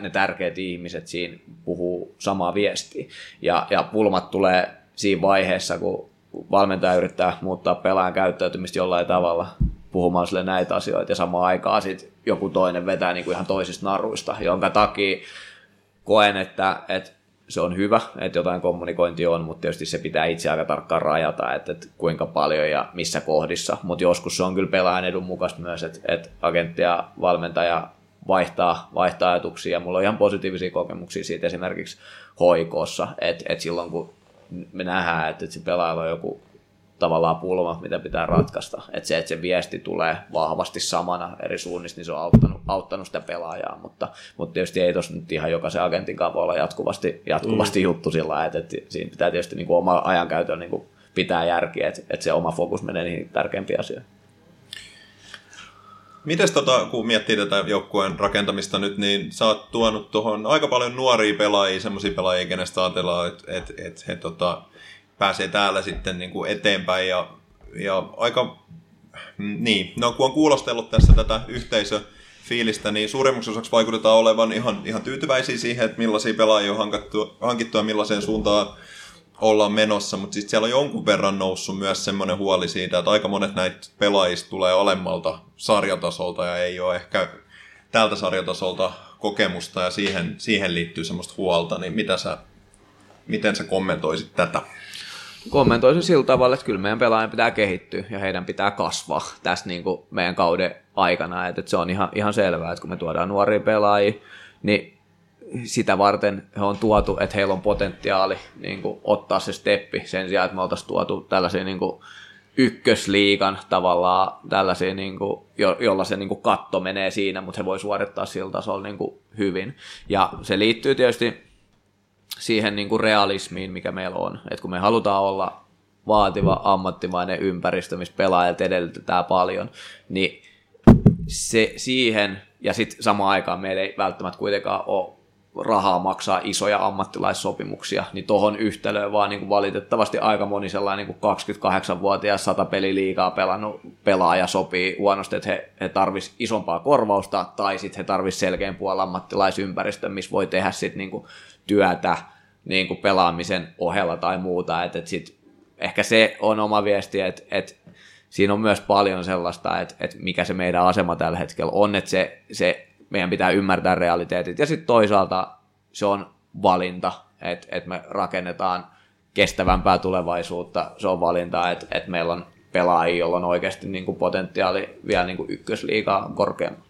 ne tärkeät ihmiset siinä puhuu samaa viestiä. Ja, ja pulmat tulee siinä vaiheessa, kun valmentaja yrittää muuttaa pelaajan käyttäytymistä jollain tavalla puhumaan sille näitä asioita ja samaan aikaan sitten joku toinen vetää niin kuin ihan toisista naruista, jonka takia koen, että, että se on hyvä, että jotain kommunikointi on, mutta tietysti se pitää itse aika tarkkaan rajata, että, että kuinka paljon ja missä kohdissa, mutta joskus se on kyllä pelaajan edun mukaista myös, että, että agentti ja valmentaja vaihtaa, vaihtaa ajatuksia. Mulla on ihan positiivisia kokemuksia siitä esimerkiksi hoikossa, että et silloin kun me nähdään, että, että se pelaajalla on joku tavallaan pulma, mitä pitää ratkaista. Että se, että se viesti tulee vahvasti samana eri suunnista, niin se on auttanut, auttanut sitä pelaajaa, mutta, mutta tietysti ei tuossa nyt ihan jokaisen agentin kanssa voi olla jatkuvasti, jatkuvasti mm. juttu sillä että, että siinä pitää tietysti niin kuin oma ajankäytön niin kuin pitää järkiä, että, että se oma fokus menee niihin tärkeimpiin asioihin. Mites tota, kun miettii tätä joukkueen rakentamista nyt, niin sä oot tuonut tuohon aika paljon nuoria pelaajia, semmoisia pelaajia, kenestä ajatellaan, että et, et he tota, pääsee täällä sitten niin kuin eteenpäin ja, ja aika, mm, niin, no kun on kuulostellut tässä tätä yhteisö, fiilistä, niin suurimmaksi osaksi vaikutetaan olevan ihan, ihan tyytyväisiä siihen, että millaisia pelaajia on hankittu, hankittu ja millaiseen suuntaan ollaan menossa, mutta sitten siellä on jonkun verran noussut myös semmoinen huoli siitä, että aika monet näitä pelaajista tulee alemmalta sarjatasolta ja ei ole ehkä tältä sarjatasolta kokemusta ja siihen, siihen liittyy semmoista huolta, niin mitä sä, miten sä kommentoisit tätä? Kommentoisin sillä tavalla, että kyllä meidän pelaajien pitää kehittyä ja heidän pitää kasvaa tässä niin kuin meidän kauden aikana. Että se on ihan, ihan selvää, että kun me tuodaan nuoria pelaajia, niin sitä varten he on tuotu, että heillä on potentiaali niin kuin ottaa se steppi sen sijaan, että me oltaisiin tuotu tällaisia niin kuin ykkösliigan tavallaan tällaisia, niin kuin, jo, jolla se niin kuin katto menee siinä, mutta he voi suorittaa sillä tasolla niin kuin hyvin. Ja se liittyy tietysti siihen niin kuin realismiin, mikä meillä on. Et kun me halutaan olla vaativa, ammattimainen ympäristö, missä pelaajat edellytetään paljon, niin se siihen, ja sitten samaan aikaan meillä ei välttämättä kuitenkaan ole rahaa maksaa isoja ammattilaissopimuksia, niin tohon yhtälöön vaan niin kuin valitettavasti aika moni sellainen niin 28-vuotias sata peliliigaa pelannut pelaaja sopii huonosti, että he, he tarvis isompaa korvausta tai sitten he tarvis selkeän puolen ammattilaisympäristön, missä voi tehdä sitten niin työtä niin kuin pelaamisen ohella tai muuta, että et sit, ehkä se on oma viesti, että et siinä on myös paljon sellaista, että et mikä se meidän asema tällä hetkellä on, että se, se meidän pitää ymmärtää realiteetit, ja sitten toisaalta se on valinta, että et me rakennetaan kestävämpää tulevaisuutta, se on valinta, että et meillä on pelaajia, joilla on oikeasti niin kuin potentiaali vielä niin kuin ykkösliigaa korkeammin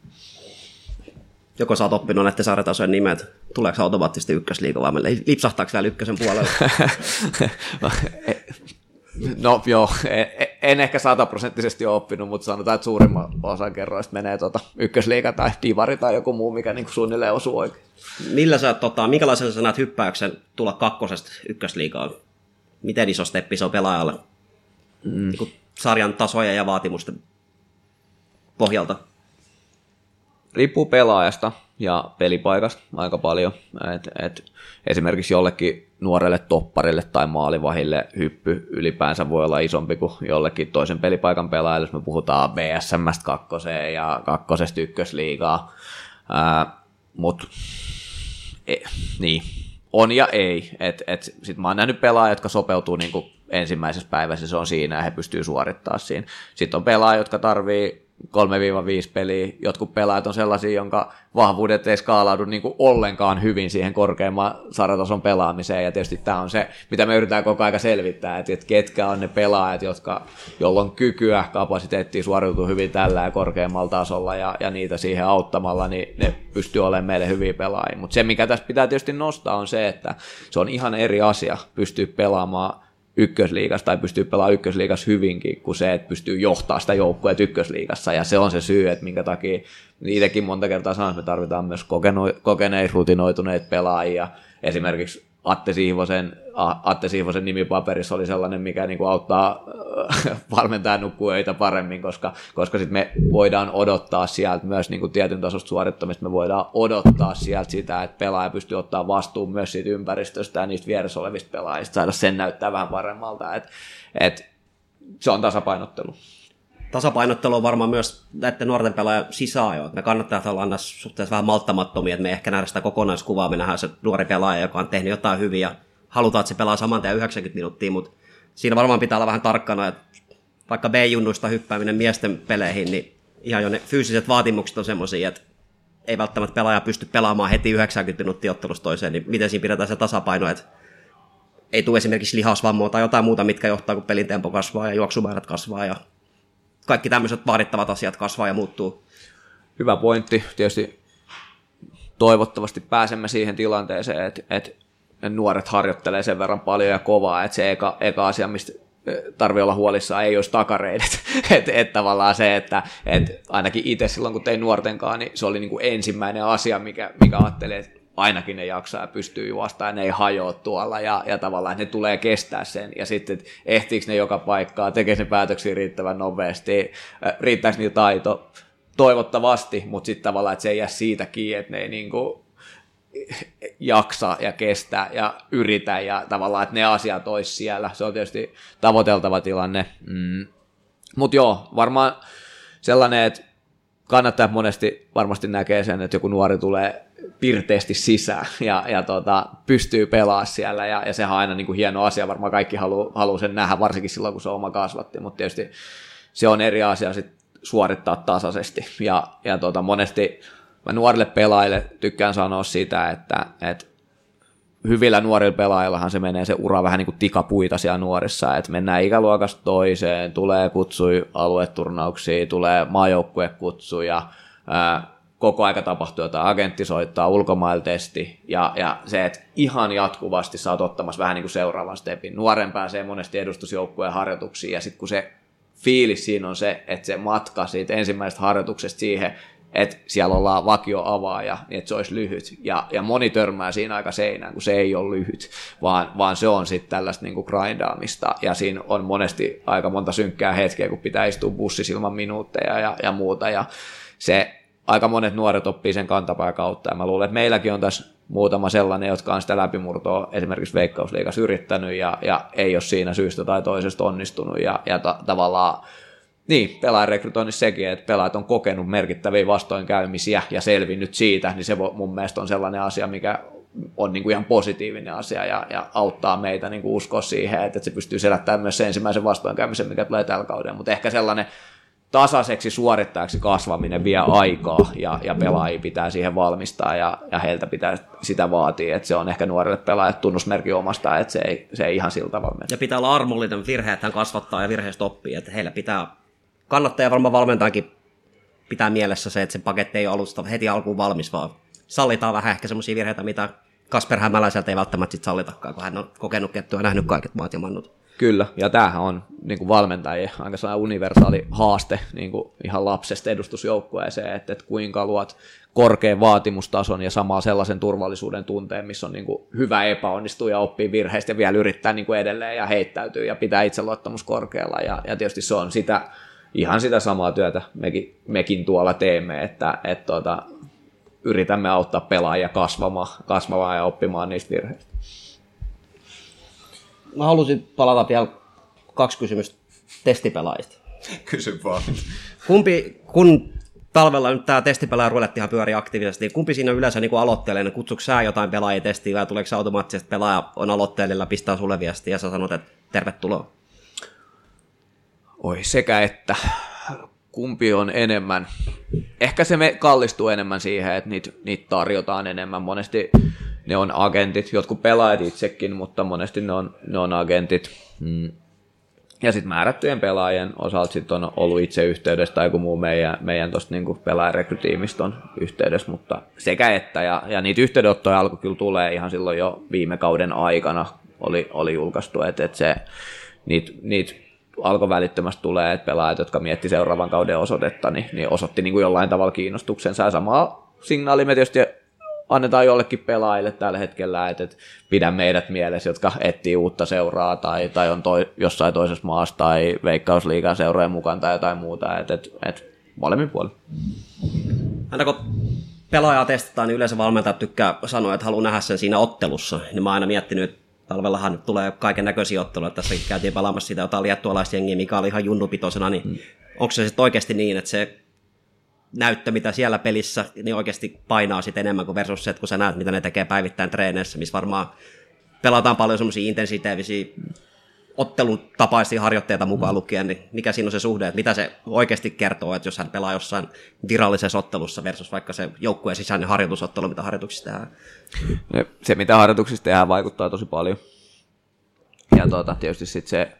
joko sä oot oppinut näiden sarjatasojen nimet, tuleeko automaattisesti ykkösliiga vai lipsahtaako vielä ykkösen puolella? no joo, en ehkä sataprosenttisesti ole oppinut, mutta sanotaan, että suurimman osan kerroista menee tuota ykkösliiga tai divari tai joku muu, mikä niin suunnilleen osuu oikein. Millä sä, tota, minkälaisen sä näet hyppäyksen tulla kakkosesta ykkösliigaan? Miten iso steppi se on pelaajalle? Mm. Niin sarjan tasoja ja vaatimusten pohjalta riippuu pelaajasta ja pelipaikasta aika paljon. Et, et esimerkiksi jollekin nuorelle topparille tai maalivahille hyppy ylipäänsä voi olla isompi kuin jollekin toisen pelipaikan pelaajalle, jos me puhutaan BSMstä kakkoseen ja kakkosesta ykkösliigaa. Mutta e, niin, on ja ei. Et, et, Sitten mä oon nähnyt pelaajia, jotka sopeutuu niinku ensimmäisessä päivässä, se on siinä ja he pystyy suorittamaan siinä. Sitten on pelaajia, jotka tarvii 3-5 peliä. Jotkut pelaajat on sellaisia, jonka vahvuudet ei skaalaudu niin kuin ollenkaan hyvin siihen korkeamman sarjatason pelaamiseen. Ja tietysti tämä on se, mitä me yritetään koko ajan selvittää, että, että ketkä on ne pelaajat, jotka, joilla on kykyä, kapasiteettia suoriutua hyvin tällä ja korkeammalla tasolla ja, ja niitä siihen auttamalla, niin ne pystyy olemaan meille hyviä pelaajia. Mutta se, mikä tässä pitää tietysti nostaa, on se, että se on ihan eri asia pystyä pelaamaan ykkösliigassa tai pystyy pelaamaan ykkösliigassa hyvinkin kuin se, että pystyy johtaa sitä joukkueet ykkösliigassa. Ja se on se syy, että minkä takia itsekin monta kertaa sanon, että me tarvitaan myös kokeneita, rutinoituneita pelaajia. Esimerkiksi Atte Siivosen, Atte Siivosen nimipaperissa oli sellainen, mikä niin kuin auttaa äh, valmentajan nukkueita paremmin, koska, koska sitten me voidaan odottaa sieltä myös niin kuin tietyn tasosta suorittamista, me voidaan odottaa sieltä sitä, että pelaaja pystyy ottaa vastuun myös siitä ympäristöstä ja niistä vieressä olevista pelaajista, saada sen näyttää vähän paremmalta, että et, se on tasapainottelu tasapainottelu on varmaan myös näiden nuorten pelaajan sisään Me kannattaa olla aina suhteessa vähän malttamattomia, että me ehkä nähdä sitä kokonaiskuvaa, me nähdään se nuori pelaaja, joka on tehnyt jotain hyviä, halutaan, että se pelaa saman tien 90 minuuttia, mutta siinä varmaan pitää olla vähän tarkkana, että vaikka B-junnuista hyppääminen miesten peleihin, niin ihan jo ne fyysiset vaatimukset on semmoisia, että ei välttämättä pelaaja pysty pelaamaan heti 90 minuuttia ottelusta toiseen, niin miten siinä pidetään se tasapaino, että ei tule esimerkiksi lihasvammoa tai jotain muuta, mitkä johtaa, kun pelin tempo kasvaa ja juoksumäärät kasvaa ja kaikki tämmöiset vaadittavat asiat kasvaa ja muuttuu. Hyvä pointti. Tietysti toivottavasti pääsemme siihen tilanteeseen, että, että nuoret harjoittelee sen verran paljon ja kovaa, että se eka, eka asia, mistä tarvii olla huolissaan, ei olisi takareidet. että et tavallaan se, että et ainakin itse silloin, kun tein nuortenkaan, niin se oli niin kuin ensimmäinen asia, mikä, mikä ajattelee, että ainakin ne jaksaa ja pystyy juostamaan, ne ei hajoa tuolla ja, ja tavallaan, ne tulee kestää sen. Ja sitten, ehtiikö ne joka paikkaa, tekee ne päätöksiä riittävän nopeasti, riittääkö niillä taito, toivottavasti, mutta sitten tavallaan, että se ei jää siitä kiinni, että ne ei niin kuin jaksa ja kestä ja yritä ja tavallaan, että ne asiat olisi siellä. Se on tietysti tavoiteltava tilanne. Mm. Mutta joo, varmaan sellainen, että kannattaa monesti varmasti näkee sen, että joku nuori tulee pirteesti sisään ja, ja tota, pystyy pelaamaan siellä. Ja, ja sehän on aina niin kuin hieno asia, varmaan kaikki haluaa halu sen nähdä, varsinkin silloin kun se oma kasvatti, mutta tietysti se on eri asia sit suorittaa tasaisesti. Ja, ja tota, monesti mä nuorille pelaajille tykkään sanoa sitä, että, että hyvillä nuorilla pelaajillahan se menee se ura vähän niin kuin tikapuita siellä nuorissa, että mennään ikäluokasta toiseen, tulee kutsui alueturnauksiin, tulee maajoukkuekutsuja, ää, koko aika tapahtuu jotain, agentti soittaa, ulkomailla testi, ja, ja se, että ihan jatkuvasti sä oot ottamassa vähän niin kuin seuraavan stepin. Nuoren pääsee monesti edustusjoukkueen harjoituksiin, ja sitten kun se fiilis siinä on se, että se matka siitä ensimmäisestä harjoituksesta siihen, että siellä ollaan vakio avaaja, niin että se olisi lyhyt. Ja, ja moni törmää siinä aika seinään, kun se ei ole lyhyt, vaan, vaan se on sitten tällaista niin kuin grindaamista. Ja siinä on monesti aika monta synkkää hetkeä, kun pitää istua bussissa ilman minuutteja ja, ja muuta. Ja se aika monet nuoret oppii sen kantapää kautta. Ja mä luulen, että meilläkin on tässä muutama sellainen, jotka on sitä läpimurtoa esimerkiksi Veikkausliigassa yrittänyt ja, ja ei ole siinä syystä tai toisesta onnistunut. Ja, ja ta- tavallaan niin, pelaajarekrytoinnissa sekin, että pelaajat on kokenut merkittäviä vastoinkäymisiä ja selvinnyt siitä, niin se mun mielestä on sellainen asia, mikä on niin kuin ihan positiivinen asia ja, ja auttaa meitä niin kuin uskoa siihen, että, että se pystyy selättämään myös se ensimmäisen vastoinkäymisen, mikä tulee tällä kaudella. Mutta ehkä sellainen tasaiseksi suorittajaksi kasvaminen vie aikaa ja, ja pelaajia pitää siihen valmistaa ja, ja heiltä pitää sitä vaatia, että se on ehkä nuorille pelaajat tunnusmerkki omasta, että se ei, se ei ihan sillä tavalla mene. Ja pitää olla armollinen, virheet hän kasvattaa ja virheistä oppii, että heillä pitää kannattaja varmaan valmentajakin pitää mielessä se, että se paketti ei ole alusta heti alkuun valmis, vaan sallitaan vähän ehkä semmoisia virheitä, mitä Kasper Hämäläiseltä ei välttämättä sit sallitakaan, kun hän on kokenut kettua ja nähnyt kaiket maat ja mannut. Kyllä, ja tämähän on niin kuin valmentajien aika sellainen universaali haaste niin kuin ihan lapsesta edustusjoukkueeseen, että, että kuinka luot korkean vaatimustason ja samaa sellaisen turvallisuuden tunteen, missä on niin kuin hyvä epäonnistua ja oppii virheistä ja vielä yrittää niin kuin edelleen ja heittäytyy ja pitää itseluottamus korkealla. Ja, ja tietysti se on sitä, ihan sitä samaa työtä mekin, mekin tuolla teemme, että, että tuota, yritämme auttaa pelaajia kasvamaan, kasvamaan ja oppimaan niistä virheistä. Mä halusin palata vielä kaksi kysymystä testipelaajista. Kysy vaan. Kumpi, kun talvella nyt tämä testipelaaja rulettihan pyörii aktiivisesti, niin kumpi siinä on yleensä niin aloitteellinen? Kutsuuko sä jotain pelaajia testiin vai tuleeko se automaattisesti, pelaaja on aloitteellinen, pistää sulle viestiä ja sä sanot, että tervetuloa? Oi sekä että kumpi on enemmän. Ehkä se me kallistuu enemmän siihen, että niitä, niitä tarjotaan enemmän. Monesti ne on agentit, jotkut pelaajat itsekin, mutta monesti ne on, ne on agentit. Mm. Ja sitten määrättyjen pelaajien osalta sit on ollut itse yhteydessä tai joku muu meidän, meidän tuosta niinku pelaajarekrytiimiston yhteydessä, mutta sekä että. Ja, ja niitä yhteydenottoja alkoi kyllä tulee ihan silloin jo viime kauden aikana oli, oli julkaistu, että et se, niitä niit alkoi välittömästi tulee, että pelaajat, jotka mietti seuraavan kauden osoitetta, niin, niin osoitti niin kuin jollain tavalla kiinnostuksensa. Ja samaa signaali me tietysti annetaan jollekin pelaajille tällä hetkellä, että, että pidä meidät mielessä, jotka etsii uutta seuraa tai, tai on toi, jossain toisessa maassa tai veikkausliigaa seurojen mukaan tai jotain muuta, että, että, että molemmin puolin. Aina kun pelaajaa testataan, niin yleensä valmentajat tykkää sanoa, että haluaa nähdä sen siinä ottelussa. Niin mä oon aina miettinyt, että talvellahan tulee kaiken näköisiä otteluja. Tässä käytiin pelaamassa sitä jotain liettualaista jengiä, mikä oli ihan junnupitoisena, niin mm. onko se sitten oikeasti niin, että se näyttö, mitä siellä pelissä, niin oikeasti painaa sitten enemmän kuin versus se, että kun sä näet, mitä ne tekee päivittäin treeneissä, missä varmaan pelataan paljon semmoisia intensiteivisiä ottelun tapaisia harjoitteita mukaan mm. lukien, niin mikä siinä on se suhde, että mitä se oikeasti kertoo, että jos hän pelaa jossain virallisessa ottelussa versus vaikka se joukkueen sisäinen harjoitusottelu, mitä harjoituksissa tehdään. Se, mitä harjoituksissa tehdään, vaikuttaa tosi paljon. Ja tuota, tietysti sitten se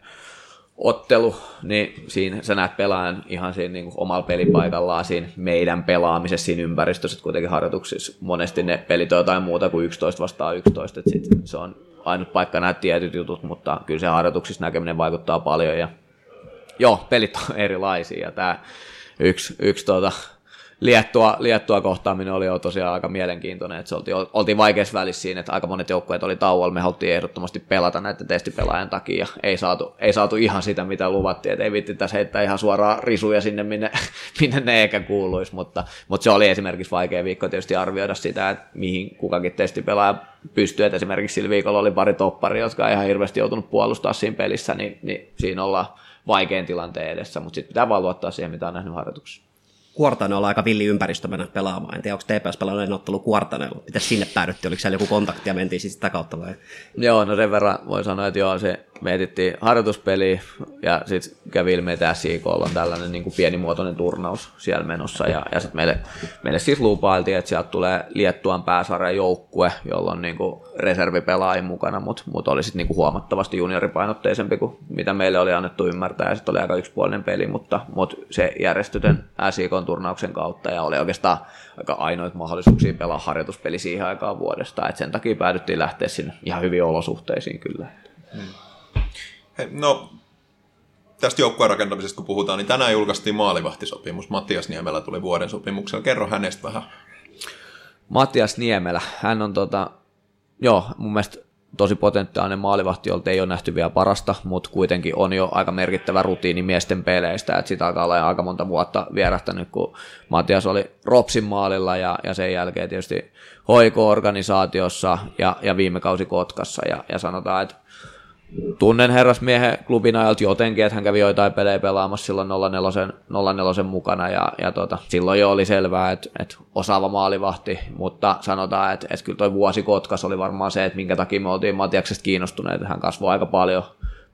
ottelu, niin siinä sä näet pelaajan ihan siinä niin kuin omalla pelipaikallaan siinä meidän pelaamisessa siinä ympäristössä, kuitenkin harjoituksissa monesti ne pelit on jotain muuta kuin 11 vastaan 11, että sit se on ainut paikka näet tietyt jutut, mutta kyllä se harjoituksissa näkeminen vaikuttaa paljon ja joo, pelit on erilaisia ja tämä yksi, yksi tuota, Liettua, Liettua kohtaaminen oli jo tosiaan aika mielenkiintoinen, että se oltiin, oltiin vaikeassa välissä siinä, että aika monet joukkueet oli tauolla, me haluttiin ehdottomasti pelata näiden testipelaajan takia, ei saatu, ei saatu ihan sitä, mitä luvattiin, että ei vitti tässä heittää ihan suoraan risuja sinne, minne, minne ne eikä kuuluisi, mutta, mutta se oli esimerkiksi vaikea viikko tietysti arvioida sitä, että mihin kukakin testipelaaja pystyy, että esimerkiksi sillä viikolla oli pari topparia, jotka ei ihan hirveästi joutunut puolustaa siinä pelissä, niin, niin siinä ollaan vaikean tilanteen edessä, mutta sitten pitää vaan luottaa siihen, mitä on nähnyt harjoituksessa. Kuortane on aika villi ympäristö mennä pelaamaan. En tiedä, onko TPS pelannut ottelu Kuortaneella. Miten sinne päädyttiin? Oliko siellä joku kontakti ja mentiin siis sitä kautta vai? Joo, no sen verran voi sanoa, että joo, se mietittiin harjoituspeli ja sitten kävi ilmi, että SIK on tällainen niin kuin pienimuotoinen turnaus siellä menossa ja, ja sitten meille, meille siis lupailtiin, että sieltä tulee Liettuan pääsarjan joukkue, jolla on niin kuin mukana, mutta mut oli sitten niin huomattavasti junioripainotteisempi kuin mitä meille oli annettu ymmärtää ja sitten oli aika yksipuolinen peli, mutta, mutta se järjestytön SIK turnauksen kautta ja oli oikeastaan aika ainoita mahdollisuuksia pelaa harjoituspeli siihen aikaan vuodesta, että sen takia päädyttiin lähteä sinne ihan hyvin olosuhteisiin kyllä. Hmm. Hei, no, tästä joukkueen rakentamisesta kun puhutaan, niin tänään julkaistiin maalivahtisopimus. Mattias Niemelä tuli vuoden sopimuksella. Kerro hänestä vähän. Mattias Niemelä, hän on tota, joo, mun mielestä tosi potentiaalinen maalivahti, jolta ei ole nähty vielä parasta, mutta kuitenkin on jo aika merkittävä rutiini miesten peleistä, että sitä alkaa olla aika monta vuotta vierähtänyt, kun Matias oli Ropsin maalilla ja, ja sen jälkeen tietysti hoiko-organisaatiossa ja, ja viime kausi Kotkassa ja, ja sanotaan, että tunnen herrasmiehen klubin ajalta jotenkin, että hän kävi joitain pelejä pelaamassa silloin 04, 04 mukana ja, ja tota, silloin jo oli selvää, että, että osaava maalivahti, mutta sanotaan, että, että kyllä toi vuosi Kotkas oli varmaan se, että minkä takia me oltiin Matiaksesta kiinnostuneet, hän kasvoi aika paljon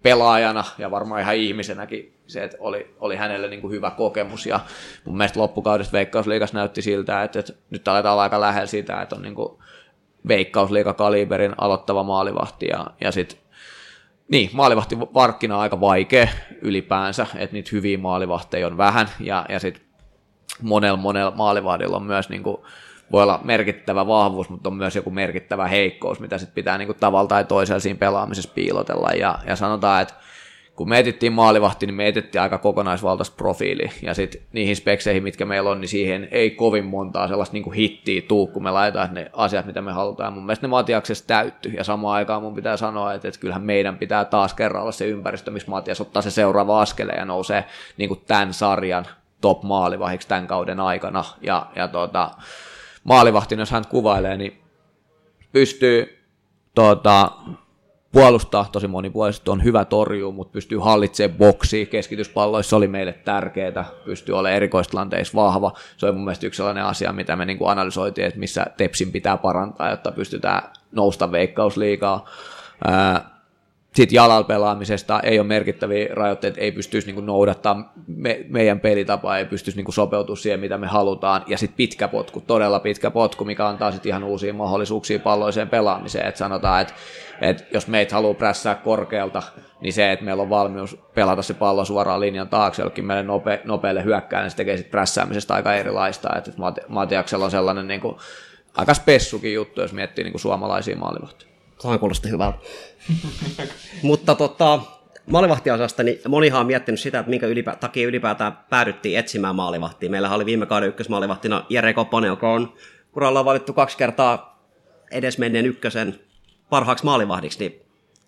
pelaajana ja varmaan ihan ihmisenäkin se, että oli, oli hänelle niin kuin hyvä kokemus. Ja mun mielestä loppukaudesta Veikkausliikas näytti siltä, että, että nyt aletaan olla aika lähellä sitä, että on niin kuin Veikkausliikakaliberin aloittava maalivahti ja, ja sitten niin, maalivahti varkkina on aika vaikea ylipäänsä, että niitä hyviä maalivahteja on vähän, ja, ja sitten monella, monella maalivahdilla on myös niin kuin, voi olla merkittävä vahvuus, mutta on myös joku merkittävä heikkous, mitä sitten pitää niin kuin, tavalla tai toisella siinä pelaamisessa piilotella, ja, ja sanotaan, että kun me etittiin maalivahti, niin me etittiin aika kokonaisvaltaista profiili, ja sitten niihin spekseihin, mitkä meillä on, niin siihen ei kovin montaa sellaista niin hittiä tuu, kun me laitetaan ne asiat, mitä me halutaan. Mun mielestä ne Matiaksessa täytty, ja samaan aikaan mun pitää sanoa, että, että kyllähän meidän pitää taas kerran olla se ympäristö, missä Matias ottaa se seuraava askeleen ja nousee niin kuin tämän sarjan top maalivahiksi tämän kauden aikana, ja, ja tota, maalivahti, jos hän kuvailee, niin pystyy tota, puolustaa tosi monipuolisesti, on hyvä torjuu, mutta pystyy hallitsemaan boksia. Keskityspalloissa oli meille tärkeää, pystyy olemaan erikoistilanteissa vahva. Se on mun mielestä yksi sellainen asia, mitä me niin analysoitiin, että missä Tepsin pitää parantaa, jotta pystytään nousta veikkausliikaa sitten jalalla pelaamisesta ei ole merkittäviä rajoitteita, ei pystyisi niin noudattaa me, meidän pelitapaa, ei pystyisi niin sopeutua siihen, mitä me halutaan. Ja sitten pitkä potku, todella pitkä potku, mikä antaa sitten ihan uusia mahdollisuuksia palloiseen pelaamiseen. Et sanotaan, että et jos meitä haluaa prässää korkealta, niin se, että meillä on valmius pelata se pallo suoraan linjan taakse jollekin meille nope, nopealle hyökkään, niin se tekee sitten prässäämisestä aika erilaista. Et Matiaksella on sellainen niin kuin, aika spessukin juttu, jos miettii niin kuin suomalaisia maalivahtoja. Sehän kuulosti hyvältä. Mutta tota, maalivahtiosasta, niin monihan on miettinyt sitä, että minkä ylipä, takia ylipäätään päädyttiin etsimään maalivahtia. Meillä oli viime kauden ykkösmaalivahtina Jere Koponen, joka on uralla valittu kaksi kertaa edesmenneen ykkösen parhaaksi maalivahdiksi, niin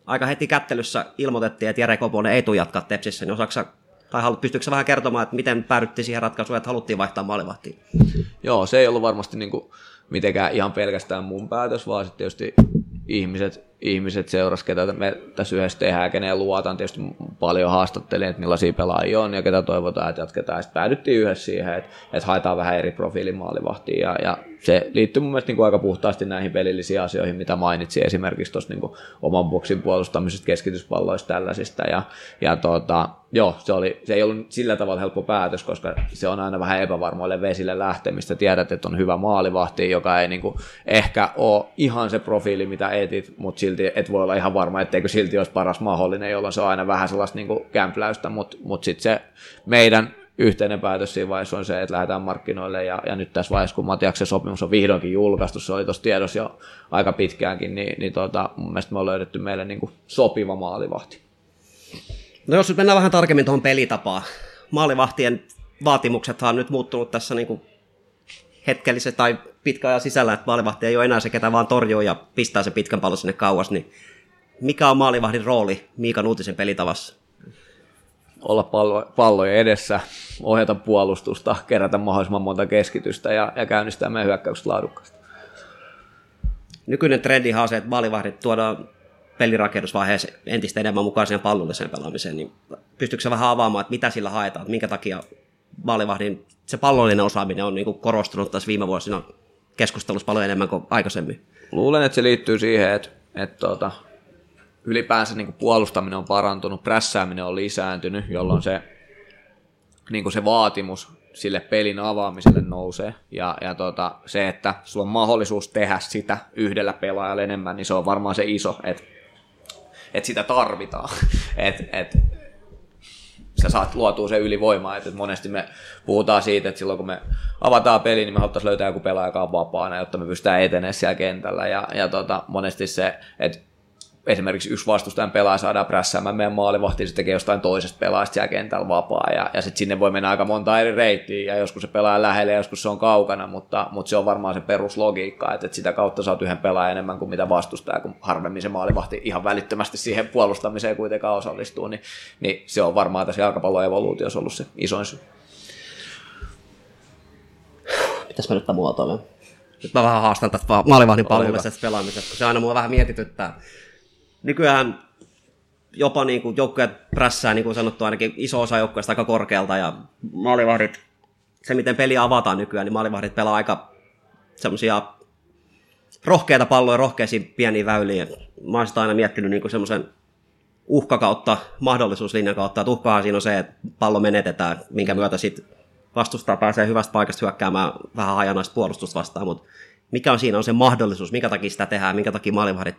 aika heti kättelyssä ilmoitettiin, että Jere Koponen ei tule jatkaa Tepsissä, niin osaksa tai halut, pystyykö vähän kertomaan, että miten päädyttiin siihen ratkaisuun, että haluttiin vaihtaa maalivahtia? Joo, se ei ollut varmasti niin kuin mitenkään ihan pelkästään mun päätös, vaan sitten tietysti ihmiset, ihmiset seuras, ketä me tässä yhdessä tehdään, keneen luotan. Tietysti paljon haastattelin, että millaisia pelaajia on ja ketä toivotaan, että jatketaan. Sitten päädyttiin yhdessä siihen, että, että haetaan vähän eri profiilin maalivahtia. Ja, ja se liittyy mun mielestä niin kuin aika puhtaasti näihin pelillisiin asioihin, mitä mainitsin esimerkiksi tuossa niin oman boksin puolustamisesta, keskityspalloista tällaisista. Ja, ja tota, joo, se, oli, se ei ollut sillä tavalla helppo päätös, koska se on aina vähän epävarmoille vesille lähtemistä. Tiedät, että on hyvä maalivahti, joka ei niin kuin ehkä ole ihan se profiili, mitä etit, mutta silti silti et voi olla ihan varma, etteikö silti olisi paras mahdollinen, jolloin se on aina vähän sellaista niin kämpläystä, mutta mut sitten se meidän yhteinen päätös siinä vaiheessa on se, että lähdetään markkinoille ja, ja nyt tässä vaiheessa, kun Matiaksen sopimus on vihdoinkin julkaistu, se oli tuossa tiedossa jo aika pitkäänkin, niin, niin tota, mun mielestä me on löydetty meille niin sopiva maalivahti. No jos nyt mennään vähän tarkemmin tuohon pelitapaan. Maalivahtien vaatimuksethan on nyt muuttunut tässä niin kuin hetkellisesti tai pitkän ajan sisällä, että maalivahti ei ole enää se, ketä vaan torjuu ja pistää se pitkän pallon sinne kauas, niin mikä on maalivahdin rooli Miikan uutisen pelitavassa? olla pallo, pallojen edessä, ohjata puolustusta, kerätä mahdollisimman monta keskitystä ja, ja käynnistää meidän hyökkäykset laadukkaasti. Nykyinen trendi on se, että maalivahdit tuodaan pelirakennusvaiheessa entistä enemmän mukaan siihen pallolliseen pelaamiseen, niin pystyykö se vähän avaamaan, että mitä sillä haetaan, että minkä takia maalivahdin se pallollinen osaaminen on niin kuin korostunut tässä viime vuosina keskustelussa paljon enemmän kuin aikaisemmin? Luulen, että se liittyy siihen, että, että tuota, ylipäänsä niin kuin puolustaminen on parantunut, prässääminen on lisääntynyt, jolloin se, niin kuin se vaatimus sille pelin avaamiselle nousee. Ja, ja tota, se, että sulla on mahdollisuus tehdä sitä yhdellä pelaajalla enemmän, niin se on varmaan se iso, että, että sitä tarvitaan. Et, et, sä saat luotua se ylivoimaa, että monesti me puhutaan siitä, että silloin kun me avataan peli, niin me haluttaisiin löytää joku pelaaja, joka on vapaana, jotta me pystytään etenemään siellä kentällä, ja, ja tota, monesti se, että esimerkiksi yksi vastustajan pelaaja saadaan prässäämään meidän maalivahtiin, se tekee jostain toisesta pelaajasta siellä kentällä vapaa, ja, ja sitten sinne voi mennä aika monta eri reittiä, ja joskus se pelaa lähelle, ja joskus se on kaukana, mutta, mutta se on varmaan se peruslogiikka, että, että sitä kautta saat yhden pelaajan enemmän kuin mitä vastustaja, kun harvemmin se maalivahti ihan välittömästi siihen puolustamiseen kuitenkaan osallistuu, niin, niin se on varmaan tässä jalkapallon evoluutiossa ollut se isoin syy. Mitäs mä nyt muotoilen? Nyt mä vähän haastan tästä maalivahdin pallollisesta pelaamisesta, kun se aina mua vähän mietityttää nykyään jopa niin kuin joukkueet prässää, niin kuin sanottu, ainakin iso osa joukkueesta aika korkealta, ja maalivahdit, se miten peli avataan nykyään, niin maalivahdit pelaa aika semmoisia rohkeita palloja rohkeisiin pieniin väyliin. Mä oon sitä aina miettinyt niin semmoisen uhka kautta, mahdollisuuslinjan kautta, että uhkahan siinä on se, että pallo menetetään, minkä myötä sitten vastustaa pääsee hyvästä paikasta hyökkäämään vähän hajanaista puolustusta vastaan, mutta mikä on siinä on se mahdollisuus, minkä takia sitä tehdään, minkä takia maalivahdit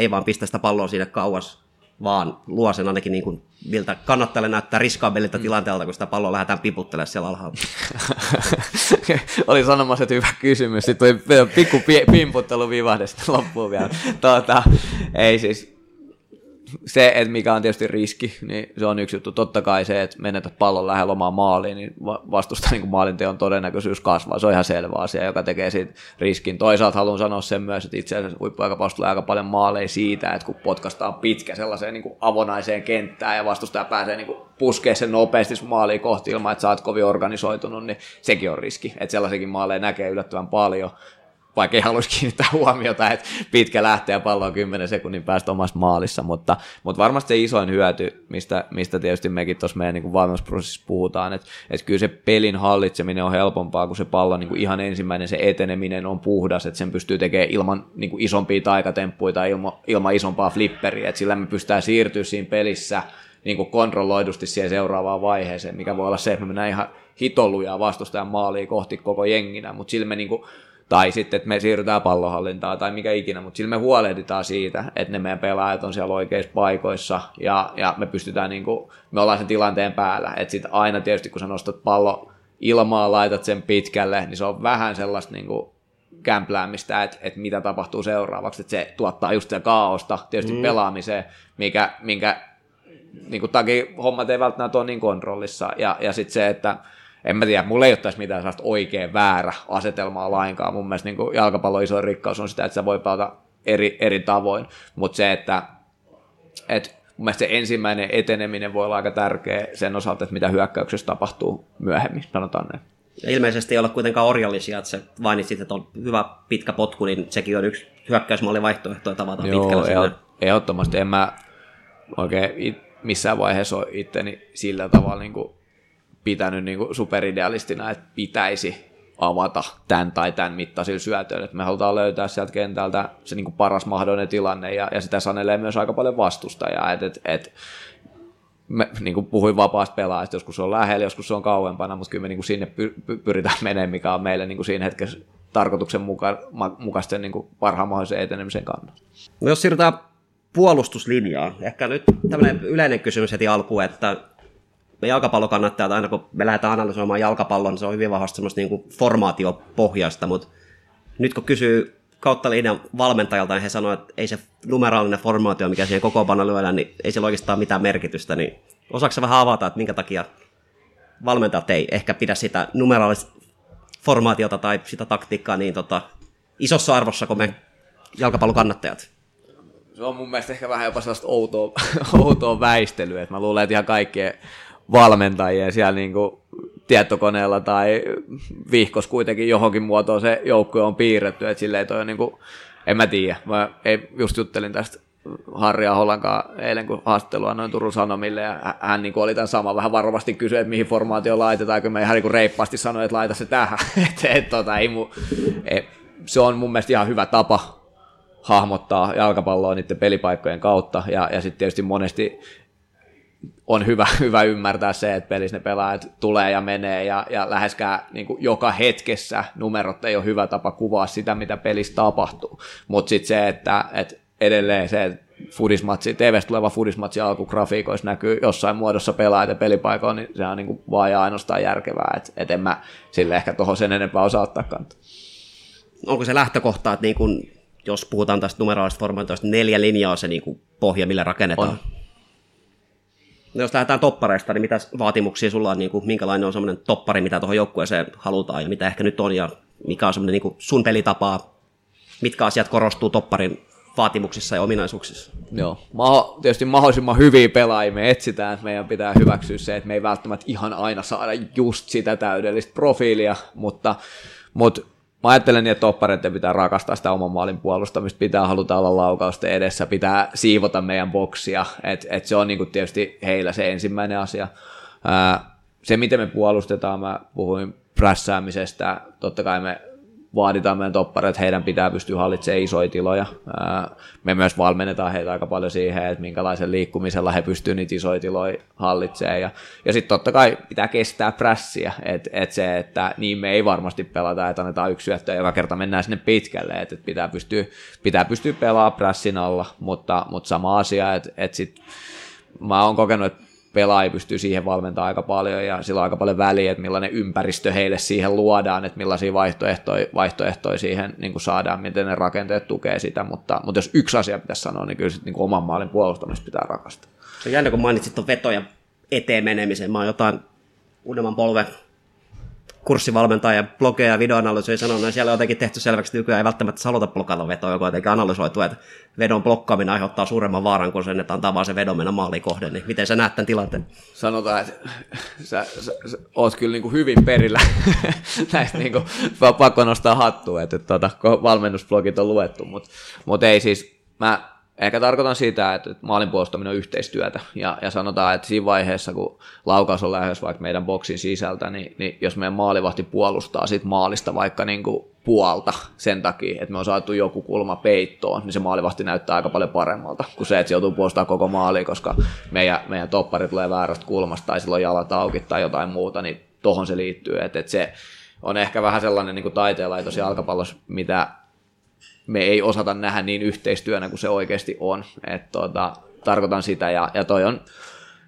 ei vaan pistä sitä palloa sinne kauas, vaan luo sen ainakin niin kuin, miltä kannattajalle näyttää riskaabelilta mm. tilanteelta, kun sitä palloa lähdetään piputtelemaan siellä alhaalla. Oli sanomassa, että hyvä kysymys. Sitten tuli pikku pimputtelu vivahdesta loppuun vielä. Tuota, ei siis, se, että mikä on tietysti riski, niin se on yksi juttu. Totta kai se, että menetät pallon lähellä omaa maaliin, niin vastusta niin maalinteon todennäköisyys kasvaa. Se on ihan selvä asia, joka tekee siitä riskin. Toisaalta haluan sanoa sen myös, että itse asiassa huippuaikapallossa tulee aika paljon maaleja siitä, että kun potkastaan pitkä sellaiseen niin kuin avonaiseen kenttään ja vastustaja pääsee niin kuin puskee sen nopeasti maaliin kohti ilman, että sä oot kovin organisoitunut, niin sekin on riski. Että sellaisiakin maaleja näkee yllättävän paljon vaikka ei haluaisi kiinnittää huomiota, että pitkä lähtee ja pallo on 10 sekunnin päästä omassa maalissa, mutta, mutta varmasti se isoin hyöty, mistä, mistä tietysti mekin tuossa meidän niin valmennusprosessissa puhutaan, että, että kyllä se pelin hallitseminen on helpompaa, kun se pallo niin kuin ihan ensimmäinen se eteneminen on puhdas, että sen pystyy tekemään ilman niin kuin isompia taikatemppuja tai ilman, ilman isompaa flipperiä, että sillä me pystytään siirtyä siinä pelissä niin kuin kontrolloidusti siihen seuraavaan vaiheeseen, mikä voi olla se, että me mennään ihan hitolujaa vastustajan maaliin kohti koko jenginä, mutta sillä me niin kuin tai sitten, että me siirrytään pallohallintaan tai mikä ikinä, mutta sillä me huolehditaan siitä, että ne meidän pelaajat on siellä oikeissa paikoissa ja, ja me pystytään, niin kuin, me ollaan sen tilanteen päällä, että sitten aina tietysti kun sä nostat pallo ilmaa, laitat sen pitkälle, niin se on vähän sellaista niin kuin, kämpläämistä, että, että mitä tapahtuu seuraavaksi, että se tuottaa just sitä kaaosta tietysti mm. pelaamiseen, mikä, minkä niin kuin, takia hommat ei välttämättä ole niin kontrollissa, ja, ja sitten se, että en mä tiedä, mulla ei ole tässä mitään sellaista oikein väärä asetelmaa lainkaan. Mun mielestä niin jalkapallon iso rikkaus on sitä, että sä voi pelata eri, eri tavoin, mutta se, että, että mun mielestä se ensimmäinen eteneminen voi olla aika tärkeä sen osalta, että mitä hyökkäyksessä tapahtuu myöhemmin, sanotaan näin. Ja ilmeisesti ei ole kuitenkaan orjallisia, että se mainitsit, että on hyvä pitkä potku, niin sekin on yksi hyökkäysmallin vaihtoehto tavata Joo, pitkällä sinne. ehdottomasti. En mä oikein missään vaiheessa ole itteni sillä tavalla niin kuin pitänyt niin kuin superidealistina, että pitäisi avata tämän tai tämän mittaisilla syötöillä. Me halutaan löytää sieltä kentältä se niin kuin paras mahdollinen tilanne ja, ja sitä sanelee myös aika paljon vastustajaa. Et, et, et, me, niin kuin puhuin vapaasta pelaajasta, joskus se on lähellä, joskus se on kauempana, mutta kyllä me niin kuin sinne py, py, pyritään menemään, mikä on meille niin kuin siinä hetkessä tarkoituksen muka, mukaisten niin kuin parhaan mahdollisen etenemisen kannalta. No jos siirrytään puolustuslinjaan, ehkä nyt tämmöinen yleinen kysymys heti alkuun, että me jalkapallokannattajat, aina kun me lähdetään analysoimaan jalkapallon, niin se on hyvin vahvasti semmoista niin kuin formaatiopohjaista, mutta nyt kun kysyy kautta linjan valmentajalta, niin he sanoivat, että ei se numeraalinen formaatio, mikä siihen kokoonpano lyödään, niin ei sillä oikeastaan mitään merkitystä, niin osaako vähän avata, että minkä takia valmentajat ei ehkä pidä sitä numeraalista formaatiota tai sitä taktiikkaa niin tota, isossa arvossa kuin me jalkapallokannattajat? se on mun mielestä ehkä vähän jopa sellaista outoa, outoa väistelyä, että mä luulen, että ihan kaikkien valmentajien siellä niin kuin tietokoneella tai vihkos kuitenkin johonkin muotoon. Se joukkue on piirretty, että silleen toi on niin kuin, en mä tiedä, mä ei, just juttelin tästä Harri Aholan eilen, kun haastattelua noin Turun Sanomille, ja hän niin oli tämän sama. Vähän varovasti kysyi, että mihin formaatio laitetaan, kun mä ihan niin reippaasti sanoin, että laita se tähän. et, et, tota, ei mu, et, se on mun mielestä ihan hyvä tapa hahmottaa jalkapalloa niiden pelipaikkojen kautta, ja, ja sitten tietysti monesti on hyvä, hyvä ymmärtää se, että pelissä ne pelaajat tulee ja menee, ja, ja läheskään niin kuin joka hetkessä numerot ei ole hyvä tapa kuvaa sitä, mitä pelissä tapahtuu. Mutta sitten se, että, että edelleen se, että fudismatsi, tv tuleva fudismatsi alkugrafiikoissa näkyy jossain muodossa pelaajat ja pelipaikoilla, niin se on niin kuin vaan ja ainoastaan järkevää, että et en mä sille ehkä tuohon sen enempää osaa ottaa kantaa. Onko se lähtökohta, että niin kun, jos puhutaan tästä numeraalista formaatioista, neljä linjaa on se niin kuin pohja, millä rakennetaan? On. No jos lähdetään toppareista, niin mitä vaatimuksia sulla on, niin kuin, minkälainen on semmoinen toppari, mitä tuohon joukkueeseen halutaan ja mitä ehkä nyt on ja mikä on semmoinen niin sun pelitapaa, mitkä asiat korostuu topparin vaatimuksissa ja ominaisuuksissa. Joo, Maho, tietysti mahdollisimman hyviä pelaajia me etsitään, meidän pitää hyväksyä se, että me ei välttämättä ihan aina saada just sitä täydellistä profiilia, mutta, mutta mä ajattelen niin, että toppareiden pitää rakastaa sitä oman maalin puolustamista, pitää haluta olla laukausten edessä, pitää siivota meidän boksia, että et se on niin kuin tietysti heillä se ensimmäinen asia. Ää, se, miten me puolustetaan, mä puhuin prässäämisestä, totta kai me vaaditaan meidän toppareita, että heidän pitää pystyä hallitsemaan isoja tiloja. Me myös valmennetaan heitä aika paljon siihen, että minkälaisen liikkumisella he pystyvät niitä isoja tiloja hallitsemaan. Ja, ja sitten totta kai pitää kestää prässiä, että et se, että niin me ei varmasti pelata, että annetaan yksi syöttö joka kerta mennään sinne pitkälle, että et pitää, pystyä, pitää pystyä pelaamaan prässin alla, mutta, mutta sama asia, että et sit mä oon kokenut, että pelaaja pystyy siihen valmentamaan aika paljon ja sillä on aika paljon väliä, että millainen ympäristö heille siihen luodaan, että millaisia vaihtoehtoja, vaihtoehtoja siihen niin kuin saadaan, miten ne rakenteet tukee sitä, mutta, mutta jos yksi asia pitäisi sanoa, niin kyllä sitten niin oman maalin puolustamista pitää rakastaa. Se on jännä, kun mainitsit tuon vetoja eteen menemisen. Mä oon jotain uudemman polven kurssivalmentaja ja blogeja ja videoanalyysiä sanonut, että siellä on jotenkin tehty selväksi, että nykyään ei välttämättä haluta blokata vetoa, joka on jotenkin analysoitu, että vedon blokkaaminen aiheuttaa suuremman vaaran kuin sen, että antaa vaan se vedon mennä maaliin kohden. Niin miten sä näet tämän tilanteen? Sanotaan, että sä, sä, sä oot kyllä niin kuin hyvin perillä näistä, niin kuin, pakko nostaa hattua, että, että tuota, valmennusblogit on luettu, mutta, mutta ei siis, mä Ehkä tarkoitan sitä, että maalin puolustaminen on yhteistyötä, ja, ja sanotaan, että siinä vaiheessa, kun laukaus on lähes vaikka meidän boksin sisältä, niin, niin jos meidän maalivahti puolustaa sit maalista vaikka niin kuin puolta sen takia, että me on saatu joku kulma peittoon, niin se maalivahti näyttää aika paljon paremmalta kuin se, että se joutuu puolustamaan koko maali, koska meidän, meidän toppari tulee väärästä kulmasta tai silloin jalat auki tai jotain muuta, niin tohon se liittyy, että, että se on ehkä vähän sellainen niin taiteenlaitos jalkapallossa, mitä me ei osata nähdä niin yhteistyönä kuin se oikeasti on. Et tota, tarkoitan sitä ja, ja toi on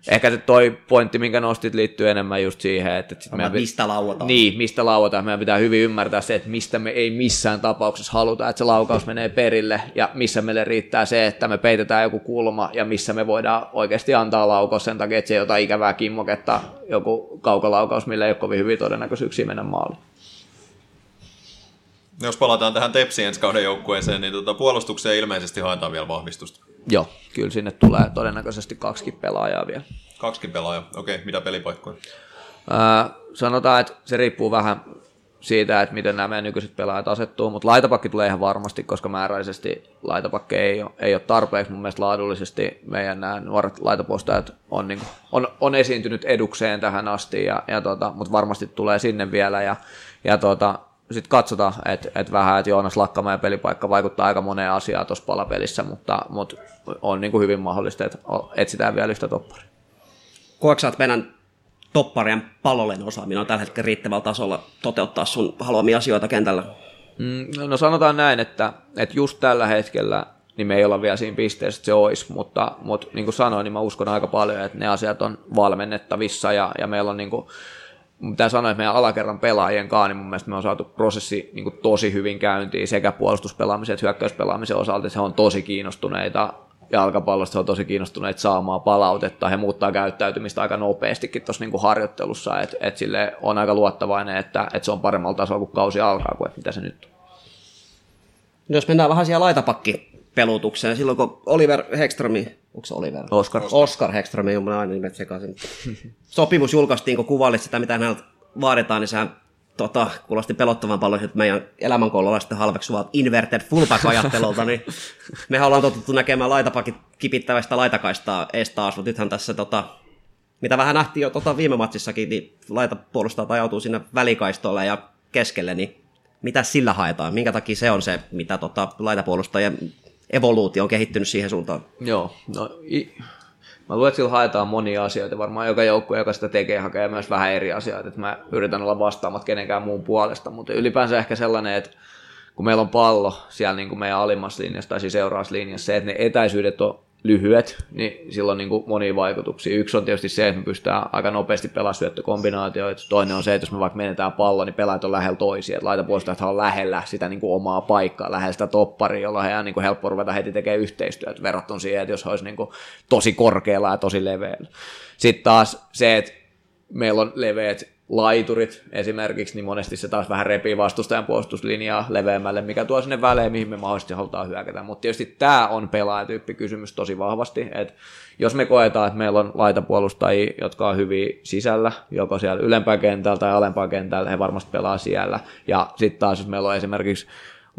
ehkä se toi pointti, minkä nostit, liittyy enemmän just siihen, että sit meidän, mistä lauataan. Niin, mistä lauataan. Meidän pitää hyvin ymmärtää se, että mistä me ei missään tapauksessa haluta, että se laukaus menee perille ja missä meille riittää se, että me peitetään joku kulma ja missä me voidaan oikeasti antaa laukaus sen takia, että se ei ota ikävää kimmoketta, joku kaukolaukaus, millä ei ole kovin hyvin todennäköisyyksiä mennä maaliin. No jos palataan tähän Tepsi ensi kauden joukkueeseen, niin tuota, puolustukseen ilmeisesti haetaan vielä vahvistusta. Joo, kyllä sinne tulee todennäköisesti kaksi pelaajaa vielä. Kaksi pelaajaa, okei. Mitä pelipaikkoja? Öö, sanotaan, että se riippuu vähän siitä, että miten nämä meidän nykyiset pelaajat asettuu, mutta laitapakki tulee ihan varmasti, koska määräisesti laitapakki ei ole, ei ole tarpeeksi. Mun mielestä laadullisesti meidän nämä nuoret laitapostajat on, niin kuin, on, on esiintynyt edukseen tähän asti, ja, ja tota, mutta varmasti tulee sinne vielä. Ja, ja tota, sitten katsotaan, että et vähän, että Joonas Lakkamäen pelipaikka vaikuttaa aika moneen asiaan tuossa palapelissä, mutta, mutta on niin kuin hyvin mahdollista, että etsitään vielä yhtä topparia. Koetko että meidän topparien pallollinen osaaminen on tällä hetkellä riittävällä tasolla toteuttaa sun haluamia asioita kentällä? Mm, No sanotaan näin, että, että just tällä hetkellä niin me ei olla vielä siinä pisteessä, että se olisi, mutta, mutta niin kuin sanoin, niin mä uskon aika paljon, että ne asiat on valmennettavissa ja, ja meillä on niin kuin, mitä että meidän alakerran pelaajien kanssa, niin mun mielestä me on saatu prosessi niin kuin tosi hyvin käyntiin sekä puolustuspelaamisen että hyökkäyspelaamisen osalta, että he on tosi kiinnostuneita jalkapallosta, he on tosi kiinnostuneita saamaan palautetta, he muuttaa käyttäytymistä aika nopeastikin tuossa niin harjoittelussa, että et sille on aika luottavainen, että, että se on paremmalla tasolla, kun kausi alkaa, kuin mitä se nyt on. No jos mennään vähän siellä laitapakkipelutukseen, silloin kun Oliver Hekströmi, onko se Oliver? Oskar. Oscar Hekströmi, on aina nimet sekaisin. Sopimus julkaistiin, kun kuvailit sitä, mitä häneltä vaaditaan, niin sehän tota, kuulosti pelottavan paljon että meidän elämänkoululaisten halveksuvat inverted fullback-ajattelulta, niin me ollaan totuttu näkemään laitapakit kipittävästä laitakaistaa ees taas, mutta nythän tässä tota, mitä vähän nähtiin jo tota viime matsissakin, niin laitapuolustajat ajautuu sinne välikaistolle ja keskelle, niin mitä sillä haetaan? Minkä takia se on se, mitä tota, laitapuolustajien evoluutio on kehittynyt siihen suuntaan? Joo, no i- mä luulen, että sillä haetaan monia asioita. Varmaan joka joukkue, joka sitä tekee, hakee myös vähän eri asioita. Että mä yritän olla vastaamat kenenkään muun puolesta, mutta ylipäänsä ehkä sellainen, että kun meillä on pallo siellä niin kuin meidän alimmassa linjassa tai siis seuraavassa linjassa, se, että ne etäisyydet on lyhyet, niin sillä on niin kuin monia vaikutuksia. Yksi on tietysti se, että me pystytään aika nopeasti pelaamaan syöttökombinaatioita. Toinen on se, että jos me vaikka menetään pallo, niin pelaajat on lähellä toisia. Että laitapuolustajat on lähellä sitä niin kuin omaa paikkaa, lähellä sitä topparia, jolloin heidän niin kuin helppo ruveta heti tekemään yhteistyötä verrattuna siihen, että jos olisi niin kuin tosi korkealla ja tosi leveällä. Sitten taas se, että meillä on leveät laiturit esimerkiksi, niin monesti se taas vähän repii vastustajan puolustuslinjaa leveämmälle, mikä tuo sinne välein, mihin me mahdollisesti halutaan hyökätä. Mutta tietysti tämä on pelaajatyyppi kysymys tosi vahvasti, että jos me koetaan, että meillä on laitapuolustajia, jotka on hyviä sisällä, joko siellä ylempää kentällä tai alempaa kentällä, he varmasti pelaa siellä. Ja sitten taas, jos meillä on esimerkiksi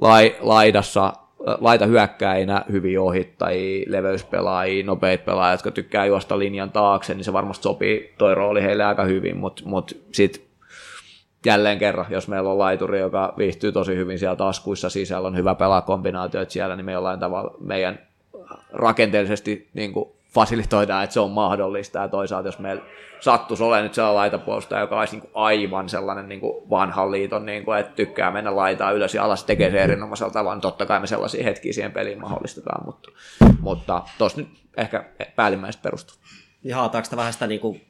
lai, laidassa laita hyökkäinä hyviä ohittajia, leveyspelaajia, nopeita pelaajia, jotka tykkää juosta linjan taakse, niin se varmasti sopii. Toi rooli heille aika hyvin, mutta mut sitten jälleen kerran, jos meillä on laituri, joka viihtyy tosi hyvin siellä taskuissa sisällä, on hyvä pelaa kombinaatioita siellä, niin me jollain tavalla meidän rakenteellisesti niin kuin fasilitoidaan, että se on mahdollista, ja toisaalta jos meillä sattuisi olemaan nyt sellainen laitapuolustaja, joka olisi niin kuin aivan sellainen niin kuin vanhan liiton, niin kuin, että tykkää mennä laitaa ylös ja alas, tekee se erinomaisella tavalla, niin totta kai me sellaisia hetkiä siihen peliin mahdollistetaan, mutta, mutta tuossa nyt ehkä päällimmäiset perustuu. Ja haetaanko sitä vähän sitä niin kuin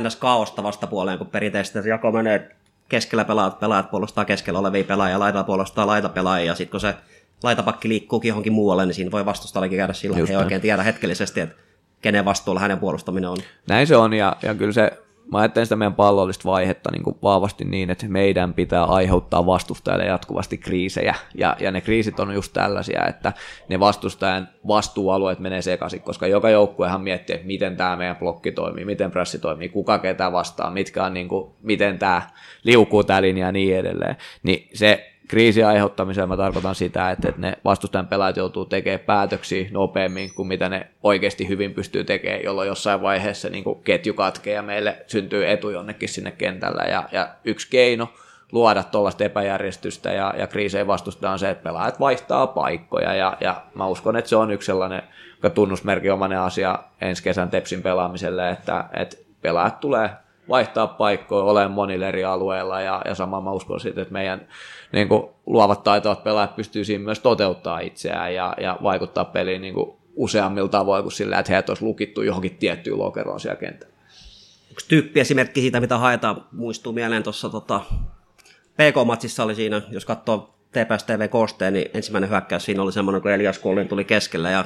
NS-kaosta vastapuoleen, kun perinteisesti jako menee keskellä pelaajat, pelaajat puolustaa keskellä olevia pelaajia, laita puolustaa laitapelaajia, ja sitten kun se laitapakki liikkuukin johonkin muualle, niin siinä voi vastustajallakin käydä ei näin. oikein tiedä hetkellisesti, että kenen vastuulla hänen puolustaminen on. Näin se on, ja, ja kyllä se, mä ajattelen sitä meidän pallollista vaihetta niin kuin vahvasti niin, että meidän pitää aiheuttaa vastustajalle jatkuvasti kriisejä, ja, ja ne kriisit on just tällaisia, että ne vastustajan vastuualueet menee sekaisin, koska joka joukkuehan miettii, että miten tämä meidän blokki toimii, miten pressi toimii, kuka ketä vastaa, mitkä on, niin kuin, miten tämä liukuu tämä linja ja niin edelleen, niin se kriisin aiheuttamiseen mä tarkoitan sitä, että, että ne vastustajan pelaajat joutuu tekemään päätöksiä nopeammin kuin mitä ne oikeasti hyvin pystyy tekemään, jolloin jossain vaiheessa niin kuin ketju katkee ja meille syntyy etu jonnekin sinne kentällä. Ja, ja yksi keino luoda tuollaista epäjärjestystä ja, ja kriiseen vastustetaan on se, että pelaajat vaihtaa paikkoja ja, ja mä uskon, että se on yksi sellainen tunnusmerkinomainen asia ensi kesän Tepsin pelaamiselle, että, että pelaajat tulee vaihtaa paikkoja, olen monilla eri alueilla ja, ja sama mä uskon siitä, että meidän niin kuin, luovat taitavat pelaajat pystyy siinä myös toteuttaa itseään ja, ja vaikuttaa peliin niin kuin, useammilla tavoin kuin sillä, että heidät olisi lukittu johonkin tiettyyn lokeroon siellä kentällä. Yksi tyyppiesimerkki siitä, mitä haetaan, muistuu mieleen tuossa tota, PK-matsissa oli siinä, jos katsoo TPS TV koosteen, niin ensimmäinen hyökkäys siinä oli semmoinen, kun Elias Kullin tuli keskelle ja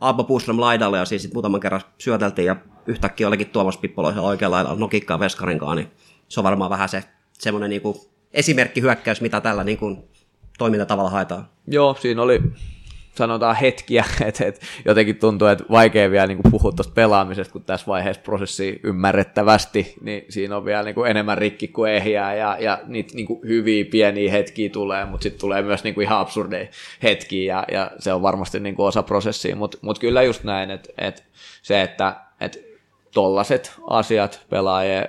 Abba Puslem laidalle ja siis sit muutaman kerran syöteltiin ja yhtäkkiä olikin Tuomas Pippoloisen oikealla laidalla nokikkaa veskarinkaan, niin se on varmaan vähän se semmoinen niin kuin esimerkkihyökkäys, mitä tällä niin kuin toimintatavalla haetaan. Joo, siinä oli sanotaan hetkiä, että, että jotenkin tuntuu, että vaikea vielä niin puhua tuosta pelaamisesta, kun tässä vaiheessa prosessi ymmärrettävästi, niin siinä on vielä niin kuin enemmän rikki kuin ehjää, ja, ja niitä niin kuin hyviä pieniä hetkiä tulee, mutta sitten tulee myös niin kuin ihan absurdeja hetkiä, ja, ja se on varmasti niin kuin osa prosessia, mutta mut kyllä just näin, että, että se, että, että tollaset asiat pelaajien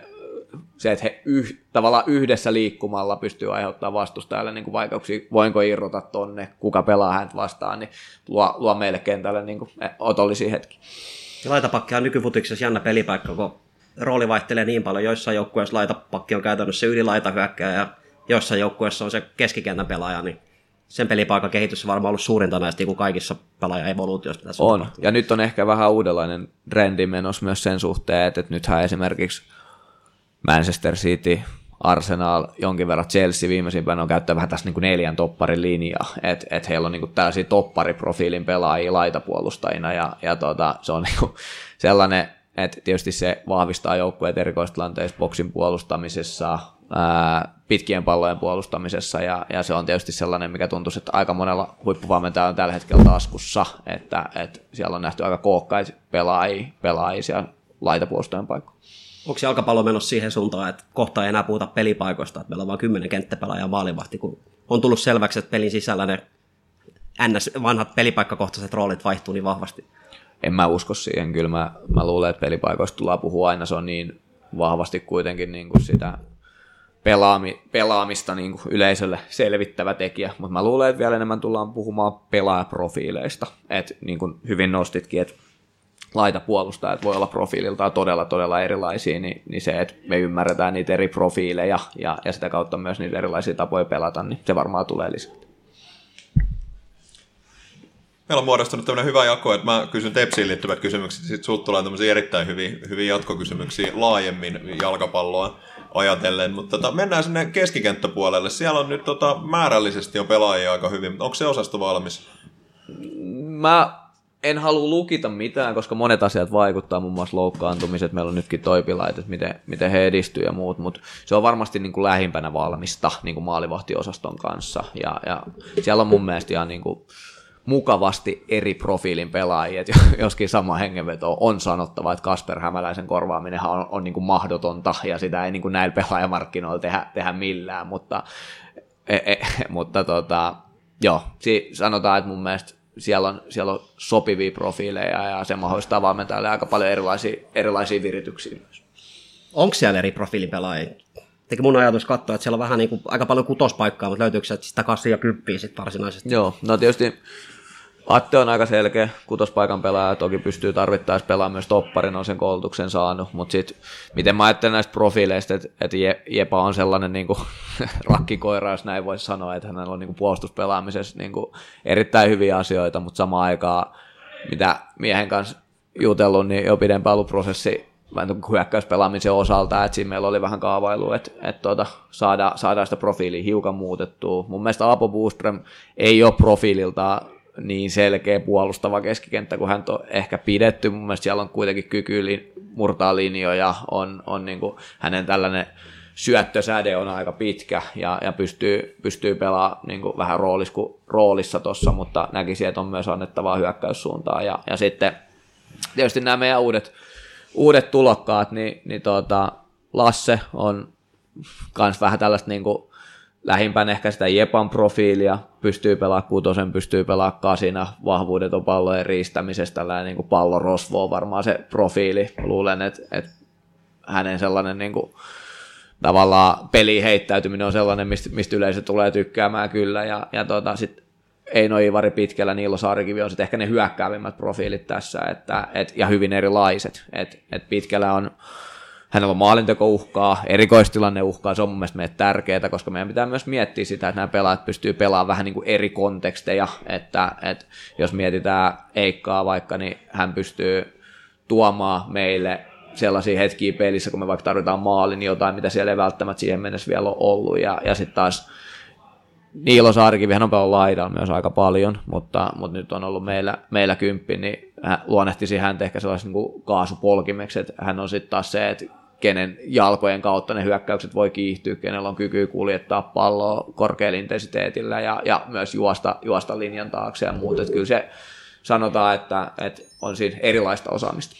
se, että he yh, tavallaan yhdessä liikkumalla pystyy aiheuttamaan vastustajalle niin kuin vaikeuksia, voinko irrota tonne, kuka pelaa häntä vastaan, niin luo, luo meille kentälle niin kuin otollisia hetkiä. Ja laitapakki on nykyfutiksessa jännä pelipaikka, kun rooli vaihtelee niin paljon. Joissain joukkueissa laitapakki on käytännössä ylilaitahyökkäjä ja joissain joukkueissa on se keskikentän pelaaja, niin sen pelipaikan kehitys on varmaan ollut suurinta näistä niin kuin kaikissa pelaaja-evoluutioissa. mitä On, tapahtunut. ja nyt on ehkä vähän uudenlainen trendi menossa myös sen suhteen, että, että nythän esimerkiksi Manchester City, Arsenal, jonkin verran Chelsea viimeisimpänä on käyttää vähän tässä niin kuin neljän topparin linjaa, että et heillä on niin kuin tällaisia toppariprofiilin pelaajia laitapuolustajina, ja, ja tota, se on niin kuin sellainen, että tietysti se vahvistaa joukkueet erikoistilanteissa boksin puolustamisessa, ää, pitkien pallojen puolustamisessa, ja, ja se on tietysti sellainen, mikä tuntuu, että aika monella huippuvalmentajalla on tällä hetkellä taskussa, että, että siellä on nähty aika kookkaita pelaajia, pelaajia siellä laitapuolustajan paikkoja. Onko jalkapallo menossa siihen suuntaan, että kohta ei enää puhuta pelipaikoista, että meillä on vain kymmenen kenttäpelaajaa maalivahti, kun on tullut selväksi, että pelin sisällä ne ns. vanhat pelipaikkakohtaiset roolit vaihtuu niin vahvasti. en mä usko siihen. Kyllä mä, mä luulen, että pelipaikoista tullaan puhua aina. Se on niin vahvasti kuitenkin niin kuin sitä pelaami, pelaamista niin kuin yleisölle selvittävä tekijä. Mutta mä luulen, että vielä enemmän tullaan puhumaan pelaajaprofiileista. Et niin kuin hyvin nostitkin, että laita puolustajat voi olla profiililtaan todella, todella erilaisia, niin, niin se, että me ymmärretään niitä eri profiileja ja, ja sitä kautta myös niitä erilaisia tapoja pelata, niin se varmaan tulee lisää. Meillä on muodostunut tämmöinen hyvä jako, että mä kysyn Tepsiin liittyvät kysymykset, sitten tulee tämmöisiä erittäin hyviä, hyviä jatkokysymyksiä laajemmin jalkapalloa ajatellen, mutta tota, mennään sinne keskikenttäpuolelle. Siellä on nyt tota, määrällisesti jo pelaajia aika hyvin, mutta onko se osasto valmis? Mä en halua lukita mitään, koska monet asiat vaikuttaa, muun muassa loukkaantumiset, meillä on nytkin toipilait, että miten, miten he edistyy ja muut, mutta se on varmasti niin kuin lähimpänä valmista niin kuin maalivahtiosaston kanssa, ja, ja siellä on mun mielestä ihan niin kuin mukavasti eri profiilin pelaajia, että joskin sama hengenveto on sanottava, että Kasper Hämäläisen korvaaminen on, on niin kuin mahdotonta, ja sitä ei niin kuin näillä pelaajamarkkinoilla tehdä, tehdä millään, mutta, e, e, mutta tota, joo, sanotaan, että mun mielestä siellä on, siellä on sopivia profiileja ja se mahdollistaa valmentajalle aika paljon erilaisia, erilaisia virityksiä myös. Onko siellä eri profiilipelaajia? Teki mun ajatus katsoa, että siellä on vähän niin kuin, aika paljon kutospaikkaa, mutta löytyykö sitä kassia ja kymppiä sitten varsinaisesti? Joo, no tietysti Atte on aika selkeä kutospaikan pelaaja, toki pystyy tarvittaessa pelaamaan myös topparin, on sen koulutuksen saanut, mutta sitten miten mä ajattelen näistä profiileista, että, että Je- Jepa on sellainen niin kuin, rakkikoira, jos näin voisi sanoa, että hänellä on niin kuin, puolustuspelaamisessa niin kuin, erittäin hyviä asioita, mutta samaan aikaan, mitä miehen kanssa jutellut, niin jo pidempään ollut prosessi hyökkäyspelaamisen osalta, että siinä meillä oli vähän kaavailu, että, että tuota, saadaan, saadaan sitä profiilia hiukan muutettua. Mun mielestä Apo Boström ei ole profiililta niin selkeä puolustava keskikenttä, kun hän on ehkä pidetty. Mun mielestä siellä on kuitenkin kyky li- murtaa linjoja, on, on niin kuin hänen tällainen syöttösäde on aika pitkä ja, ja pystyy, pystyy pelaamaan niin kuin vähän roolis kuin roolissa tuossa, mutta näkisin, että on myös annettavaa hyökkäyssuuntaan. Ja, ja sitten tietysti nämä meidän uudet, uudet tulokkaat, niin, niin tuota, Lasse on kans vähän tällaista niin kuin lähimpään ehkä sitä Jepan profiilia, pystyy pelaamaan kutosen, pystyy pelaamaan kasina, vahvuudet on pallojen riistämisestä, tällainen niin kuin pallorosvo on varmaan se profiili. Luulen, että, että hänen sellainen niin kuin, tavallaan peli heittäytyminen on sellainen, mistä, mistä yleisö tulee tykkäämään kyllä, ja, ja tota, sitten Eino Ivari pitkällä, Niilo Saarikivi on sitten ehkä ne hyökkäävimmät profiilit tässä, että, et, ja hyvin erilaiset. Et, et pitkällä on, hänellä on maalintekouhkaa, erikoistilanneuhkaa, se on mun mielestä meille tärkeää, koska meidän pitää myös miettiä sitä, että nämä pelaajat pystyy pelaamaan vähän niin kuin eri konteksteja, että, että jos mietitään Eikkaa vaikka, niin hän pystyy tuomaan meille sellaisia hetkiä pelissä, kun me vaikka tarvitaan maalin, niin jotain, mitä siellä ei välttämättä siihen mennessä vielä ole ollut, ja, ja sitten taas Niilo Saarikivihän on pelannut laidalla myös aika paljon, mutta, mutta nyt on ollut meillä, meillä kymppi, niin hän luonnehtisi häntä ehkä sellaisen niin kaasupolkimeksi, että hän on sitten taas se, että kenen jalkojen kautta ne hyökkäykset voi kiihtyä, kenellä on kyky kuljettaa palloa korkealla intensiteetillä ja, ja myös juosta, juosta linjan taakse ja muuta. Että kyllä se sanotaan, että, että on siinä erilaista osaamista.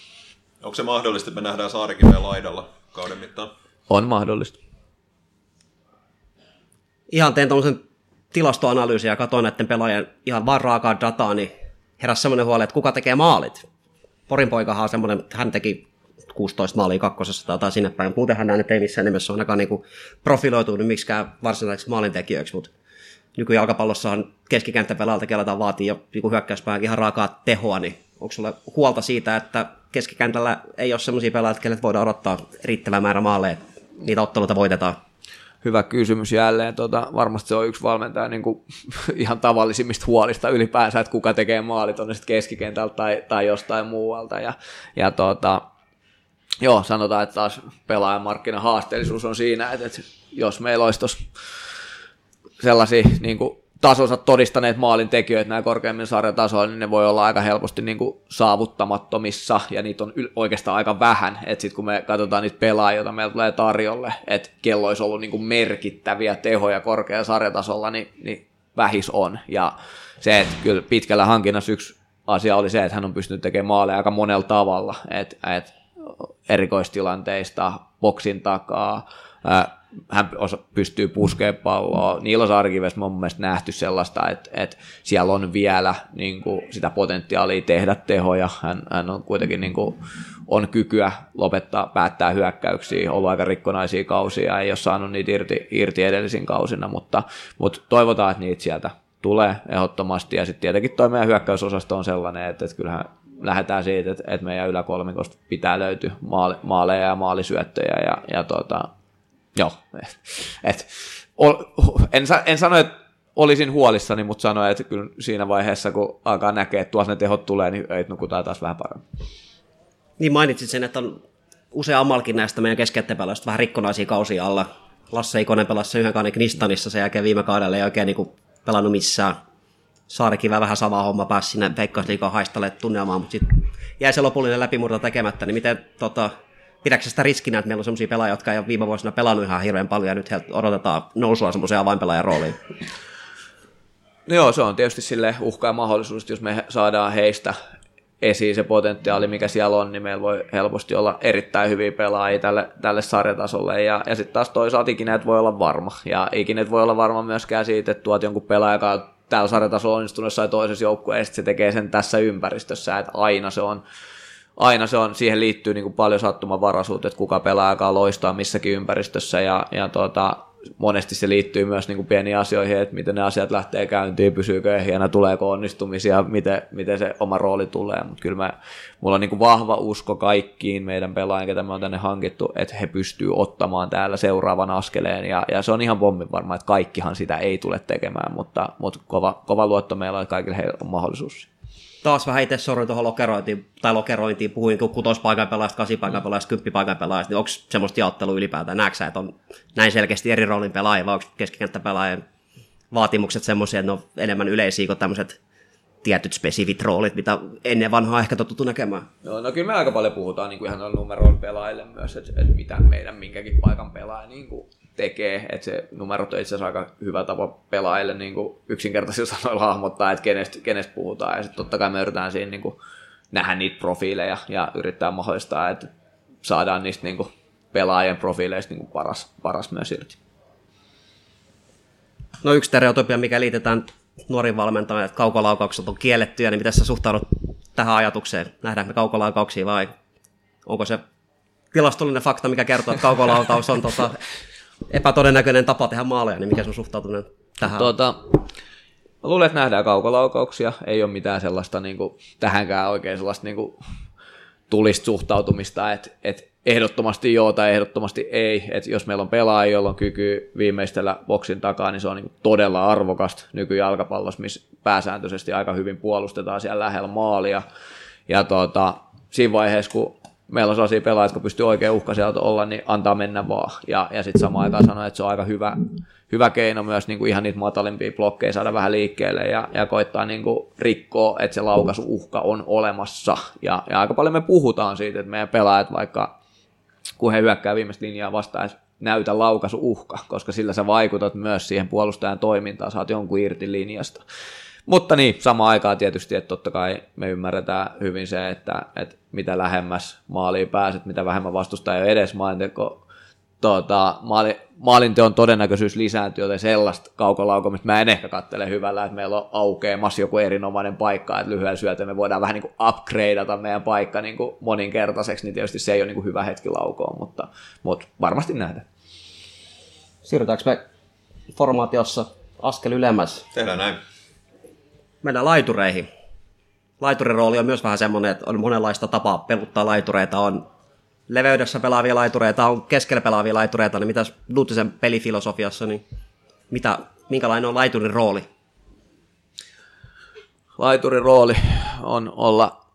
Onko se mahdollista, että me nähdään Saarikiveä laidalla kauden mittaan? On mahdollista. Ihan tein tuommoisen tilastoanalyysin ja katsoin näiden pelaajien ihan vaan raakaa dataa, niin heräsi semmoinen huoli, että kuka tekee maalit. Porin poikahan on semmoinen, että hän teki 16 maalia kakkosessa tai jotain sinne päin. Muutenhan nämä nyt ei missään nimessä ole ainakaan niin profiloitunut miksikään varsinaisiksi maalintekijöiksi, mutta nykyjalkapallossahan keskikenttäpelaalta kelataan vaatii jo niin hyökkäyspään ihan raakaa tehoa, niin onko sulla huolta siitä, että keskikentällä ei ole semmoisia pelaajia, kelle voidaan odottaa riittävä määrä maaleja, että niitä otteluita voitetaan? Hyvä kysymys jälleen. Tota, varmasti se on yksi valmentaja niin kuin, ihan tavallisimmista huolista ylipäänsä, että kuka tekee maalit, on ne sitten keskikentältä tai, tai jostain muualta. Ja, ja tota, joo, sanotaan, että taas pelaajamarkkinan haasteellisuus on siinä, että, että jos meillä olisi tossa sellaisia niin kuin, tasonsa todistaneet maalin tekijöitä nämä korkeammin sarjatasoilla, niin ne voi olla aika helposti niin kuin saavuttamattomissa, ja niitä on yl- oikeastaan aika vähän. Että sitten kun me katsotaan niitä pelaajia, joita meillä tulee tarjolle, että kello olisi ollut niin kuin merkittäviä tehoja korkealla sarjatasolla, niin, niin vähis on. Ja se, että kyllä pitkällä hankinnassa yksi asia oli se, että hän on pystynyt tekemään maaleja aika monella tavalla, että et erikoistilanteista, boksin takaa, hän osa, pystyy puskemaan palloa. Niillä Sarkivessa on mun mielestä nähty sellaista, että, että siellä on vielä niin kuin, sitä potentiaalia tehdä tehoja. Hän, hän on kuitenkin niin kuin, on kykyä lopettaa, päättää hyökkäyksiä, ollut aika rikkonaisia kausia, ei ole saanut niitä irti, irti edellisin kausina, mutta, mutta toivotaan, että niitä sieltä tulee ehdottomasti, ja sitten tietenkin toi meidän hyökkäysosasto on sellainen, että, että kyllähän lähdetään siitä, että, että meidän yläkolmikosta pitää löytyä maaleja ja maalisyöttöjä, ja, ja tota, Joo. Et, ol, en, en sano, että olisin huolissani, mutta sanoin, että kyllä siinä vaiheessa, kun alkaa näkee, että tuossa ne tehot tulee, niin ei nukutaan taas vähän paremmin. Niin mainitsit sen, että on useammalkin näistä meidän keskeyttäjäpelaajista vähän rikkonaisia kausia alla. Lasse Ikonen pelasi yhden kauden Knistanissa sen jälkeen viime kaudella ei oikein niin pelannut missään. Saarikin vähän sama homma, pääsi sinne Veikkausliikan haistalle tunnelmaan, mutta sitten jäi se lopullinen läpimurto tekemättä, niin miten tota, pidätkö sitä riskinä, että meillä on sellaisia pelaajia, jotka ei ole viime vuosina pelannut ihan hirveän paljon ja nyt odotetaan nousua semmoiseen avainpelaajan rooliin? No joo, se on tietysti sille uhka ja mahdollisuus, jos me saadaan heistä esiin se potentiaali, mikä siellä on, niin meillä voi helposti olla erittäin hyviä pelaajia tälle, tälle sarjatasolle. Ja, ja sitten taas toisaalta ikinä et voi olla varma. Ja ikinä et voi olla varma myöskään siitä, että tuot jonkun pelaajan, joka on tällä sarjatasolla onnistunut jossain toisessa joukkueessa, se tekee sen tässä ympäristössä, että aina se on aina se on, siihen liittyy niin kuin paljon sattumanvaraisuutta, että kuka pelaa aikaa loistaa missäkin ympäristössä ja, ja tota, monesti se liittyy myös niin kuin pieniin asioihin, että miten ne asiat lähtee käyntiin, pysyykö ehjänä, tuleeko onnistumisia, miten, miten se oma rooli tulee, mutta kyllä mä, mulla on niin kuin vahva usko kaikkiin meidän pelaajien, ketä me on tänne hankittu, että he pystyy ottamaan täällä seuraavan askeleen ja, ja se on ihan pommin varma, että kaikkihan sitä ei tule tekemään, mutta, mutta kova, kova luotto meillä on, että kaikille heillä on mahdollisuus taas vähän itse sorruin tuohon lokerointiin, tai lokerointiin, puhuin kutospaikan pelaajasta, kasipaikan pelaajasta, kymppipaikan pelaajasta, niin onko semmoista jaottelua ylipäätään? Näetkö että on näin selkeästi eri roolin pelaajia, vai onko keskikenttäpelaajan vaatimukset semmoisia, että ne on enemmän yleisiä kuin tämmöiset tietyt spesifit roolit, mitä ennen vanhaa ehkä totuttu näkemään. No, no kyllä me aika paljon puhutaan niin kuin ihan numeroon pelaajille myös, että, että mitä meidän minkäkin paikan pelaaja niin kuin tekee, että se numerot on itse asiassa aika hyvä tapa pelaajille niin kuin yksinkertaisilla sanoilla hahmottaa, että kenestä, kenestä puhutaan, ja sitten totta kai me yritetään siinä niin kuin nähdä niitä profiileja ja yrittää mahdollistaa, että saadaan niistä niin kuin pelaajien profiileista niin kuin paras, paras myös irti. No yksi stereotypia, mikä liitetään nuorin valmentajiin, että kaukolaukaukset on kiellettyjä, niin miten sä suhtaudut tähän ajatukseen? Nähdäänkö me kaukolaukauksia vai onko se tilastollinen fakta, mikä kertoo, että kaukolaukaus on tota, epätodennäköinen tapa tehdä maaleja, niin mikä sun suhtautuminen tähän tuota, Mä luulen, että nähdään kaukolaukauksia. Ei ole mitään sellaista niin kuin, tähänkään oikein sellaista niin kuin, tulista suhtautumista, että, että ehdottomasti joo tai ehdottomasti ei. Että jos meillä on pelaaja, jolla on kyky viimeistellä boksin takaa, niin se on niin todella arvokasta nykyjalkapallossa, missä pääsääntöisesti aika hyvin puolustetaan siellä lähellä maalia. Ja tuota, siinä vaiheessa, kun meillä on sellaisia pelaajia, jotka pystyy oikein uhkaiselta olla, niin antaa mennä vaan. Ja, ja sitten samaan aikaan sanoa, että se on aika hyvä, hyvä keino myös niin kuin ihan niitä matalimpia blokkeja saada vähän liikkeelle ja, ja koittaa niin kuin rikkoa, että se uhka on olemassa. Ja, ja aika paljon me puhutaan siitä, että meidän pelaajat vaikka kun he hyökkää viimeistä linjaa vastaan, näytä uhka, koska sillä sä vaikutat myös siihen puolustajan toimintaan, saat jonkun irti linjasta. Mutta niin, sama aikaa tietysti, että totta kai me ymmärretään hyvin se, että, että mitä lähemmäs maaliin pääset, mitä vähemmän vastustaja edes maalinteko, tuota, maali, maalinteon todennäköisyys lisääntyy, joten sellaista kaukolaukomista mä en ehkä kattele hyvällä, että meillä on aukeamassa joku erinomainen paikka, että lyhyellä syötöllä me voidaan vähän niin kuin upgradeata meidän paikka niin kuin moninkertaiseksi, niin tietysti se ei ole niin kuin hyvä hetki laukoon, mutta, mutta varmasti nähdään. Siirrytäänkö me formaatiossa askel ylemmäs? Tehdään näin mennään laitureihin. Laiturin rooli on myös vähän semmoinen, että on monenlaista tapaa peluttaa laitureita. On leveydessä pelaavia laitureita, on keskellä pelaavia laitureita, niin mitäs Duttisen pelifilosofiassa, niin mitä, minkälainen on laiturin rooli? Laiturin rooli on olla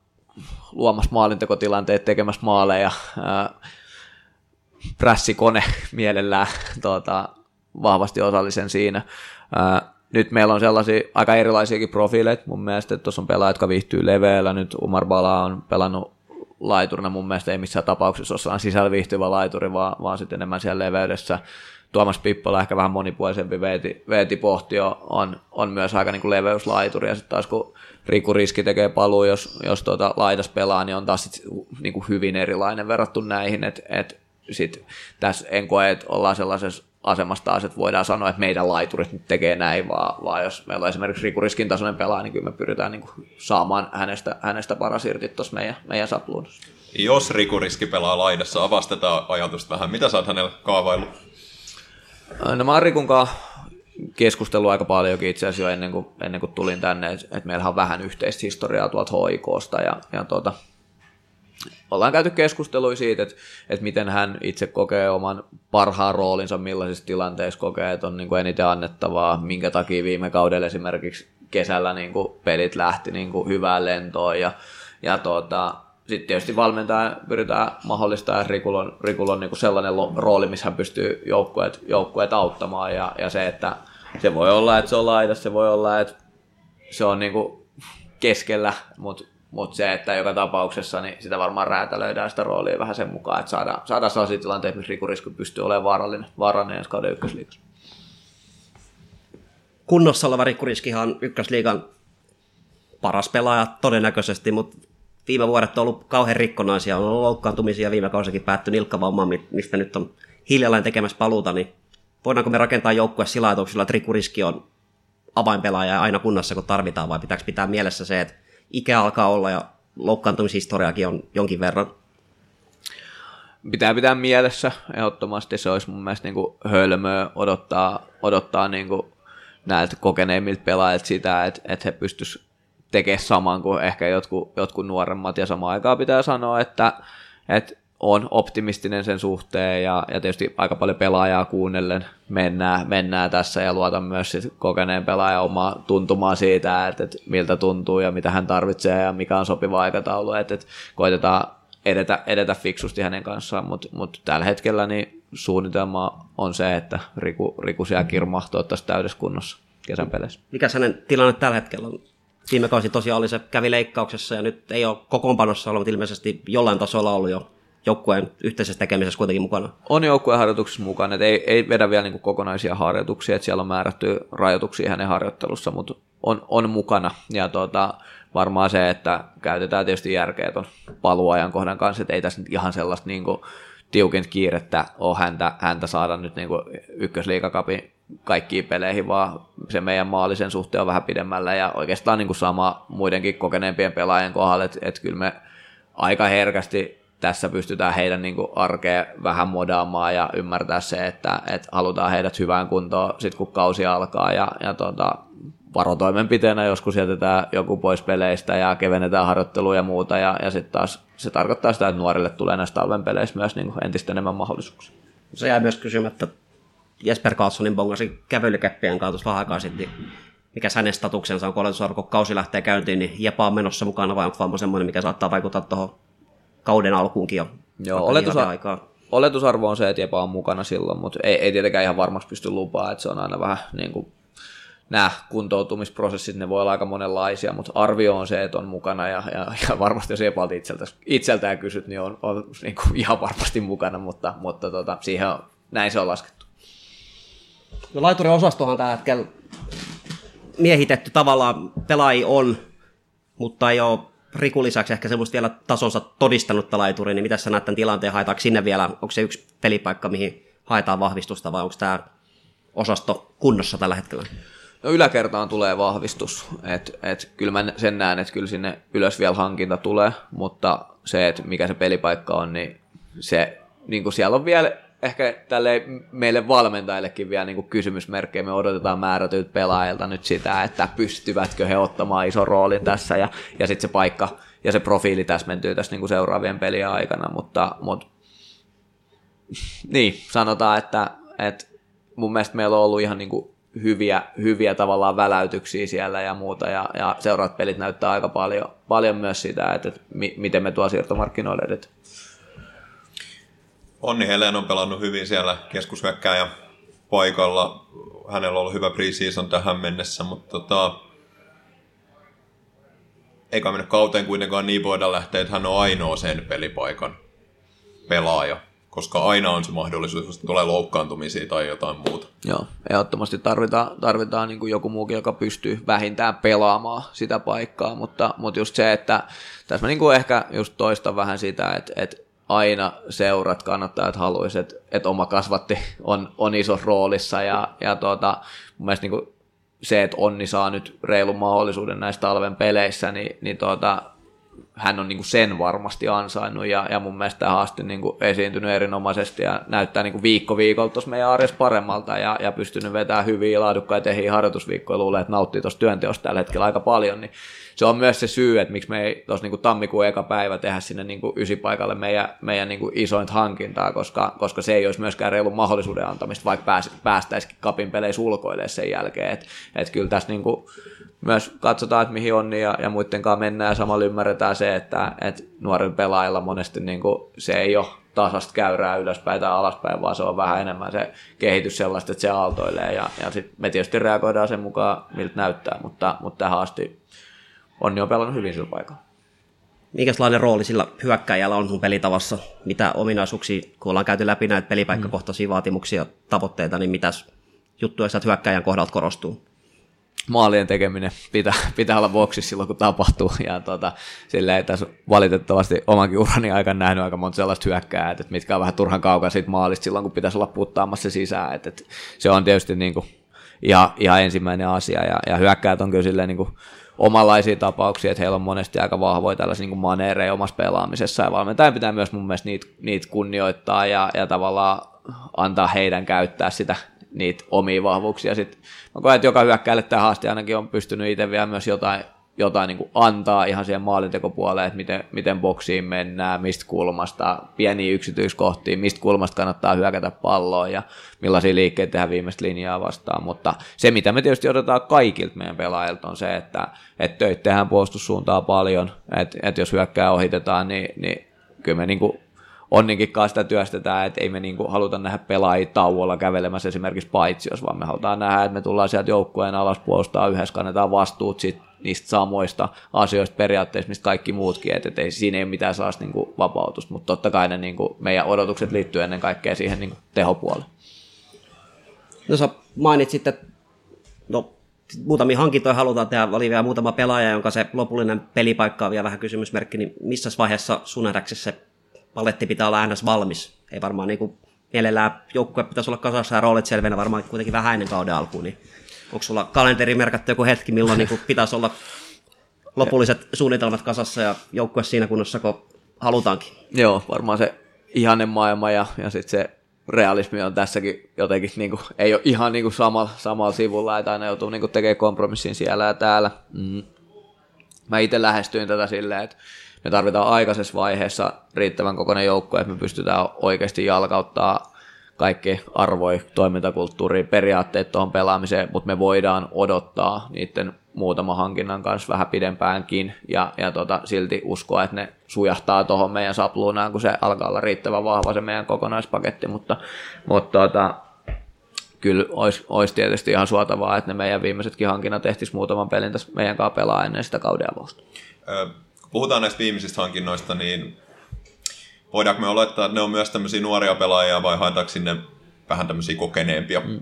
luomassa maalintekotilanteet, tekemässä maaleja, prässikone mielellään tuota, vahvasti osallisen siinä. Ää, nyt meillä on sellaisia aika erilaisiakin profiileita mun mielestä, että tuossa on pelaajat, jotka viihtyy leveällä, nyt Umar Bala on pelannut laiturina. Mun mielestä ei missään tapauksessa ole sellainen sisällä viihtyvä laituri, vaan, vaan sitten enemmän siellä leveydessä. Tuomas Pippola ehkä vähän monipuolisempi veeti, veeti pohti on, on myös aika niin kuin leveyslaituri. Ja sitten taas kun Riku Riski tekee paluu, jos, jos tuota laidas pelaa, niin on taas sit, niin kuin hyvin erilainen verrattuna näihin, että et, sit tässä en koe, että ollaan sellaisessa asemassa taas, että voidaan sanoa, että meidän laiturit nyt tekee näin, vaan, vaan jos meillä on esimerkiksi Riku Riskin tasoinen pelaaja, niin kyllä me pyritään niin kuin saamaan hänestä, hänestä paras irti tuossa meidän, meidän sapluunassa. Jos Riku Riski pelaa laidassa, avastetaan ajatusta vähän. Mitä sä oot hänelle kaavaillut? No mä oon Rikun kanssa keskustellut aika paljonkin itse asiassa jo ennen kuin, ennen kuin tulin tänne, että et meillä on vähän yhteistä historiaa tuolta hoikoosta ja, ja tuota, ollaan käyty keskustelua siitä, että, että miten hän itse kokee oman parhaan roolinsa, millaisissa tilanteissa kokee, että on niin kuin eniten annettavaa, minkä takia viime kaudella esimerkiksi kesällä niin kuin pelit lähti niin kuin hyvään lentoon ja, ja tuota, sitten tietysti valmentaja pyritään mahdollistamaan, että Rikulla on, Rikulla on niin kuin sellainen rooli, missä hän pystyy joukkueet, joukkueet auttamaan ja, ja se, että se voi olla, että se on laidassa, se voi olla, että se on niin kuin keskellä, mutta mutta se, että joka tapauksessa niin sitä varmaan räätälöidään sitä roolia vähän sen mukaan, että saadaan, saadaan sellaisia tilanteita, missä rikurisku pystyy olemaan vaarallinen, vaarallinen ensi kauden ykkösliigassa. Kunnossa oleva rikkuriskihan on ykkösliigan paras pelaaja todennäköisesti, mutta viime vuodet on ollut kauhean rikkonaisia, on ollut loukkaantumisia viime kausikin päätty nilkkavammaan, mistä nyt on hiljalleen tekemässä paluuta, niin voidaanko me rakentaa joukkue sillä ajatuksella, että rikkuriski on avainpelaaja aina kunnossa, kun tarvitaan, vai pitääkö pitää mielessä se, että ikä alkaa olla ja loukkaantumishistoriakin on jonkin verran. Pitää pitää mielessä, ehdottomasti se olisi mun mielestä niin kuin hölmöä odottaa, odottaa niin kuin näiltä kokeneimmilta pelaajilta sitä, että, että he pystyisivät tekemään saman kuin ehkä jotkut, jotkut nuoremmat, ja samaan aikaan pitää sanoa, että, että on optimistinen sen suhteen ja, ja tietysti aika paljon pelaajaa kuunnellen mennään, mennään tässä ja luotan myös sit kokeneen pelaajan omaa tuntumaa siitä, että, että miltä tuntuu ja mitä hän tarvitsee ja mikä on sopiva aikataulu, että, että koitetaan edetä, edetä fiksusti hänen kanssaan, mutta mut tällä hetkellä niin suunnitelma on se, että Riku, Riku siellä kirmaa toivottavasti täydessä kunnossa kesän peleissä. Mikä hänen tilanne tällä hetkellä on? Viime kausi tosiaan oli se, kävi leikkauksessa ja nyt ei ole kokoonpanossa ollut, mutta ilmeisesti jollain tasolla ollut jo joukkueen yhteisessä tekemisessä kuitenkin mukana? On joukkueen harjoituksessa mukana, että ei, ei vedä vielä niin kuin kokonaisia harjoituksia, että siellä on määrätty rajoituksia hänen harjoittelussa, mutta on, on mukana. Ja tuota, varmaan se, että käytetään tietysti järkeä tuon paluajankohdan kanssa, että ei tässä nyt ihan sellaista niin tiukin kiirettä ole häntä, häntä saada nyt niin ykkösliikakapin kaikkiin peleihin, vaan se meidän maalisen suhteen on vähän pidemmällä ja oikeastaan niin kuin sama muidenkin kokeneempien pelaajien kohdalla, että, että kyllä me aika herkästi tässä pystytään heidän niin kuin arkea vähän modaamaan ja ymmärtää se, että, että halutaan heidät hyvään kuntoon sitten kun kausi alkaa ja, ja tuota, varotoimenpiteenä joskus jätetään joku pois peleistä ja kevennetään harjoittelua ja muuta ja, ja sitten taas se tarkoittaa sitä, että nuorille tulee näistä talven peleissä myös niin kuin entistä enemmän mahdollisuuksia. Se jää myös kysymättä Jesper Karlssonin bongasi kävelykeppien kautta vähän aikaa sitten, mikä hänen statuksensa on, kun kausi lähtee käyntiin, niin Jepa on menossa mukana vai onko vaan semmoinen, mikä saattaa vaikuttaa tuohon kauden alkuunkin jo. Joo, oletusar- aikaa. oletusarvo on se, että Jepa on mukana silloin, mutta ei, ei tietenkään ihan varmasti pysty lupaa, että se on aina vähän niin kuin nämä kuntoutumisprosessit, ne voi olla aika monenlaisia, mutta arvio on se, että on mukana ja, ja, ja varmasti jos Epalta itseltä, itseltään kysyt, niin on, on niin kuin ihan varmasti mukana, mutta, mutta tota, siihen on, näin se on laskettu. No laiturin osastohan tällä hetkellä miehitetty tavallaan pelaaji on, mutta ei ole Riku lisäksi ehkä semmoista vielä tasonsa todistanutta laituri, niin mitä sä näet tämän tilanteen, haetaanko sinne vielä, onko se yksi pelipaikka, mihin haetaan vahvistusta vai onko tämä osasto kunnossa tällä hetkellä? No yläkertaan tulee vahvistus, että et, kyllä mä sen näen, että kyllä sinne ylös vielä hankinta tulee, mutta se, että mikä se pelipaikka on, niin se, niin kuin siellä on vielä ehkä tälle meille valmentajillekin vielä niin kysymysmerkkejä. Me odotetaan määrätyiltä pelaajilta nyt sitä, että pystyvätkö he ottamaan ison roolin tässä ja, ja sitten se paikka ja se profiili täsmentyy tässä niin seuraavien pelien aikana, mutta, mutta niin, sanotaan, että, että mun mielestä meillä on ollut ihan niin kuin hyviä, hyviä tavallaan väläytyksiä siellä ja muuta, ja, ja seuraavat pelit näyttää aika paljon, paljon myös sitä, että, että mi, miten me tuo siirtomarkkinoille edetään. Onni Helen on pelannut hyvin siellä keskushyökkääjä paikalla. Hänellä on ollut hyvä preseason tähän mennessä, mutta tota, eikä mennä kauteen kuitenkaan niin voida lähteä, että hän on ainoa sen pelipaikan pelaaja, koska aina on se mahdollisuus, että tulee loukkaantumisia tai jotain muuta. Joo, ehdottomasti tarvitaan, tarvitaan niin joku muukin, joka pystyy vähintään pelaamaan sitä paikkaa, mutta, mutta just se, että tässä mä niin kuin ehkä just toistan vähän sitä, että, että aina seurat kannattajat haluaisivat, että, että oma kasvatti on, on isossa roolissa. Ja, ja tuota, mun mielestä niin se, että Onni saa nyt reilun mahdollisuuden näissä talven peleissä, niin, niin tuota, hän on niin kuin sen varmasti ansainnut. Ja, ja mun mielestä tähän asti niin esiintynyt erinomaisesti ja näyttää niin kuin viikko viikolta tuossa meidän arjessa paremmalta ja, ja pystynyt vetämään hyviä laadukkaita tehiä harjoitusviikkoja. Luulee, että nauttii tuosta työnteosta tällä hetkellä aika paljon, niin se on myös se syy, että miksi me ei tuossa niin tammikuun eka päivä tehdä sinne niin kuin ysipaikalle meidän, meidän niin kuin hankintaa, koska, koska se ei olisi myöskään reilun mahdollisuuden antamista, vaikka pääs, päästäisikin kapin peleissä ulkoille sen jälkeen. Että et kyllä tässä niin kuin myös katsotaan, että mihin on ja, ja muidenkaan mennään. Ja samalla ymmärretään se, että, että nuoren pelaajilla monesti niin kuin se ei ole tasasta käyrää ylöspäin tai alaspäin, vaan se on vähän enemmän se kehitys sellaista, että se aaltoilee. Ja, ja sitten me tietysti reagoidaan sen mukaan, miltä näyttää, mutta, mutta tähän asti Onni on pelannut hyvin sillä paikalla. Minkälainen rooli sillä hyökkäjällä on sun pelitavassa? Mitä ominaisuuksia, kun ollaan käyty läpi näitä pelipaikkakohtaisia mm. vaatimuksia ja tavoitteita, niin mitäs juttuja sieltä hyökkäjän kohdalta korostuu? maalien tekeminen pitää, pitää olla boksissa silloin, kun tapahtuu. Ja tota, silleen, että tässä valitettavasti omankin urani aikana nähnyt aika monta sellaista hyökkää, että, mitkä on vähän turhan kaukana siitä maalista silloin, kun pitäisi olla puttaamassa se sisään. Että, että se on tietysti niin kuin, ihan, ihan ensimmäinen asia. Ja, ja hyökkäät on kyllä silleen niin kuin, omanlaisia tapauksia, että heillä on monesti aika vahvoja tällaisia niin maneereja omassa pelaamisessa, ja valmentajan pitää myös mun mielestä niitä, niitä kunnioittaa ja, ja tavallaan antaa heidän käyttää sitä niitä omia vahvuuksia. Sitten mä koen, että joka hyökkäille tähän asti ainakin on pystynyt itse vielä myös jotain jotain niin kuin antaa ihan siihen maalintekopuoleen, että miten, miten boksiin mennään, mistä kulmasta, pieniä yksityiskohtia, mistä kulmasta kannattaa hyökätä palloon ja millaisia liikkeitä tehdään viimeistä linjaa vastaan. Mutta se, mitä me tietysti odotetaan kaikilta meidän pelaajilta on se, että, että töitä tehdään puolustussuuntaa paljon, että, että jos hyökkää ohitetaan, niin, niin kyllä me niin kuin Onninkin kanssa sitä työstetään, että ei me niinku haluta nähdä pelaajia tauolla kävelemässä esimerkiksi paitsi, jos vaan me halutaan nähdä, että me tullaan sieltä joukkueen alas puolustaa yhdessä, kannetaan vastuut sit niistä samoista asioista periaatteessa, mistä kaikki muutkin, että ei, siinä ei ole mitään sellaista niinku vapautusta, mutta totta kai ne niinku, meidän odotukset liittyy ennen kaikkea siihen niinku tehopuoleen. No sä mainitsit, että no, muutamia hankintoja halutaan tehdä, oli vielä muutama pelaaja, jonka se lopullinen pelipaikka on vielä vähän kysymysmerkki, niin missä vaiheessa sun se paletti pitää olla äänes valmis. Ei varmaan niin kuin mielellään joukkue pitäisi olla kasassa ja roolit selvenä varmaan kuitenkin vähän ennen kauden alkuun, niin onko sulla kalenteri merkattu joku hetki, milloin niin kuin pitäisi olla lopulliset suunnitelmat kasassa ja joukkue siinä kunnossa, kun halutaankin? Joo, varmaan se ihanen maailma ja, ja sitten se realismi on tässäkin jotenkin, niin kuin, ei ole ihan niin kuin samalla, samalla sivulla, että aina joutuu niin kuin tekemään kompromissin siellä ja täällä. Mm. Mä itse lähestyin tätä silleen, että me tarvitaan aikaisessa vaiheessa riittävän kokoinen joukko, että me pystytään oikeasti jalkauttaa kaikki arvoi, toimintakulttuuri, periaatteet tuohon pelaamiseen, mutta me voidaan odottaa niiden muutama hankinnan kanssa vähän pidempäänkin. Ja, ja tota, silti uskoa, että ne sujahtaa tuohon meidän sapluunaan, kun se alkaa olla riittävän vahva se meidän kokonaispaketti, mutta, mutta tota, kyllä olisi, olisi tietysti ihan suotavaa, että ne meidän viimeisetkin hankinnat tehtis muutaman pelin tässä meidän kanssa pelaa ennen sitä kauden avausta puhutaan näistä viimeisistä hankinnoista, niin voidaanko me olettaa, että ne on myös tämmöisiä nuoria pelaajia vai haetaanko sinne vähän tämmöisiä kokeneempia? Mm.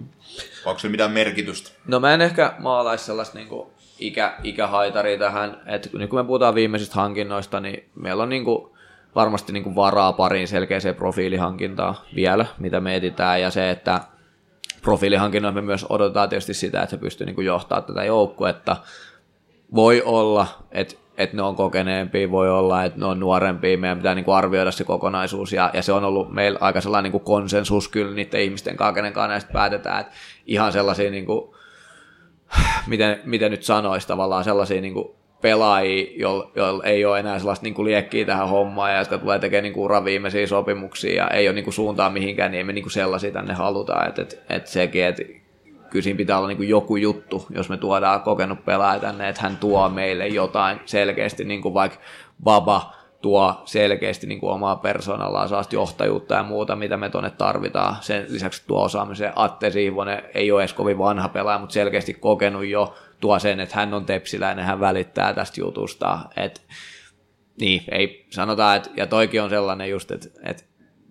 Onko se mitään merkitystä? No mä en ehkä maalaisi sellaista niinku ikä, ikähaitaria tähän, että nyt kun me puhutaan viimeisistä hankinnoista, niin meillä on niinku varmasti niinku varaa pariin selkeäseen profiilihankintaan vielä, mitä me etitään, ja se, että profiilihankinnoissa me myös odotetaan tietysti sitä, että se pystyy niinku johtamaan tätä joukkuetta. Voi olla, että että ne on kokeneempia, voi olla, että ne on nuorempia, meidän pitää niin kuin arvioida se kokonaisuus, ja, ja se on ollut meillä aika sellainen niin kuin konsensus kyllä niiden ihmisten kanssa, kenen kanssa näistä päätetään, että ihan sellaisia, niin kuin, miten, miten nyt sanoisi tavallaan sellaisia niin kuin pelaajia, joilla joilla ei ole enää sellaista niin kuin liekkiä tähän hommaan ja jotka tulee tekemään niin kuin uran viimeisiä sopimuksia ja ei ole niin kuin suuntaa mihinkään, niin ei me niin kuin sellaisia tänne halutaan. Että et, et sekin, että kyllä siinä pitää olla niin kuin joku juttu, jos me tuodaan kokenut pelaaja tänne, että hän tuo meille jotain selkeästi, niin kuin vaikka Baba tuo selkeästi niin kuin omaa persoonallaan saasta johtajuutta ja muuta, mitä me tuonne tarvitaan. Sen lisäksi tuo osaamisen Atte Siivonen ei ole edes kovin vanha pelaaja, mutta selkeästi kokenut jo tuo sen, että hän on tepsiläinen, hän välittää tästä jutusta. Et, niin, ei sanotaan, että, ja toikin on sellainen just, että, että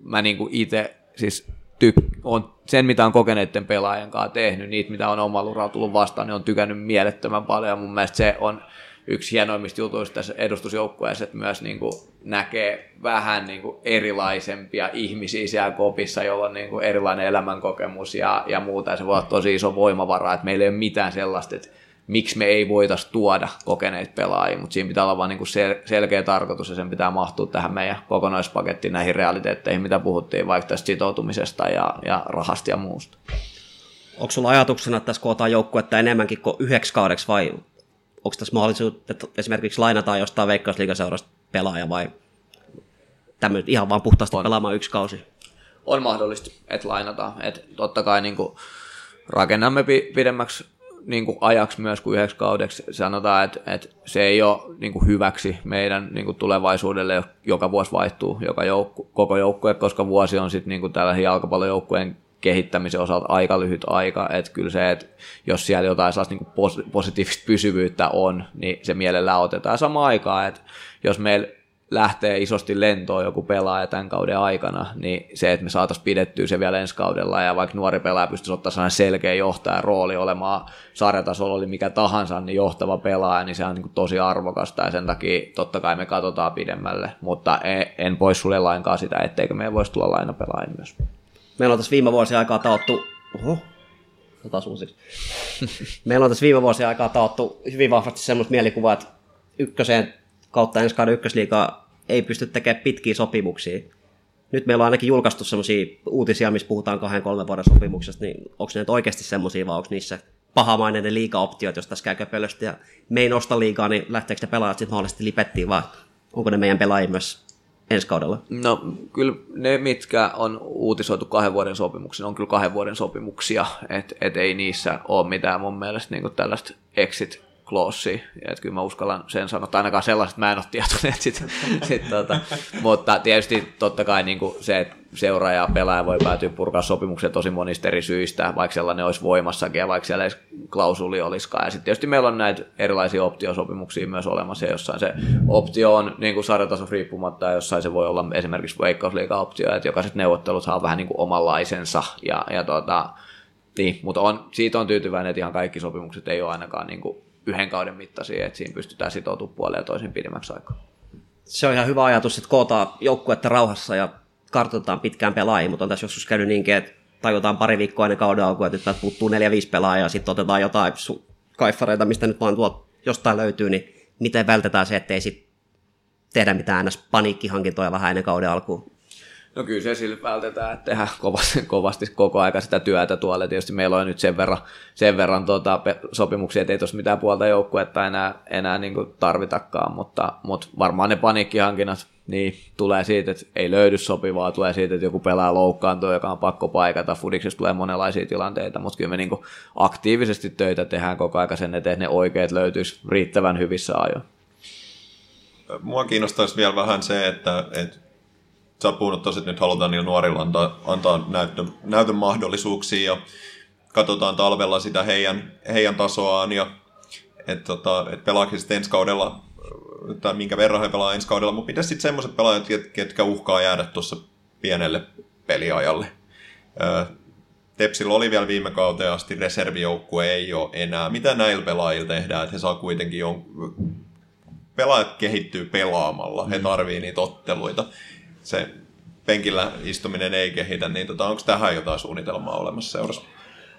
mä niin kuin itse siis tyk, on sen, mitä on kokeneiden pelaajien kanssa tehnyt, niitä, mitä on omalla uralla tullut vastaan, niin on tykännyt mielettömän paljon. Mun mielestä se on yksi hienoimmista jutuista tässä edustusjoukkueessa, että myös niin näkee vähän niin erilaisempia ihmisiä siellä kopissa, joilla on niin erilainen elämänkokemus ja, ja muuta. Ja se voi olla tosi iso voimavara, että meillä ei ole mitään sellaista, että miksi me ei voitaisi tuoda kokeneita pelaajia, mutta siinä pitää olla vain niin sel- selkeä tarkoitus ja sen pitää mahtua tähän meidän kokonaispakettiin näihin realiteetteihin, mitä puhuttiin vaikka tästä sitoutumisesta ja, ja rahasta ja muusta. Onko sulla ajatuksena, että tässä kootaan joukkuetta enemmänkin kuin yhdeksi kaudeksi vai onko tässä mahdollisuus, että esimerkiksi lainataan jostain veikkausliigaseurasta pelaaja vai tämmöinen ihan vaan puhtaasti on. pelaamaan yksi kausi? On mahdollista, että lainataan. Että totta kai niin kuin rakennamme pidemmäksi niin kuin ajaksi myös kuin yhdeksi kaudeksi. Sanotaan, että, että se ei ole niin kuin hyväksi meidän niin kuin tulevaisuudelle, joka vuosi vaihtuu joka joukku, koko joukkue, koska vuosi on sitten niin tällä jalkapallojoukkueen kehittämisen osalta aika lyhyt aika, että kyllä se, että jos siellä jotain sellaista niin positiivista pysyvyyttä on, niin se mielellään otetaan samaan aikaan, että jos meillä lähtee isosti lentoon joku pelaaja tämän kauden aikana, niin se, että me saataisiin pidettyä se vielä ensi kaudella ja vaikka nuori pelaaja pystyisi ottaa sellainen selkeä johtajan rooli olemaan sarjatasolla oli mikä tahansa, niin johtava pelaaja, niin se on niin tosi arvokasta ja sen takia totta kai me katsotaan pidemmälle, mutta en, en pois sulle lainkaan sitä, etteikö meidän voisi tulla lainapelaajia myös. Meillä on tässä viime vuosien aikaa taottu, oho. Meillä on tässä viime vuosien aikaa taottu hyvin vahvasti semmoista mielikuvaa, että ykköseen kautta ensi kauden ykkösliigaa ei pysty tekemään pitkiä sopimuksia. Nyt meillä on ainakin julkaistu semmoisia uutisia, missä puhutaan kahden kolmen vuoden sopimuksesta, niin onko ne nyt oikeasti semmoisia vai onko niissä pahamainen ne liiga-optiot, jos tässä käy köpelöstä ja me ei nosta liigaa, niin lähteekö ne pelaajat sitten mahdollisesti lipettiin vai onko ne meidän pelaajia myös ensi kaudella? No kyllä ne, mitkä on uutisoitu kahden vuoden sopimuksia, on kyllä kahden vuoden sopimuksia, että et ei niissä ole mitään mun mielestä niin tällaista exit klossi, että kyllä mä uskallan sen sanoa, että ainakaan sellaiset mä en ole tietoinen, sit, sit, tota, mutta tietysti totta kai niin kuin se, että seuraaja ja pelaaja voi päätyä purkaa sopimuksen tosi monista eri syistä, vaikka sellainen olisi voimassakin ja vaikka siellä ei klausuli olisikaan. Ja sitten tietysti meillä on näitä erilaisia optiosopimuksia myös olemassa, ja jossain se optio on niin kuin sarjataso riippumatta, ja jossain se voi olla esimerkiksi veikkausliiga-optio, että jokaiset neuvottelut saa vähän niin kuin omanlaisensa, ja, ja tota, niin, mutta on, siitä on tyytyväinen, että ihan kaikki sopimukset ei ole ainakaan niin kuin yhden kauden mittaisia, että siinä pystytään sitoutumaan puoleen ja toisin pidemmäksi aikaa. Se on ihan hyvä ajatus, että kootaan joukkuetta rauhassa ja kartoitetaan pitkään pelaajia, mutta on tässä joskus käynyt niinkin, että tajutaan pari viikkoa ennen kauden alkua, että nyt puuttuu neljä viisi pelaajaa ja sitten otetaan jotain su- kaifareita, mistä nyt vaan tuolta jostain löytyy, niin miten vältetään se, ettei sit tehdä mitään ns. paniikkihankintoja vähän ennen kauden alkuun? No kyllä se sillä vältetään, että tehdään kovasti, kovasti koko aika sitä työtä tuolla. Tietysti meillä on nyt sen verran, sen verran tuota, sopimuksia, että ei tuossa mitään puolta joukkuetta enää, enää niin tarvitakaan, mutta, mutta varmaan ne paniikkihankinnat niin, tulee siitä, että ei löydy sopivaa, tulee siitä, että joku pelaa loukkaantuu, joka on pakko paikata. Fudiksessa tulee monenlaisia tilanteita, mutta kyllä me niin aktiivisesti töitä tehdään koko aika sen eteen, että ne oikeat löytyisi riittävän hyvissä ajoin. Mua kiinnostaisi vielä vähän se, että, että sä oot puhunut tosi, että nyt halutaan niillä nuorilla antaa, antaa näytön, näytön mahdollisuuksia ja katsotaan talvella sitä heidän, heidän tasoaan ja että tota, et pelaako sitten ensi kaudella tai minkä verran he pelaa ensi kaudella, mutta mitä sitten semmoiset pelaajat, ketkä uhkaa jäädä tuossa pienelle peliajalle? Tepsillä oli vielä viime kauteen asti reservijoukkue ei ole enää. Mitä näillä pelaajilla tehdään, että he saa kuitenkin jon... Pelaajat kehittyy pelaamalla, he tarvii niitä otteluita se penkillä istuminen ei kehitä, niin tota, onko tähän jotain suunnitelmaa olemassa seurassa?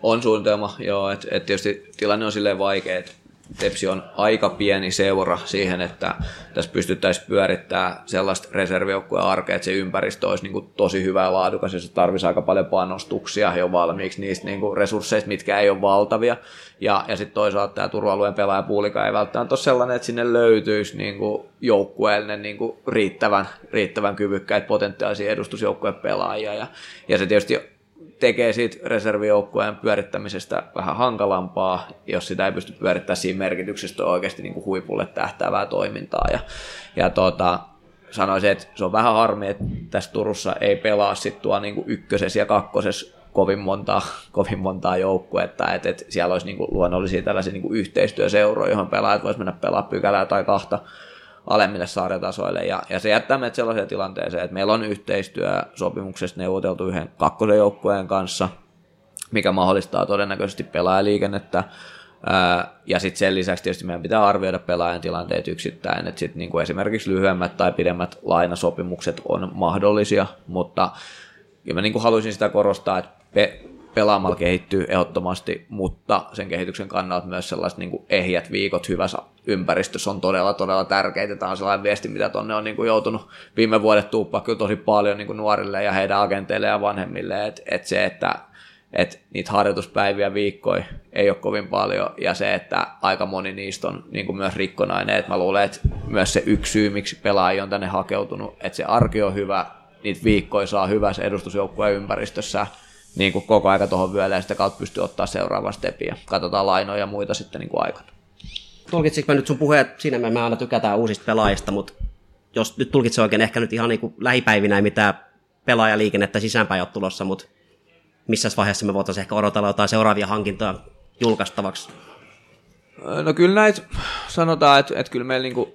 On suunnitelma, joo. että et tietysti tilanne on silleen vaikea, että Tepsi on aika pieni seura siihen, että tässä pystyttäisiin pyörittämään sellaista reservijoukkueen arkea, että se ympäristö olisi niin kuin tosi hyvä ja laadukas, ja se tarvitsisi aika paljon panostuksia jo valmiiksi niistä niin kuin resursseista, mitkä ei ole valtavia. Ja, ja sitten toisaalta tämä turva-alueen pelaajapuulika ei välttämättä ole sellainen, että sinne löytyisi niin kuin joukkueellinen niin kuin riittävän, riittävän kyvykkäitä potentiaalisia edustusjoukkueen pelaajia. Ja, ja se tietysti tekee siitä reservijoukkueen pyörittämisestä vähän hankalampaa, jos sitä ei pysty pyörittämään siinä merkityksessä oikeasti niin kuin huipulle tähtäävää toimintaa. Ja, ja tota, sanoisin, että se on vähän harmi, että tässä Turussa ei pelaa sitten tuo niin ykkösessä ja kakkosessa kovin montaa, kovin montaa joukkuetta, että, että siellä olisi niin kuin luonnollisia tällaisia niin kuin yhteistyöseuroja, johon pelaajat voisivat mennä pelaa pykälää tai kahta alemmille sarjatasoille. Ja, ja se jättää meidät sellaiseen tilanteeseen, että meillä on yhteistyösopimuksesta neuvoteltu yhden kakkosen joukkueen kanssa, mikä mahdollistaa todennäköisesti pelaajaliikennettä. Ja sitten sen lisäksi tietysti meidän pitää arvioida pelaajan tilanteet yksittäin, että sitten niinku esimerkiksi lyhyemmät tai pidemmät lainasopimukset on mahdollisia, mutta ja mä niinku haluaisin sitä korostaa, että pelaamalla kehittyy ehdottomasti, mutta sen kehityksen kannalta myös sellaiset niin kuin ehjät viikot hyvässä ympäristössä on todella, todella tärkeitä. Tämä on sellainen viesti, mitä tuonne on niin kuin joutunut viime vuodet tuuppaa kyllä tosi paljon niin kuin nuorille ja heidän agenteille ja vanhemmille, että et se, että et niitä harjoituspäiviä viikkoja ei ole kovin paljon, ja se, että aika moni niistä on niin kuin myös rikkonainen, että mä luulen, että myös se yksi syy, miksi pelaajia on tänne hakeutunut, että se arki on hyvä, niitä viikkoja saa hyvässä edustusjoukkueen ympäristössä, niin kuin koko aika tuohon vyölle ja sitä kautta pystyy ottaa seuraavan stepiä. Katsotaan lainoja ja muita sitten niin kuin aikana. Tulkitsinko mä nyt sun puheet, siinä me, aina tykätään uusista pelaajista, mutta jos nyt tulkitsen oikein, ehkä nyt ihan niin kuin lähipäivinä ei mitään pelaajaliikennettä sisäänpäin ole tulossa, mutta missä vaiheessa me voitaisiin ehkä odotella jotain seuraavia hankintoja julkaistavaksi? No kyllä näitä sanotaan, että, että kyllä meillä niin kuin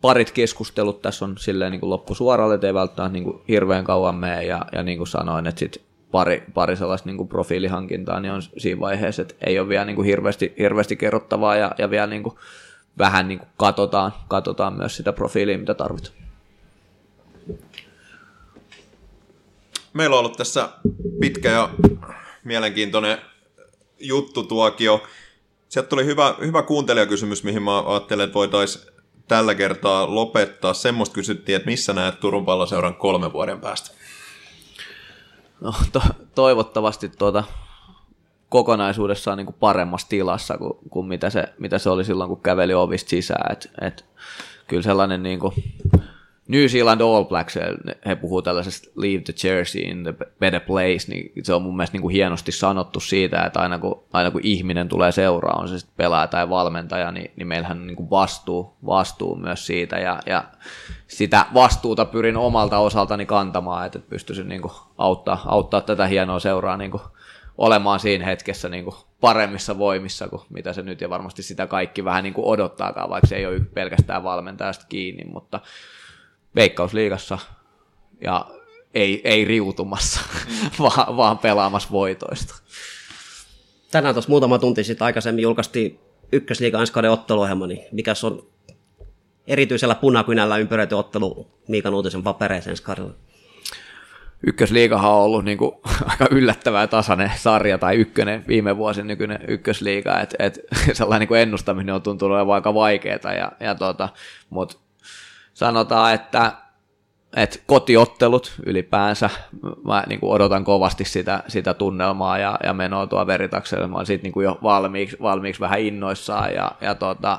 parit keskustelut tässä on silleen niin kuin loppusuoralle, että ei välttämättä niin kuin hirveän kauan mene, ja, ja niin kuin sanoin, että sitten pari, pari sellaista niin profiilihankintaa, niin on siinä vaiheessa, että ei ole vielä niin kuin hirveästi, hirveästi kerrottavaa ja, ja vielä niin kuin vähän niin kuin katsotaan, katsotaan myös sitä profiilia, mitä tarvitaan. Meillä on ollut tässä pitkä ja mielenkiintoinen juttutuokio. Sieltä tuli hyvä, hyvä kuuntelijakysymys, mihin mä ajattelen, että voitaisiin tällä kertaa lopettaa. Semmoista kysyttiin, että missä näet Turun palloseuran kolme vuoden päästä? No, to, toivottavasti tuota, kokonaisuudessaan niin kuin paremmassa tilassa kuin, kuin mitä, se, mitä se oli silloin, kun käveli ovista sisään. Et, et, kyllä sellainen niin kuin, New Zealand All Blacks, he puhuu tällaisesta leave the jersey in the better place, niin se on mun mielestä niin kuin hienosti sanottu siitä, että aina kun, aina kun ihminen tulee seuraa, on se sitten pelaaja tai valmentaja, niin, niin meillähän on niin kuin vastuu, vastuu myös siitä, ja, ja sitä vastuuta pyrin omalta osaltani kantamaan, että pystyisin niin kuin auttaa, auttaa tätä hienoa seuraa niin kuin olemaan siinä hetkessä niin kuin paremmissa voimissa kuin mitä se nyt, ja varmasti sitä kaikki vähän niin kuin odottaakaan, vaikka se ei ole pelkästään valmentajasta kiinni, mutta Veikkausliigassa ja ei, ei riutumassa, mm. vaan, vaan pelaamassa voitoista. Tänään tuossa muutama tunti sitten aikaisemmin julkaistiin ykkösliigan ensi kauden otteluohjelma, niin mikä on erityisellä punakynällä ympäröity ottelu Miikan uutisen papereeseen ensi kaudella? Ykkösliigahan on ollut niin kuin, aika yllättävää tasainen sarja tai ykkönen viime vuosin nykyinen ykkösliiga, että et, sellainen niin ennustaminen on tuntunut olevan aika vaikeaa, ja, ja tota, mutta sanotaan, että, että kotiottelut ylipäänsä, mä niin kuin odotan kovasti sitä, sitä tunnelmaa ja, ja menoa tuo veritakselle, mä olen siitä niin kuin jo valmiiksi, valmiiksi vähän innoissaan ja, ja tota,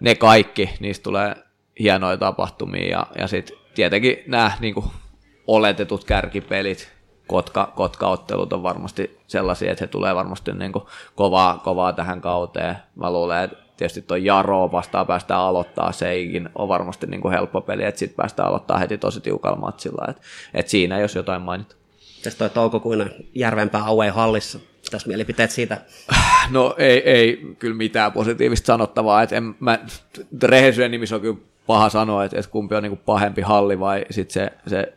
ne kaikki, niistä tulee hienoja tapahtumia ja, ja sitten tietenkin nämä niin kuin oletetut kärkipelit, Kotka, Kotka-ottelut on varmasti sellaisia, että he tulee varmasti niin kuin kovaa, kovaa tähän kauteen. Mä luulen, että tietysti tuo Jaro vastaan päästään aloittaa, se eikin on varmasti niin kuin helppo peli, että sitten päästään aloittaa heti tosi tiukalla matsilla, että et siinä jos jotain mainit. Tässä toi toukokuinen Järvenpää Away hallissa, tässä mielipiteet siitä? No ei, ei kyllä mitään positiivista sanottavaa, en, mä, rehellisyyden nimissä on kyllä paha sanoa, että, että kumpi on niin kuin pahempi halli vai sitten se, se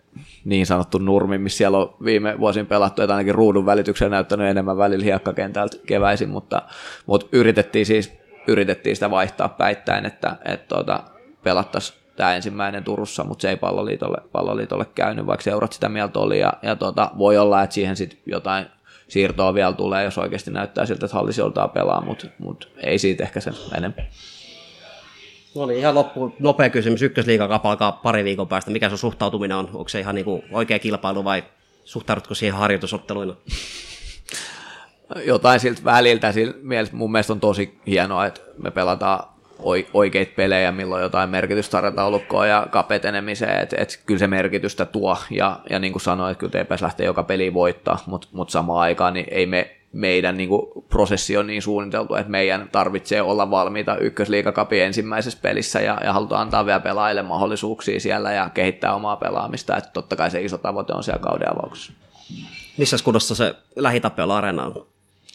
niin sanottu nurmi, missä siellä on viime vuosin pelattu, että ainakin ruudun välityksellä näyttänyt enemmän välillä hiekkakentältä keväisin, mutta, mutta yritettiin siis yritettiin sitä vaihtaa päittäin, että, että tuota, pelattaisiin tämä ensimmäinen Turussa, mutta se ei palloliitolle, palloliitolle käynyt, vaikka seurat sitä mieltä oli. Ja, ja tuota, voi olla, että siihen sitten jotain siirtoa vielä tulee, jos oikeasti näyttää siltä, että hallisi joudutaan pelaa, mutta mut ei siitä ehkä sen enemmän. No niin, ihan loppu, nopea kysymys. Ykkösliigakapa alkaa pari viikon päästä. Mikä sun suhtautuminen on? Onko se ihan niinku oikea kilpailu vai suhtaudutko siihen harjoitusotteluina? Jotain siltä väliltä. Mielessä mun mielestä on tosi hienoa, että me pelataan oikeita pelejä, milloin jotain merkitystä sarjataulukkoon ja kapetenemiseen, että et kyllä se merkitystä tuo, ja, ja niin kuin sanoin, että kyllä TPS lähtee joka peli voittaa, mutta mut samaan aikaan niin ei me meidän niin kuin, prosessi on niin suunniteltu, että meidän tarvitsee olla valmiita ykkösliikakapin ensimmäisessä pelissä ja, ja halutaan antaa vielä pelaajille mahdollisuuksia siellä ja kehittää omaa pelaamista, että totta kai se iso tavoite on siellä kauden avauksessa. Missä kunnossa se areena on?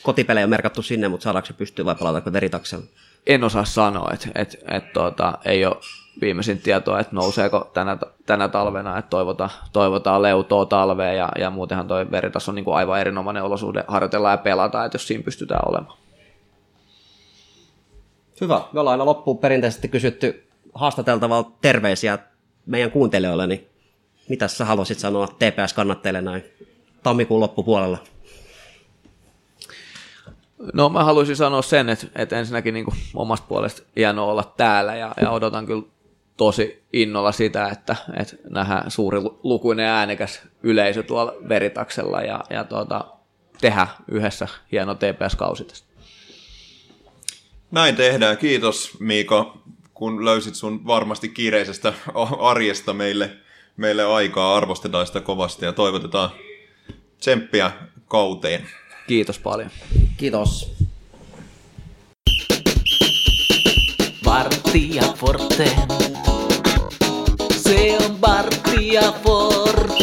Kotipelejä on merkattu sinne, mutta saadaanko se pystyä vai pelataanko veritaksella? En osaa sanoa, että et, et, tuota, ei ole viimeisin tietoa, että nouseeko tänä, tänä talvena, että toivotaan, toivotaan leutoa talvea ja, ja muutenhan toi veritas on niin kuin aivan erinomainen olosuhde harjoitella ja pelata, että jos siinä pystytään olemaan. Hyvä. Me ollaan aina loppuun perinteisesti kysytty haastateltavalta terveisiä meidän kuuntelijoille, niin mitä sä haluaisit sanoa TPS-kannattajille näin tammikuun loppupuolella? No mä haluaisin sanoa sen, että, että ensinnäkin niin kuin omasta puolesta hienoa olla täällä ja, ja odotan kyllä tosi innolla sitä, että, että nähdään suuri lukuinen äänekäs yleisö tuolla veritaksella ja, ja tuota, tehdä yhdessä hieno TPS-kausi tästä. Näin tehdään. Kiitos Miika, kun löysit sun varmasti kiireisestä arjesta meille, meille aikaa. Arvostetaan sitä kovasti ja toivotetaan tsemppiä kauteen. Kiitos paljon. Kiitos. Vartija Forte. Se on Vartija Forte.